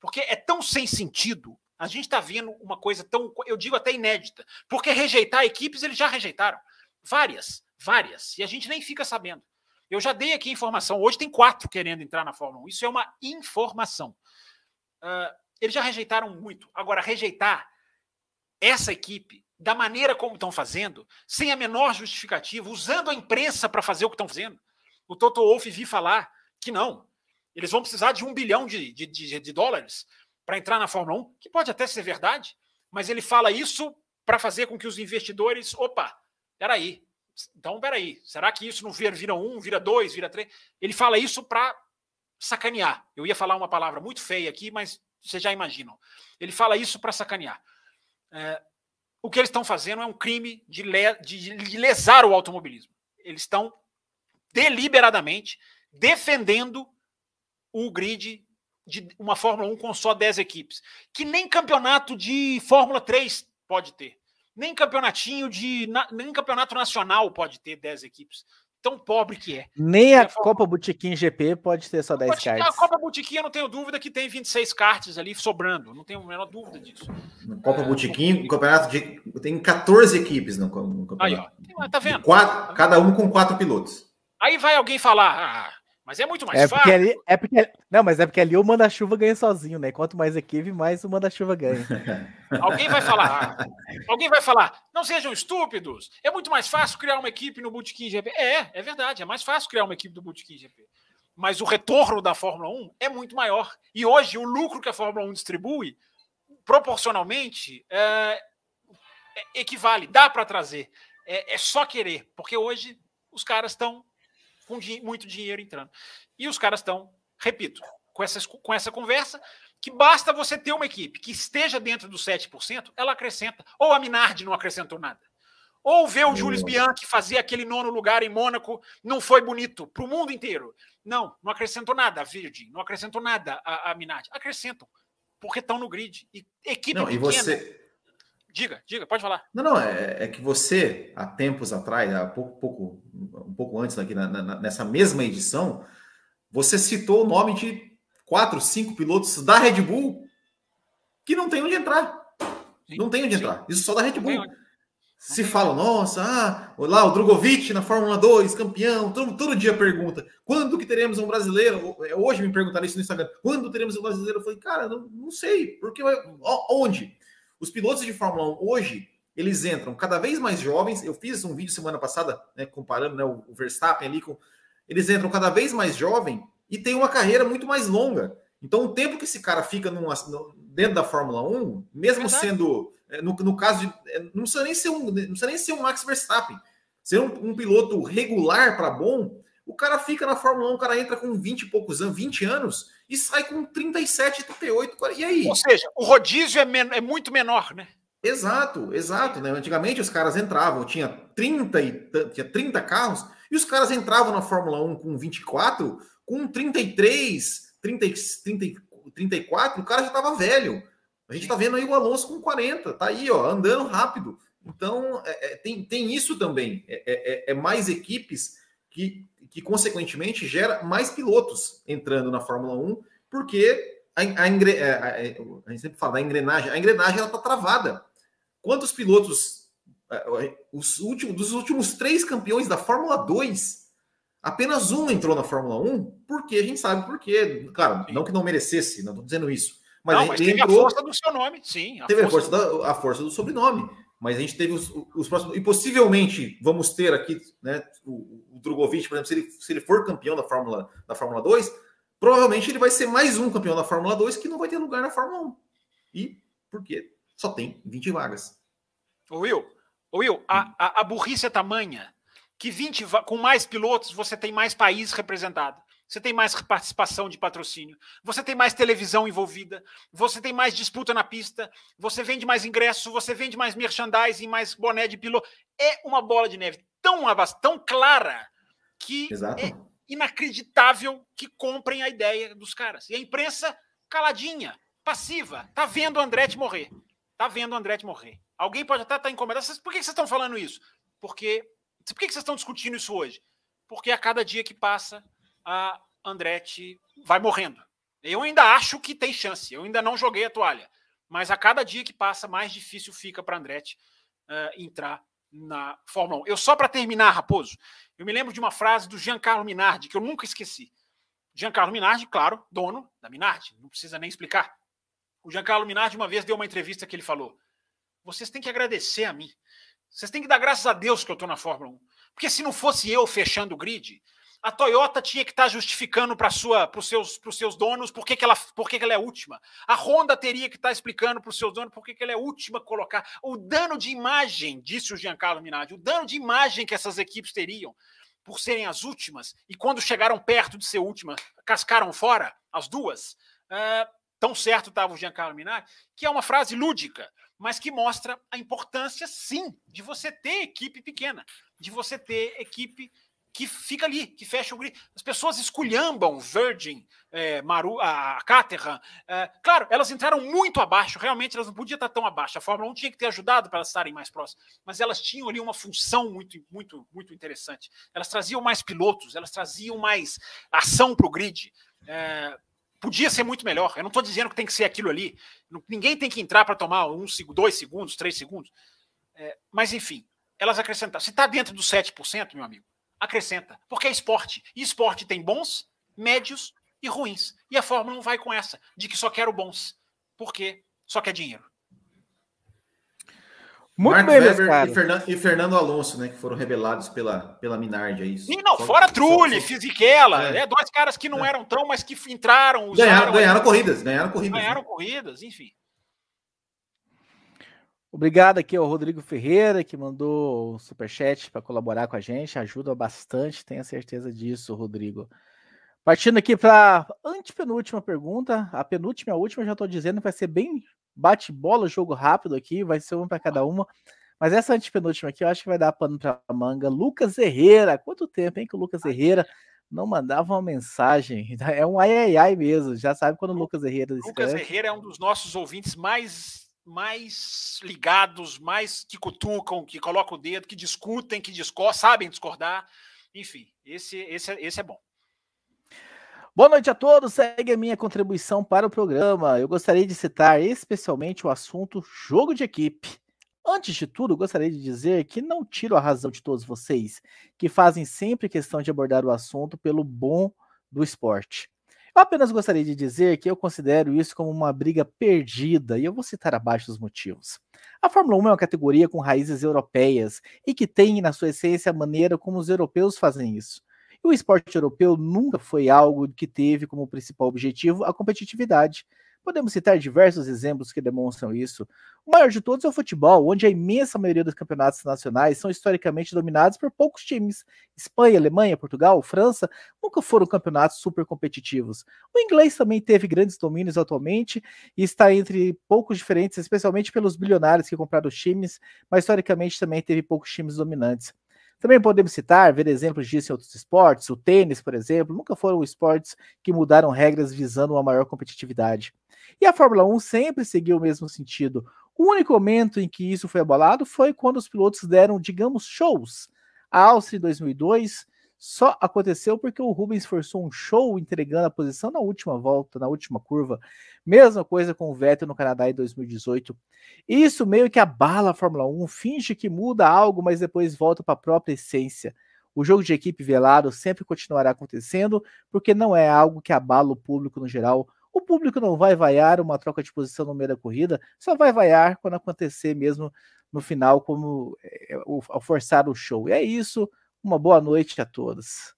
Speaker 3: Porque é tão sem sentido. A gente está vendo uma coisa tão, eu digo até inédita. Porque rejeitar equipes eles já rejeitaram. Várias, várias. E a gente nem fica sabendo. Eu já dei aqui informação. Hoje tem quatro querendo entrar na Fórmula 1. Isso é uma informação. Uh, eles já rejeitaram muito. Agora, rejeitar essa equipe da maneira como estão fazendo, sem a menor justificativa, usando a imprensa para fazer o que estão fazendo. O Toto Wolff vi falar que não. Eles vão precisar de um bilhão de, de, de, de dólares para entrar na Fórmula 1, que pode até ser verdade, mas ele fala isso para fazer com que os investidores. Opa, peraí. Então, peraí. Será que isso não vira, vira um, vira dois, vira três? Ele fala isso para sacanear. Eu ia falar uma palavra muito feia aqui, mas vocês já imaginam. Ele fala isso para sacanear. É, o que eles estão fazendo é um crime de, le, de, de lesar o automobilismo. Eles estão deliberadamente defendendo o grid de uma Fórmula 1 com só 10 equipes, que nem campeonato de Fórmula 3 pode ter, nem campeonatinho de nem campeonato nacional pode ter 10 equipes tão pobre que é.
Speaker 1: Nem a, a Copa Botequim GP pode ter só 10 cartas.
Speaker 3: A Copa Botequim eu não tenho dúvida que tem 26 cartas ali sobrando, não tenho a menor dúvida disso.
Speaker 2: No Copa é, Botequim, o campeonato de, tem 14 equipes no, no campeonato.
Speaker 3: Aí, ó, tá vendo?
Speaker 2: Quatro, cada um com quatro pilotos.
Speaker 3: Aí vai alguém falar, ah, mas é muito mais
Speaker 1: é
Speaker 3: fácil.
Speaker 1: Ali, é porque, não, mas é porque ali o manda-chuva ganha sozinho, né? Quanto mais equipe, mais o manda-chuva ganha. *laughs*
Speaker 3: alguém vai falar, alguém vai falar, não sejam estúpidos. É muito mais fácil criar uma equipe no Bootkin GP. É, é verdade, é mais fácil criar uma equipe do Bootkin GP. Mas o retorno da Fórmula 1 é muito maior. E hoje o lucro que a Fórmula 1 distribui, proporcionalmente, é, é, equivale, dá para trazer. É, é só querer, porque hoje os caras estão com muito dinheiro entrando. E os caras estão, repito, com, essas, com essa conversa, que basta você ter uma equipe que esteja dentro dos 7%, ela acrescenta. Ou a Minardi não acrescentou nada. Ou ver o Jules Bianchi fazer aquele nono lugar em Mônaco não foi bonito para o mundo inteiro. Não, não acrescentou nada a Virgin, não acrescentou nada a, a Minardi. Acrescentam, porque estão no grid. E equipe
Speaker 2: não, pequena, e você
Speaker 3: Diga, diga, pode falar.
Speaker 2: Não, não, é, é que você, há tempos atrás, há pouco, pouco um pouco antes, aqui na, na, nessa mesma edição, você citou o nome de quatro, cinco pilotos da Red Bull que não tem onde entrar. Sim, não tem onde sim. entrar. Isso só da Red Bull. Se fala, nossa, ah, lá o Drogovic na Fórmula 2, campeão, todo, todo dia pergunta, quando que teremos um brasileiro? É, hoje me perguntaram isso no Instagram, quando teremos um brasileiro? Eu falei, cara, não, não sei, porque onde? Os pilotos de Fórmula 1 hoje, eles entram cada vez mais jovens. Eu fiz um vídeo semana passada, né, comparando né, o Verstappen ali com. Eles entram cada vez mais jovem e tem uma carreira muito mais longa. Então, o tempo que esse cara fica numa, dentro da Fórmula 1, mesmo sendo. É, no, no caso de. É, não precisa nem ser um, não precisa nem ser um Max Verstappen. Ser um, um piloto regular para bom, o cara fica na Fórmula 1, o cara entra com 20 e poucos anos, 20 anos, e sai com 37, 38, 40. E aí?
Speaker 3: Ou seja, o rodízio é, men é muito menor, né?
Speaker 2: Exato, exato. Né? Antigamente os caras entravam, tinha 30, e, tinha 30 carros, e os caras entravam na Fórmula 1 com 24, com 33, 30, 30, 34, o cara já estava velho. A gente está vendo aí o Alonso com 40, tá aí, ó, andando rápido. Então, é, é, tem, tem isso também. É, é, é, é, mais equipes que, que, consequentemente, gera mais pilotos entrando na Fórmula 1, porque a, a, engre, é, a, a gente sempre fala da engrenagem, a engrenagem ela está travada. Quantos pilotos, os últimos, dos últimos três campeões da Fórmula 2, apenas um entrou na Fórmula 1, porque a gente sabe por quê. Claro, não que não merecesse, não estou dizendo isso.
Speaker 3: Mas, não, mas teve entrou, a força do seu nome, sim.
Speaker 2: A teve força... a força, da, a força do sobrenome mas a gente teve os, os, próximos. E possivelmente vamos ter aqui né, o, o Drogovic, por exemplo, se ele, se ele for campeão da Fórmula, da Fórmula 2, provavelmente ele vai ser mais um campeão da Fórmula 2 que não vai ter lugar na Fórmula 1. E por quê? Só tem 20 vagas.
Speaker 3: Ô Will, ô Will a, a, a burrice é tamanha que 20 com mais pilotos você tem mais país representado você tem mais participação de patrocínio, você tem mais televisão envolvida, você tem mais disputa na pista, você vende mais ingresso, você vende mais merchandising, mais boné de piloto. É uma bola de neve tão, tão clara que Exato. é inacreditável que comprem a ideia dos caras. E a imprensa caladinha, passiva, tá vendo o Andretti morrer. Tá vendo o Andretti morrer. Alguém pode até estar incomodado. Por que vocês estão falando isso? Porque. Por que vocês estão discutindo isso hoje? Porque a cada dia que passa, a Andretti vai morrendo. Eu ainda acho que tem chance, eu ainda não joguei a toalha, mas a cada dia que passa, mais difícil fica para Andretti uh, entrar na Fórmula 1. Eu só para terminar, Raposo, eu me lembro de uma frase do Giancarlo Minardi que eu nunca esqueci. Giancarlo Minardi, claro, dono da Minardi, não precisa nem explicar. O Giancarlo Minardi uma vez deu uma entrevista que ele falou: "Vocês têm que agradecer a mim. Vocês têm que dar graças a Deus que eu estou na Fórmula 1. Porque se não fosse eu fechando o grid, a Toyota tinha que estar tá justificando para os seus, seus donos por que, que, ela, por que, que ela é última. A Honda teria que estar tá explicando para os seus donos por que, que ela é última a colocar. O dano de imagem, disse o Giancarlo Minardi, o dano de imagem que essas equipes teriam por serem as últimas, e quando chegaram perto de ser última, cascaram fora, as duas. Uh, tão certo estava o Giancarlo Minardi, que é uma frase lúdica, mas que mostra a importância, sim, de você ter equipe pequena, de você ter equipe que fica ali, que fecha o grid. As pessoas esculhambam Virgin, é, Maru, a Caterham. É, claro, elas entraram muito abaixo, realmente elas não podiam estar tão abaixo. A Fórmula 1 tinha que ter ajudado para elas estarem mais próximas, mas elas tinham ali uma função muito, muito, muito interessante. Elas traziam mais pilotos, elas traziam mais ação para o grid. É, podia ser muito melhor. Eu não estou dizendo que tem que ser aquilo ali. Ninguém tem que entrar para tomar um, dois segundos, três segundos. É, mas, enfim, elas acrescentaram. Se está dentro dos 7%, meu amigo, acrescenta, porque é esporte. E esporte tem bons, médios e ruins. E a Fórmula 1 vai com essa, de que só quero bons. porque Só quer dinheiro.
Speaker 2: Muito Mark bem, Weber e Fernando, e Fernando, Alonso, né, que foram rebelados pela, pela Minardi, é isso.
Speaker 3: E não, fora Trulli, Fisichella, é. é. dois caras que não é. eram tão, mas que entraram,
Speaker 2: usaram, ganharam, ganharam corridas, ganharam corridas.
Speaker 3: Ganharam né? corridas, enfim.
Speaker 1: Obrigado aqui ao Rodrigo Ferreira, que mandou o superchat para colaborar com a gente, ajuda bastante, tenho certeza disso, Rodrigo. Partindo aqui para a antepenúltima pergunta, a penúltima e a última, já estou dizendo, vai ser bem bate-bola, jogo rápido aqui, vai ser uma para cada uma. Mas essa antepenúltima aqui, eu acho que vai dar pano para manga. Lucas Herrera, quanto tempo, hein, que o Lucas Herrera não mandava uma mensagem? *laughs* É um ai ai ai mesmo, já sabe quando o Lucas Herrera
Speaker 3: Lucas Herrera é um dos nossos ouvintes mais mais ligados, mais que cutucam, que colocam o dedo, que discutem, que discordam, sabem discordar. Enfim, esse, esse, esse é bom.
Speaker 1: Boa noite a todos. Segue a minha contribuição para o programa. Eu gostaria de citar especialmente o assunto jogo de equipe. Antes de tudo, gostaria de dizer que não tiro a razão de todos vocês, que fazem sempre questão de abordar o assunto pelo bom do esporte. Apenas gostaria de dizer que eu considero isso como uma briga perdida e eu vou citar abaixo os motivos. A Fórmula 1 é uma categoria com raízes europeias e que tem na sua essência a maneira como os europeus fazem isso. E o esporte europeu nunca foi algo que teve como principal objetivo a competitividade. Podemos citar diversos exemplos que demonstram isso. O maior de todos é o futebol, onde a imensa maioria dos campeonatos nacionais são historicamente dominados por poucos times. Espanha, Alemanha, Portugal, França nunca foram campeonatos super competitivos. O inglês também teve grandes domínios atualmente e está entre poucos diferentes, especialmente pelos bilionários que compraram os times, mas historicamente também teve poucos times dominantes. Também podemos citar, ver exemplos disso em outros esportes, o tênis, por exemplo, nunca foram esportes que mudaram regras visando uma maior competitividade. E a Fórmula 1 sempre seguiu o mesmo sentido. O único momento em que isso foi abalado foi quando os pilotos deram, digamos, shows. A Áustria em 2002 só aconteceu porque o Rubens forçou um show entregando a posição na última volta, na última curva. Mesma coisa com o Vettel no Canadá em 2018. Isso meio que abala a Fórmula 1, finge que muda algo, mas depois volta para a própria essência. O jogo de equipe velado sempre continuará acontecendo, porque não é algo que abala o público no geral. O público não vai vaiar uma troca de posição no meio da corrida, só vai vaiar quando acontecer mesmo no final, como é, ao forçar o show. E é isso. Uma boa noite a todos.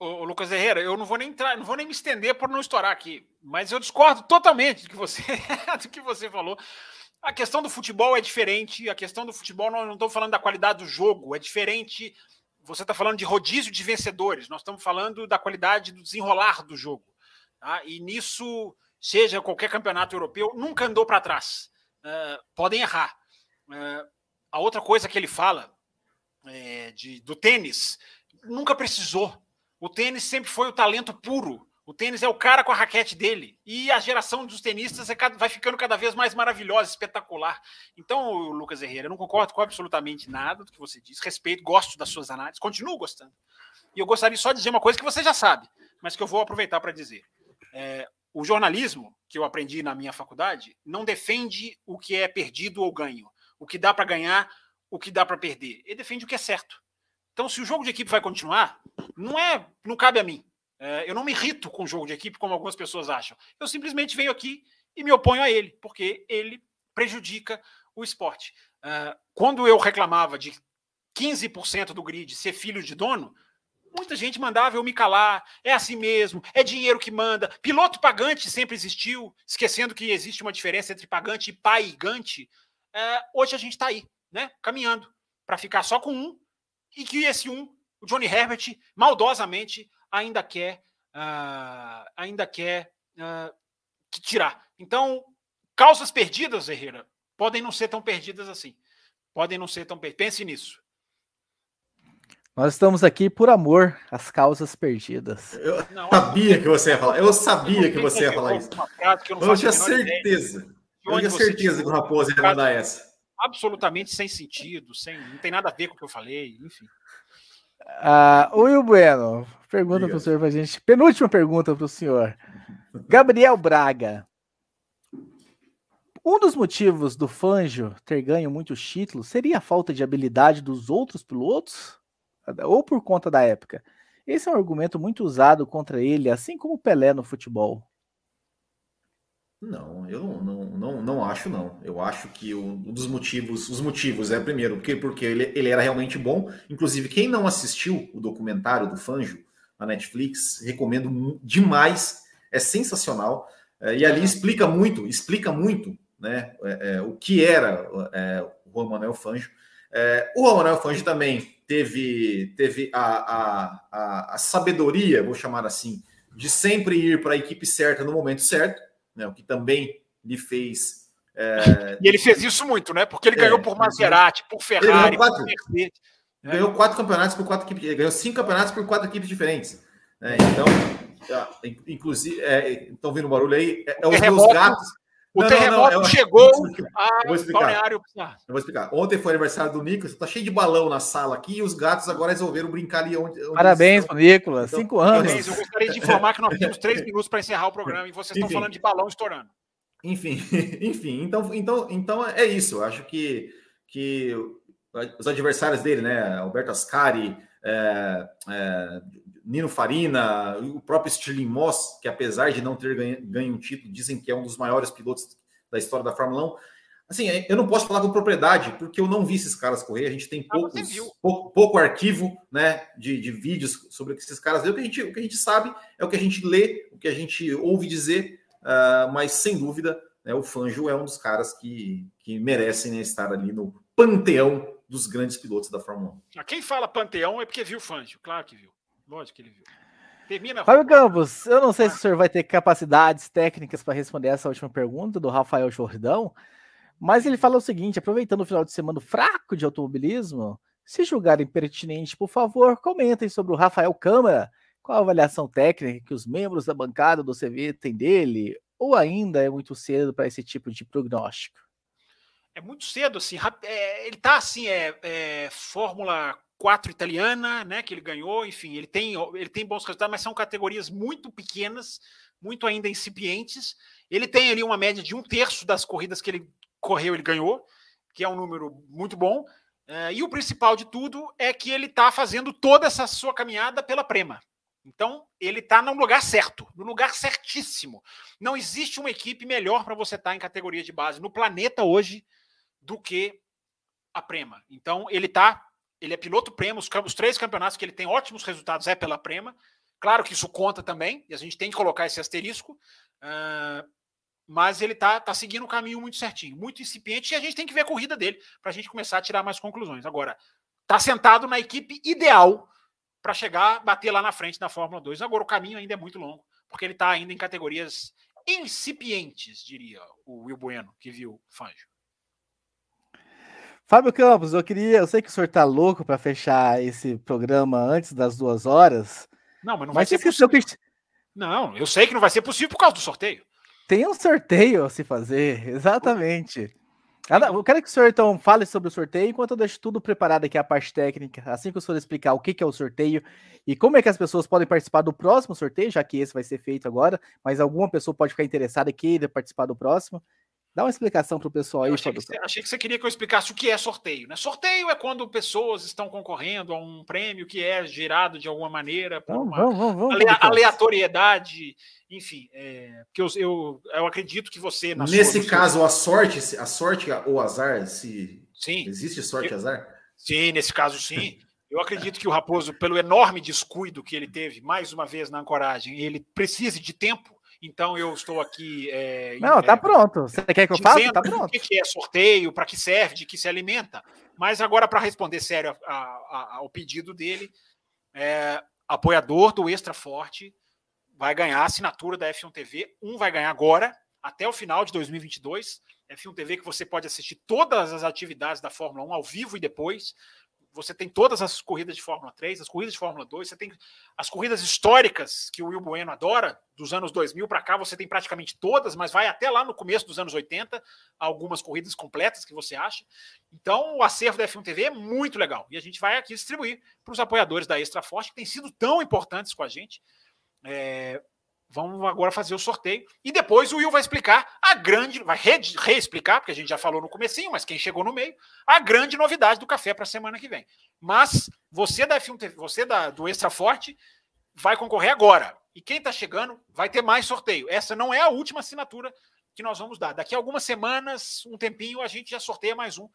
Speaker 3: Ô, Lucas Herrera, eu não vou nem entrar, não vou nem me estender por não estourar aqui, mas eu discordo totalmente do que você, *laughs* do que você falou. A questão do futebol é diferente. A questão do futebol, não estou falando da qualidade do jogo, é diferente. Você está falando de rodízio de vencedores, nós estamos falando da qualidade do desenrolar do jogo. Tá? E nisso, seja qualquer campeonato europeu, nunca andou para trás. Uh, podem errar. Uh, a outra coisa que ele fala é, de, do tênis, nunca precisou. O tênis sempre foi o talento puro. O tênis é o cara com a raquete dele. E a geração dos tenistas é, vai ficando cada vez mais maravilhosa, espetacular. Então, Lucas Herrera, eu não concordo com absolutamente nada do que você disse. Respeito, gosto das suas análises, continuo gostando. E eu gostaria só de dizer uma coisa que você já sabe, mas que eu vou aproveitar para dizer. É, o jornalismo que eu aprendi na minha faculdade não defende o que é perdido ou ganho, o que dá para ganhar, o que dá para perder. Ele defende o que é certo. Então, se o jogo de equipe vai continuar, não é, não cabe a mim. É, eu não me irrito com o jogo de equipe, como algumas pessoas acham. Eu simplesmente venho aqui e me oponho a ele, porque ele prejudica o esporte. É, quando eu reclamava de 15% do grid ser filho de dono, Muita gente mandava eu me calar, é assim mesmo, é dinheiro que manda. Piloto pagante sempre existiu, esquecendo que existe uma diferença entre pagante e paigante. É, hoje a gente está aí, né, caminhando para ficar só com um e que esse um, o Johnny Herbert, maldosamente ainda quer, uh, ainda quer uh, tirar. Então, causas perdidas, Herrera, podem não ser tão perdidas assim. Podem não ser tão perdidas. Pense nisso.
Speaker 1: Nós estamos aqui por amor às causas perdidas.
Speaker 2: Eu não, sabia que você ia falar. Eu sabia que você ia falar isso. Eu, eu tinha certeza. Eu tinha certeza que o Raposo ia mandar essa.
Speaker 3: Absolutamente sem sentido, sem, não tem nada a ver com o que eu falei, enfim.
Speaker 1: Ah, o Will Bueno, pergunta para o senhor para a gente. Penúltima pergunta para o senhor. *laughs* Gabriel Braga. Um dos motivos do Fanjo ter ganho muitos títulos seria a falta de habilidade dos outros pilotos? Ou por conta da época. Esse é um argumento muito usado contra ele, assim como o Pelé no futebol.
Speaker 2: Não, eu não, não, não, não acho, não. Eu acho que um dos motivos, os motivos é, primeiro, porque, porque ele, ele era realmente bom. Inclusive, quem não assistiu o documentário do Fanjo na Netflix, recomendo demais, é sensacional. É, e ali explica muito, explica muito né, é, é, o que era é, o Juan Manuel Fanjo. É, o Manuel Fanjo também teve, teve a, a, a, a sabedoria, vou chamar assim, de sempre ir para a equipe certa no momento certo, né, o que também lhe fez.
Speaker 3: É... *laughs* E ele fez isso muito, né? Porque ele é, ganhou por Maserati, por Ferrari,
Speaker 2: quatro, por Mercedes. Né? Ganhou quatro campeonatos por quatro equipes, ganhou cinco campeonatos por quatro equipes diferentes. Né? Então, inclusive, estão é, vindo barulho aí, é, é os meus gatos.
Speaker 3: O não, terremoto não, não, chegou
Speaker 2: a vou explicar. Balneário. Eu vou explicar. Ontem foi aniversário do Nicolas, tá cheio de balão na sala aqui e os gatos agora resolveram brincar ali onde. onde
Speaker 1: Parabéns Nicolas, então, cinco anos.
Speaker 3: Parabéns. Eu gostaria de informar que nós temos três *laughs* minutos para encerrar o programa e vocês enfim, estão falando de balão estourando.
Speaker 2: Enfim, *laughs* enfim, então, então, então é isso. Eu acho que, que os adversários dele, né? Alberto Ascari, é, é, Nino Farina, o próprio Stirling Moss, que apesar de não ter ganho, ganho um título, dizem que é um dos maiores pilotos da história da Fórmula 1. Assim, eu não posso falar com propriedade, porque eu não vi esses caras correr. A gente tem ah, poucos, pouco, pouco, arquivo né, de, de, vídeos sobre esses caras. O que, a gente, o que a gente sabe é o que a gente lê, o que a gente ouve dizer, uh, mas sem dúvida, né, o Fanjo é um dos caras que, que merecem né, estar ali no panteão dos grandes pilotos da Fórmula
Speaker 3: 1. Quem fala panteão é porque viu o Fanjo, claro que viu. Lógico que ele viu.
Speaker 1: Termina. Fábio Campos, eu não sei se o senhor vai ter capacidades técnicas para responder essa última pergunta do Rafael Jordão, mas ele fala o seguinte: aproveitando o final de semana fraco de automobilismo, Se julgarem pertinente, por favor, comentem sobre o Rafael Câmara. Qual a avaliação técnica que os membros da bancada do CV têm dele? Ou ainda é muito cedo para esse tipo de prognóstico?
Speaker 3: É muito cedo, assim. É, ele tá assim, é, é, Fórmula 4 italiana, né? Que ele ganhou, enfim, ele tem, ele tem bons resultados, mas são categorias muito pequenas, muito ainda incipientes. Ele tem ali uma média de um terço das corridas que ele correu, ele ganhou, que é um número muito bom. Uh, e o principal de tudo é que ele está fazendo toda essa sua caminhada pela Prema. Então, ele está no lugar certo, no lugar certíssimo. Não existe uma equipe melhor para você estar tá em categoria de base no planeta hoje do que a Prema. Então, ele tá, ele é piloto Prema, os, os três campeonatos que ele tem ótimos resultados é pela Prema. Claro que isso conta também, e a gente tem que colocar esse asterisco. Uh, mas ele tá, tá seguindo um caminho muito certinho, muito incipiente, e a gente tem que ver a corrida dele para a gente começar a tirar mais conclusões. Agora, tá sentado na equipe ideal para chegar, bater lá na frente na Fórmula 2. Agora, o caminho ainda é muito longo, porque ele está ainda em categorias incipientes, diria o Will Bueno, que viu Fangio.
Speaker 1: Fábio Campos, eu queria. Eu sei que o senhor tá louco para fechar esse programa antes das duas horas.
Speaker 3: Não, mas não mas vai ser possível. Que... Não, eu sei que não vai ser possível por causa do sorteio.
Speaker 1: Tem um sorteio a se fazer, exatamente. Eu quero que o senhor então fale sobre o sorteio enquanto eu deixo tudo preparado aqui a parte técnica, assim que o senhor explicar o que é o sorteio e como é que as pessoas podem participar do próximo sorteio, já que esse vai ser feito agora, mas alguma pessoa pode ficar interessada e queira participar do próximo. Dá uma explicação para o pessoal aí,
Speaker 3: achei que, você, achei que, você, queria que eu explicasse o que é sorteio. Né? Sorteio é quando pessoas estão concorrendo a um prêmio que é gerado de alguma maneira por uma vamos, vamos, vamos, aleatoriedade, enfim. É, que eu, eu, eu, acredito que você.
Speaker 2: Nesse sua, caso, seu... a sorte, a sorte ou azar, se sim, existe sorte e azar?
Speaker 3: Sim, nesse caso sim. Eu acredito que o Raposo, pelo enorme descuido que ele teve, mais uma vez na ancoragem, ele precise de tempo então eu estou aqui. É,
Speaker 1: Não, tá é, pronto. Você quer que eu faça? Tá pronto. O
Speaker 3: que é sorteio, para que serve, de que se alimenta. Mas agora, para responder sério a, a, ao pedido dele, é, apoiador do Extra Forte vai ganhar a assinatura da F1 TV. Um vai ganhar agora, até o final de 2022. F1 TV que você pode assistir todas as atividades da Fórmula 1 ao vivo e depois você tem todas as corridas de Fórmula 3, as corridas de Fórmula 2, você tem as corridas históricas que o Will Bueno adora, dos anos 2000 para cá, você tem praticamente todas, mas vai até lá no começo dos anos 80, algumas corridas completas que você acha. Então, o acervo da F1 TV é muito legal. E a gente vai aqui distribuir para os apoiadores da Extra Forte, que têm sido tão importantes com a gente. É, Vamos agora fazer o sorteio. E depois o Will vai explicar a grande, vai reexplicar, porque a gente já falou no comecinho, mas quem chegou no meio, a grande novidade do café para a semana que vem. Mas você da F1 TV, você da, do Extra Forte, vai concorrer agora. E quem está chegando vai ter mais sorteio. Essa não é a última assinatura que nós vamos dar. Daqui a algumas semanas, um tempinho, a gente já sorteia mais um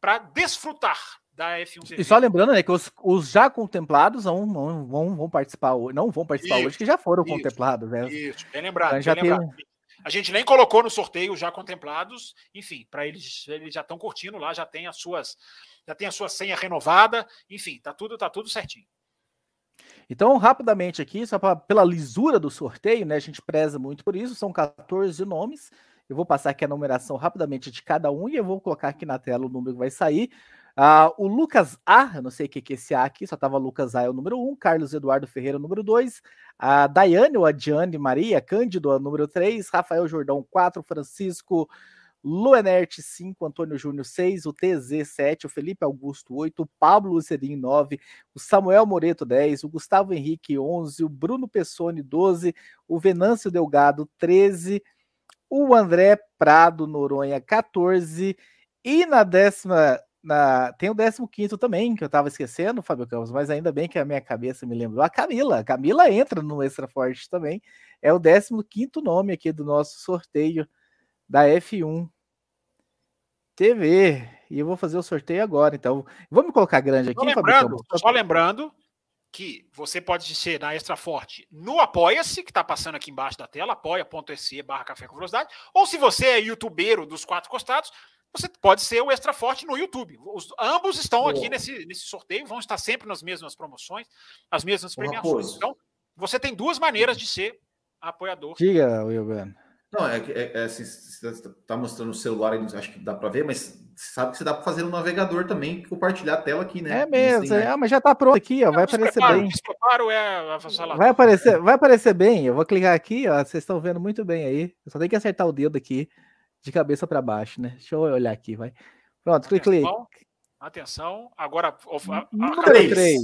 Speaker 3: para desfrutar da F1
Speaker 1: E só lembrando, né, que os, os já contemplados não, não, vão, vão participar hoje, não vão participar isso, hoje, que já foram isso, contemplados, né?
Speaker 3: Isso, bem lembrado. Então, já bem lembrado. Tem... A gente nem colocou no sorteio já contemplados, enfim, para eles, eles já estão curtindo lá, já tem as suas, já tem a sua senha renovada, enfim, tá tudo, tá tudo certinho.
Speaker 1: Então, rapidamente aqui, só pra, pela lisura do sorteio, né? A gente preza muito por isso, são 14 nomes. Eu vou passar aqui a numeração rapidamente de cada um e eu vou colocar aqui na tela o número que vai sair. Uh, o Lucas A, eu não sei o que, que é esse A aqui, só tava Lucas A é o número 1, Carlos Eduardo Ferreira número 2, a Daiane ou a Diane Maria, Cândido número 3, Rafael Jordão 4, Francisco Luenert 5, Antônio Júnior 6, o TZ 7, o Felipe Augusto 8, o Pablo Lucerim 9, o Samuel Moreto 10, o Gustavo Henrique 11, o Bruno Pessoni 12, o Venâncio Delgado 13, o André Prado Noronha 14 e na décima na, tem o 15 também, que eu tava esquecendo, Fábio Campos, mas ainda bem que a minha cabeça me lembrou. A Camila, a Camila entra no Extra Forte também. É o 15 nome aqui do nosso sorteio da F1 TV. E eu vou fazer o sorteio agora, então. Vamos colocar grande aqui,
Speaker 3: só lembrando, Só lembrando que você pode ser na Extra Forte no Apoia-se, que está passando aqui embaixo da tela, apoia.se barra café com velocidade, ou se você é youtubeiro dos quatro costados, você pode ser o extra forte no YouTube. Os, ambos estão aqui nesse, nesse sorteio, vão estar sempre nas mesmas promoções, as mesmas premiações. Então, você tem duas maneiras de ser apoiador.
Speaker 1: Diga, Wilber.
Speaker 2: Não, é, é, é assim, você está mostrando o celular, acho que dá para ver, mas sabe que você dá para fazer no navegador também, compartilhar a tela aqui, né?
Speaker 1: É mesmo, é, mas já está pronto aqui, ó, vai aparecer bem.
Speaker 3: É
Speaker 1: vai aparecer, vai aparecer bem. Eu vou clicar aqui, ó, vocês estão vendo muito bem aí. Eu só tenho que acertar o dedo aqui de cabeça para baixo, né? Deixa eu olhar aqui, vai. Pronto, cliquei.
Speaker 3: Atenção, agora
Speaker 1: número 3.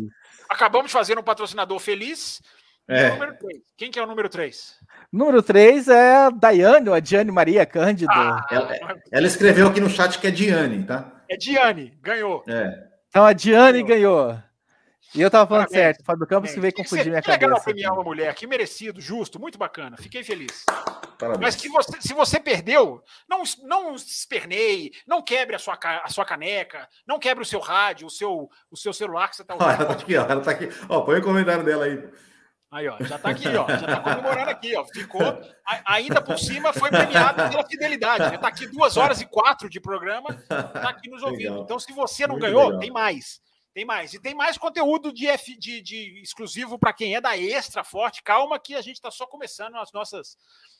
Speaker 3: Acabamos de fazer um patrocinador feliz. É. Número 3. Quem que é o número 3?
Speaker 1: Número 3 é a Daiane, ou a Diane Maria Cândido. Ah,
Speaker 2: ela, ela, escreveu aqui no chat que é Diane, tá?
Speaker 3: É Diane, ganhou.
Speaker 2: É.
Speaker 1: Então a Diane ganhou. ganhou. E eu tava falando Parabéns. certo, Fábio Campos que veio confundir minha que cabeça. legal
Speaker 3: premiar uma mulher, que merecido, justo, muito bacana. Fiquei feliz. Parabéns. Mas que você, se você perdeu, não, não esperneie, não quebre a sua, a sua caneca, não quebre o seu rádio, o seu, o seu celular que você tá
Speaker 2: usando. ela tá aqui, ó, ela tá aqui. Ó, põe o comentário dela aí.
Speaker 3: Aí, ó, já tá aqui, ó, já tá comemorando aqui, ó. Ficou, ainda por cima, foi premiado pela fidelidade. Né? Tá aqui duas horas e quatro de programa, tá aqui nos ouvindo. Legal. Então, se você não muito ganhou, legal. tem mais. Tem mais. E tem mais conteúdo de, F, de, de exclusivo para quem é da Extra Forte. Calma que a gente está só começando as nossas,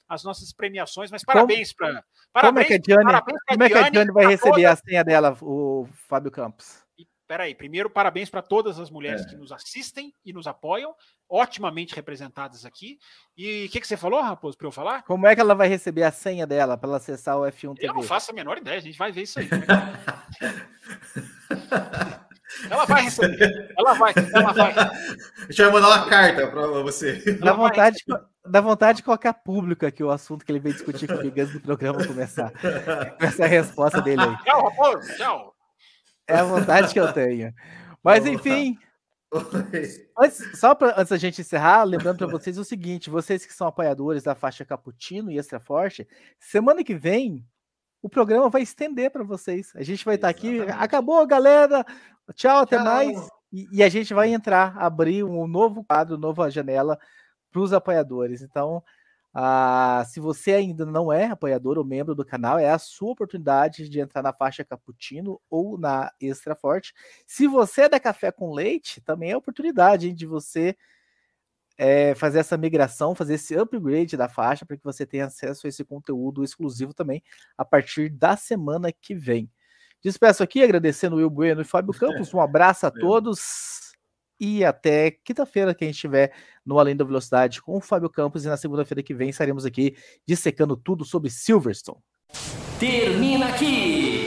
Speaker 3: as nossas premiações, mas parabéns para.
Speaker 1: Como é que a Diane, como é que a Diane vai receber toda... a senha dela, o Fábio Campos?
Speaker 3: E, peraí, primeiro, parabéns para todas as mulheres é. que nos assistem e nos apoiam, otimamente representadas aqui. E o que, que você falou, Raposo, para eu falar?
Speaker 1: Como é que ela vai receber a senha dela para ela acessar o F1 TV?
Speaker 3: Eu não faço a menor ideia, a gente vai ver isso aí. *laughs* Ela vai receber. Ela vai, ela vai.
Speaker 2: A gente vai mandar uma carta para você.
Speaker 1: Dá vontade, dá vontade de colocar público aqui o assunto que ele veio discutir comigo antes do programa começar. *laughs* Essa é a resposta dele aí.
Speaker 3: Tchau, Raposo. Tchau.
Speaker 1: É a vontade que eu tenho. Mas enfim. Antes, só para antes da gente encerrar, lembrando para vocês o seguinte: vocês que são apoiadores da faixa Caputino e Extra Forte, semana que vem o programa vai estender para vocês. A gente vai estar tá aqui. Acabou, galera. Tchau, até Tchau. mais. E, e, a gente vai entrar, abrir um novo quadro, nova janela para os apoiadores. Então, ah, se você ainda não é apoiador ou membro do canal, é a sua oportunidade de entrar na faixa Cappuccino ou na Extra Forte. Se você é da Café com Leite, também é a oportunidade hein, de você é, fazer essa migração, fazer esse upgrade da faixa para que você tenha acesso a esse conteúdo exclusivo também a partir da semana que vem. Despeço aqui agradecendo o Will Bueno e Fábio Campos. Um abraço a todos e até quinta-feira que a gente estiver no Além da Velocidade com o Fábio Campos e na segunda-feira que vem estaremos aqui dissecando tudo sobre Silverstone.
Speaker 4: Termina aqui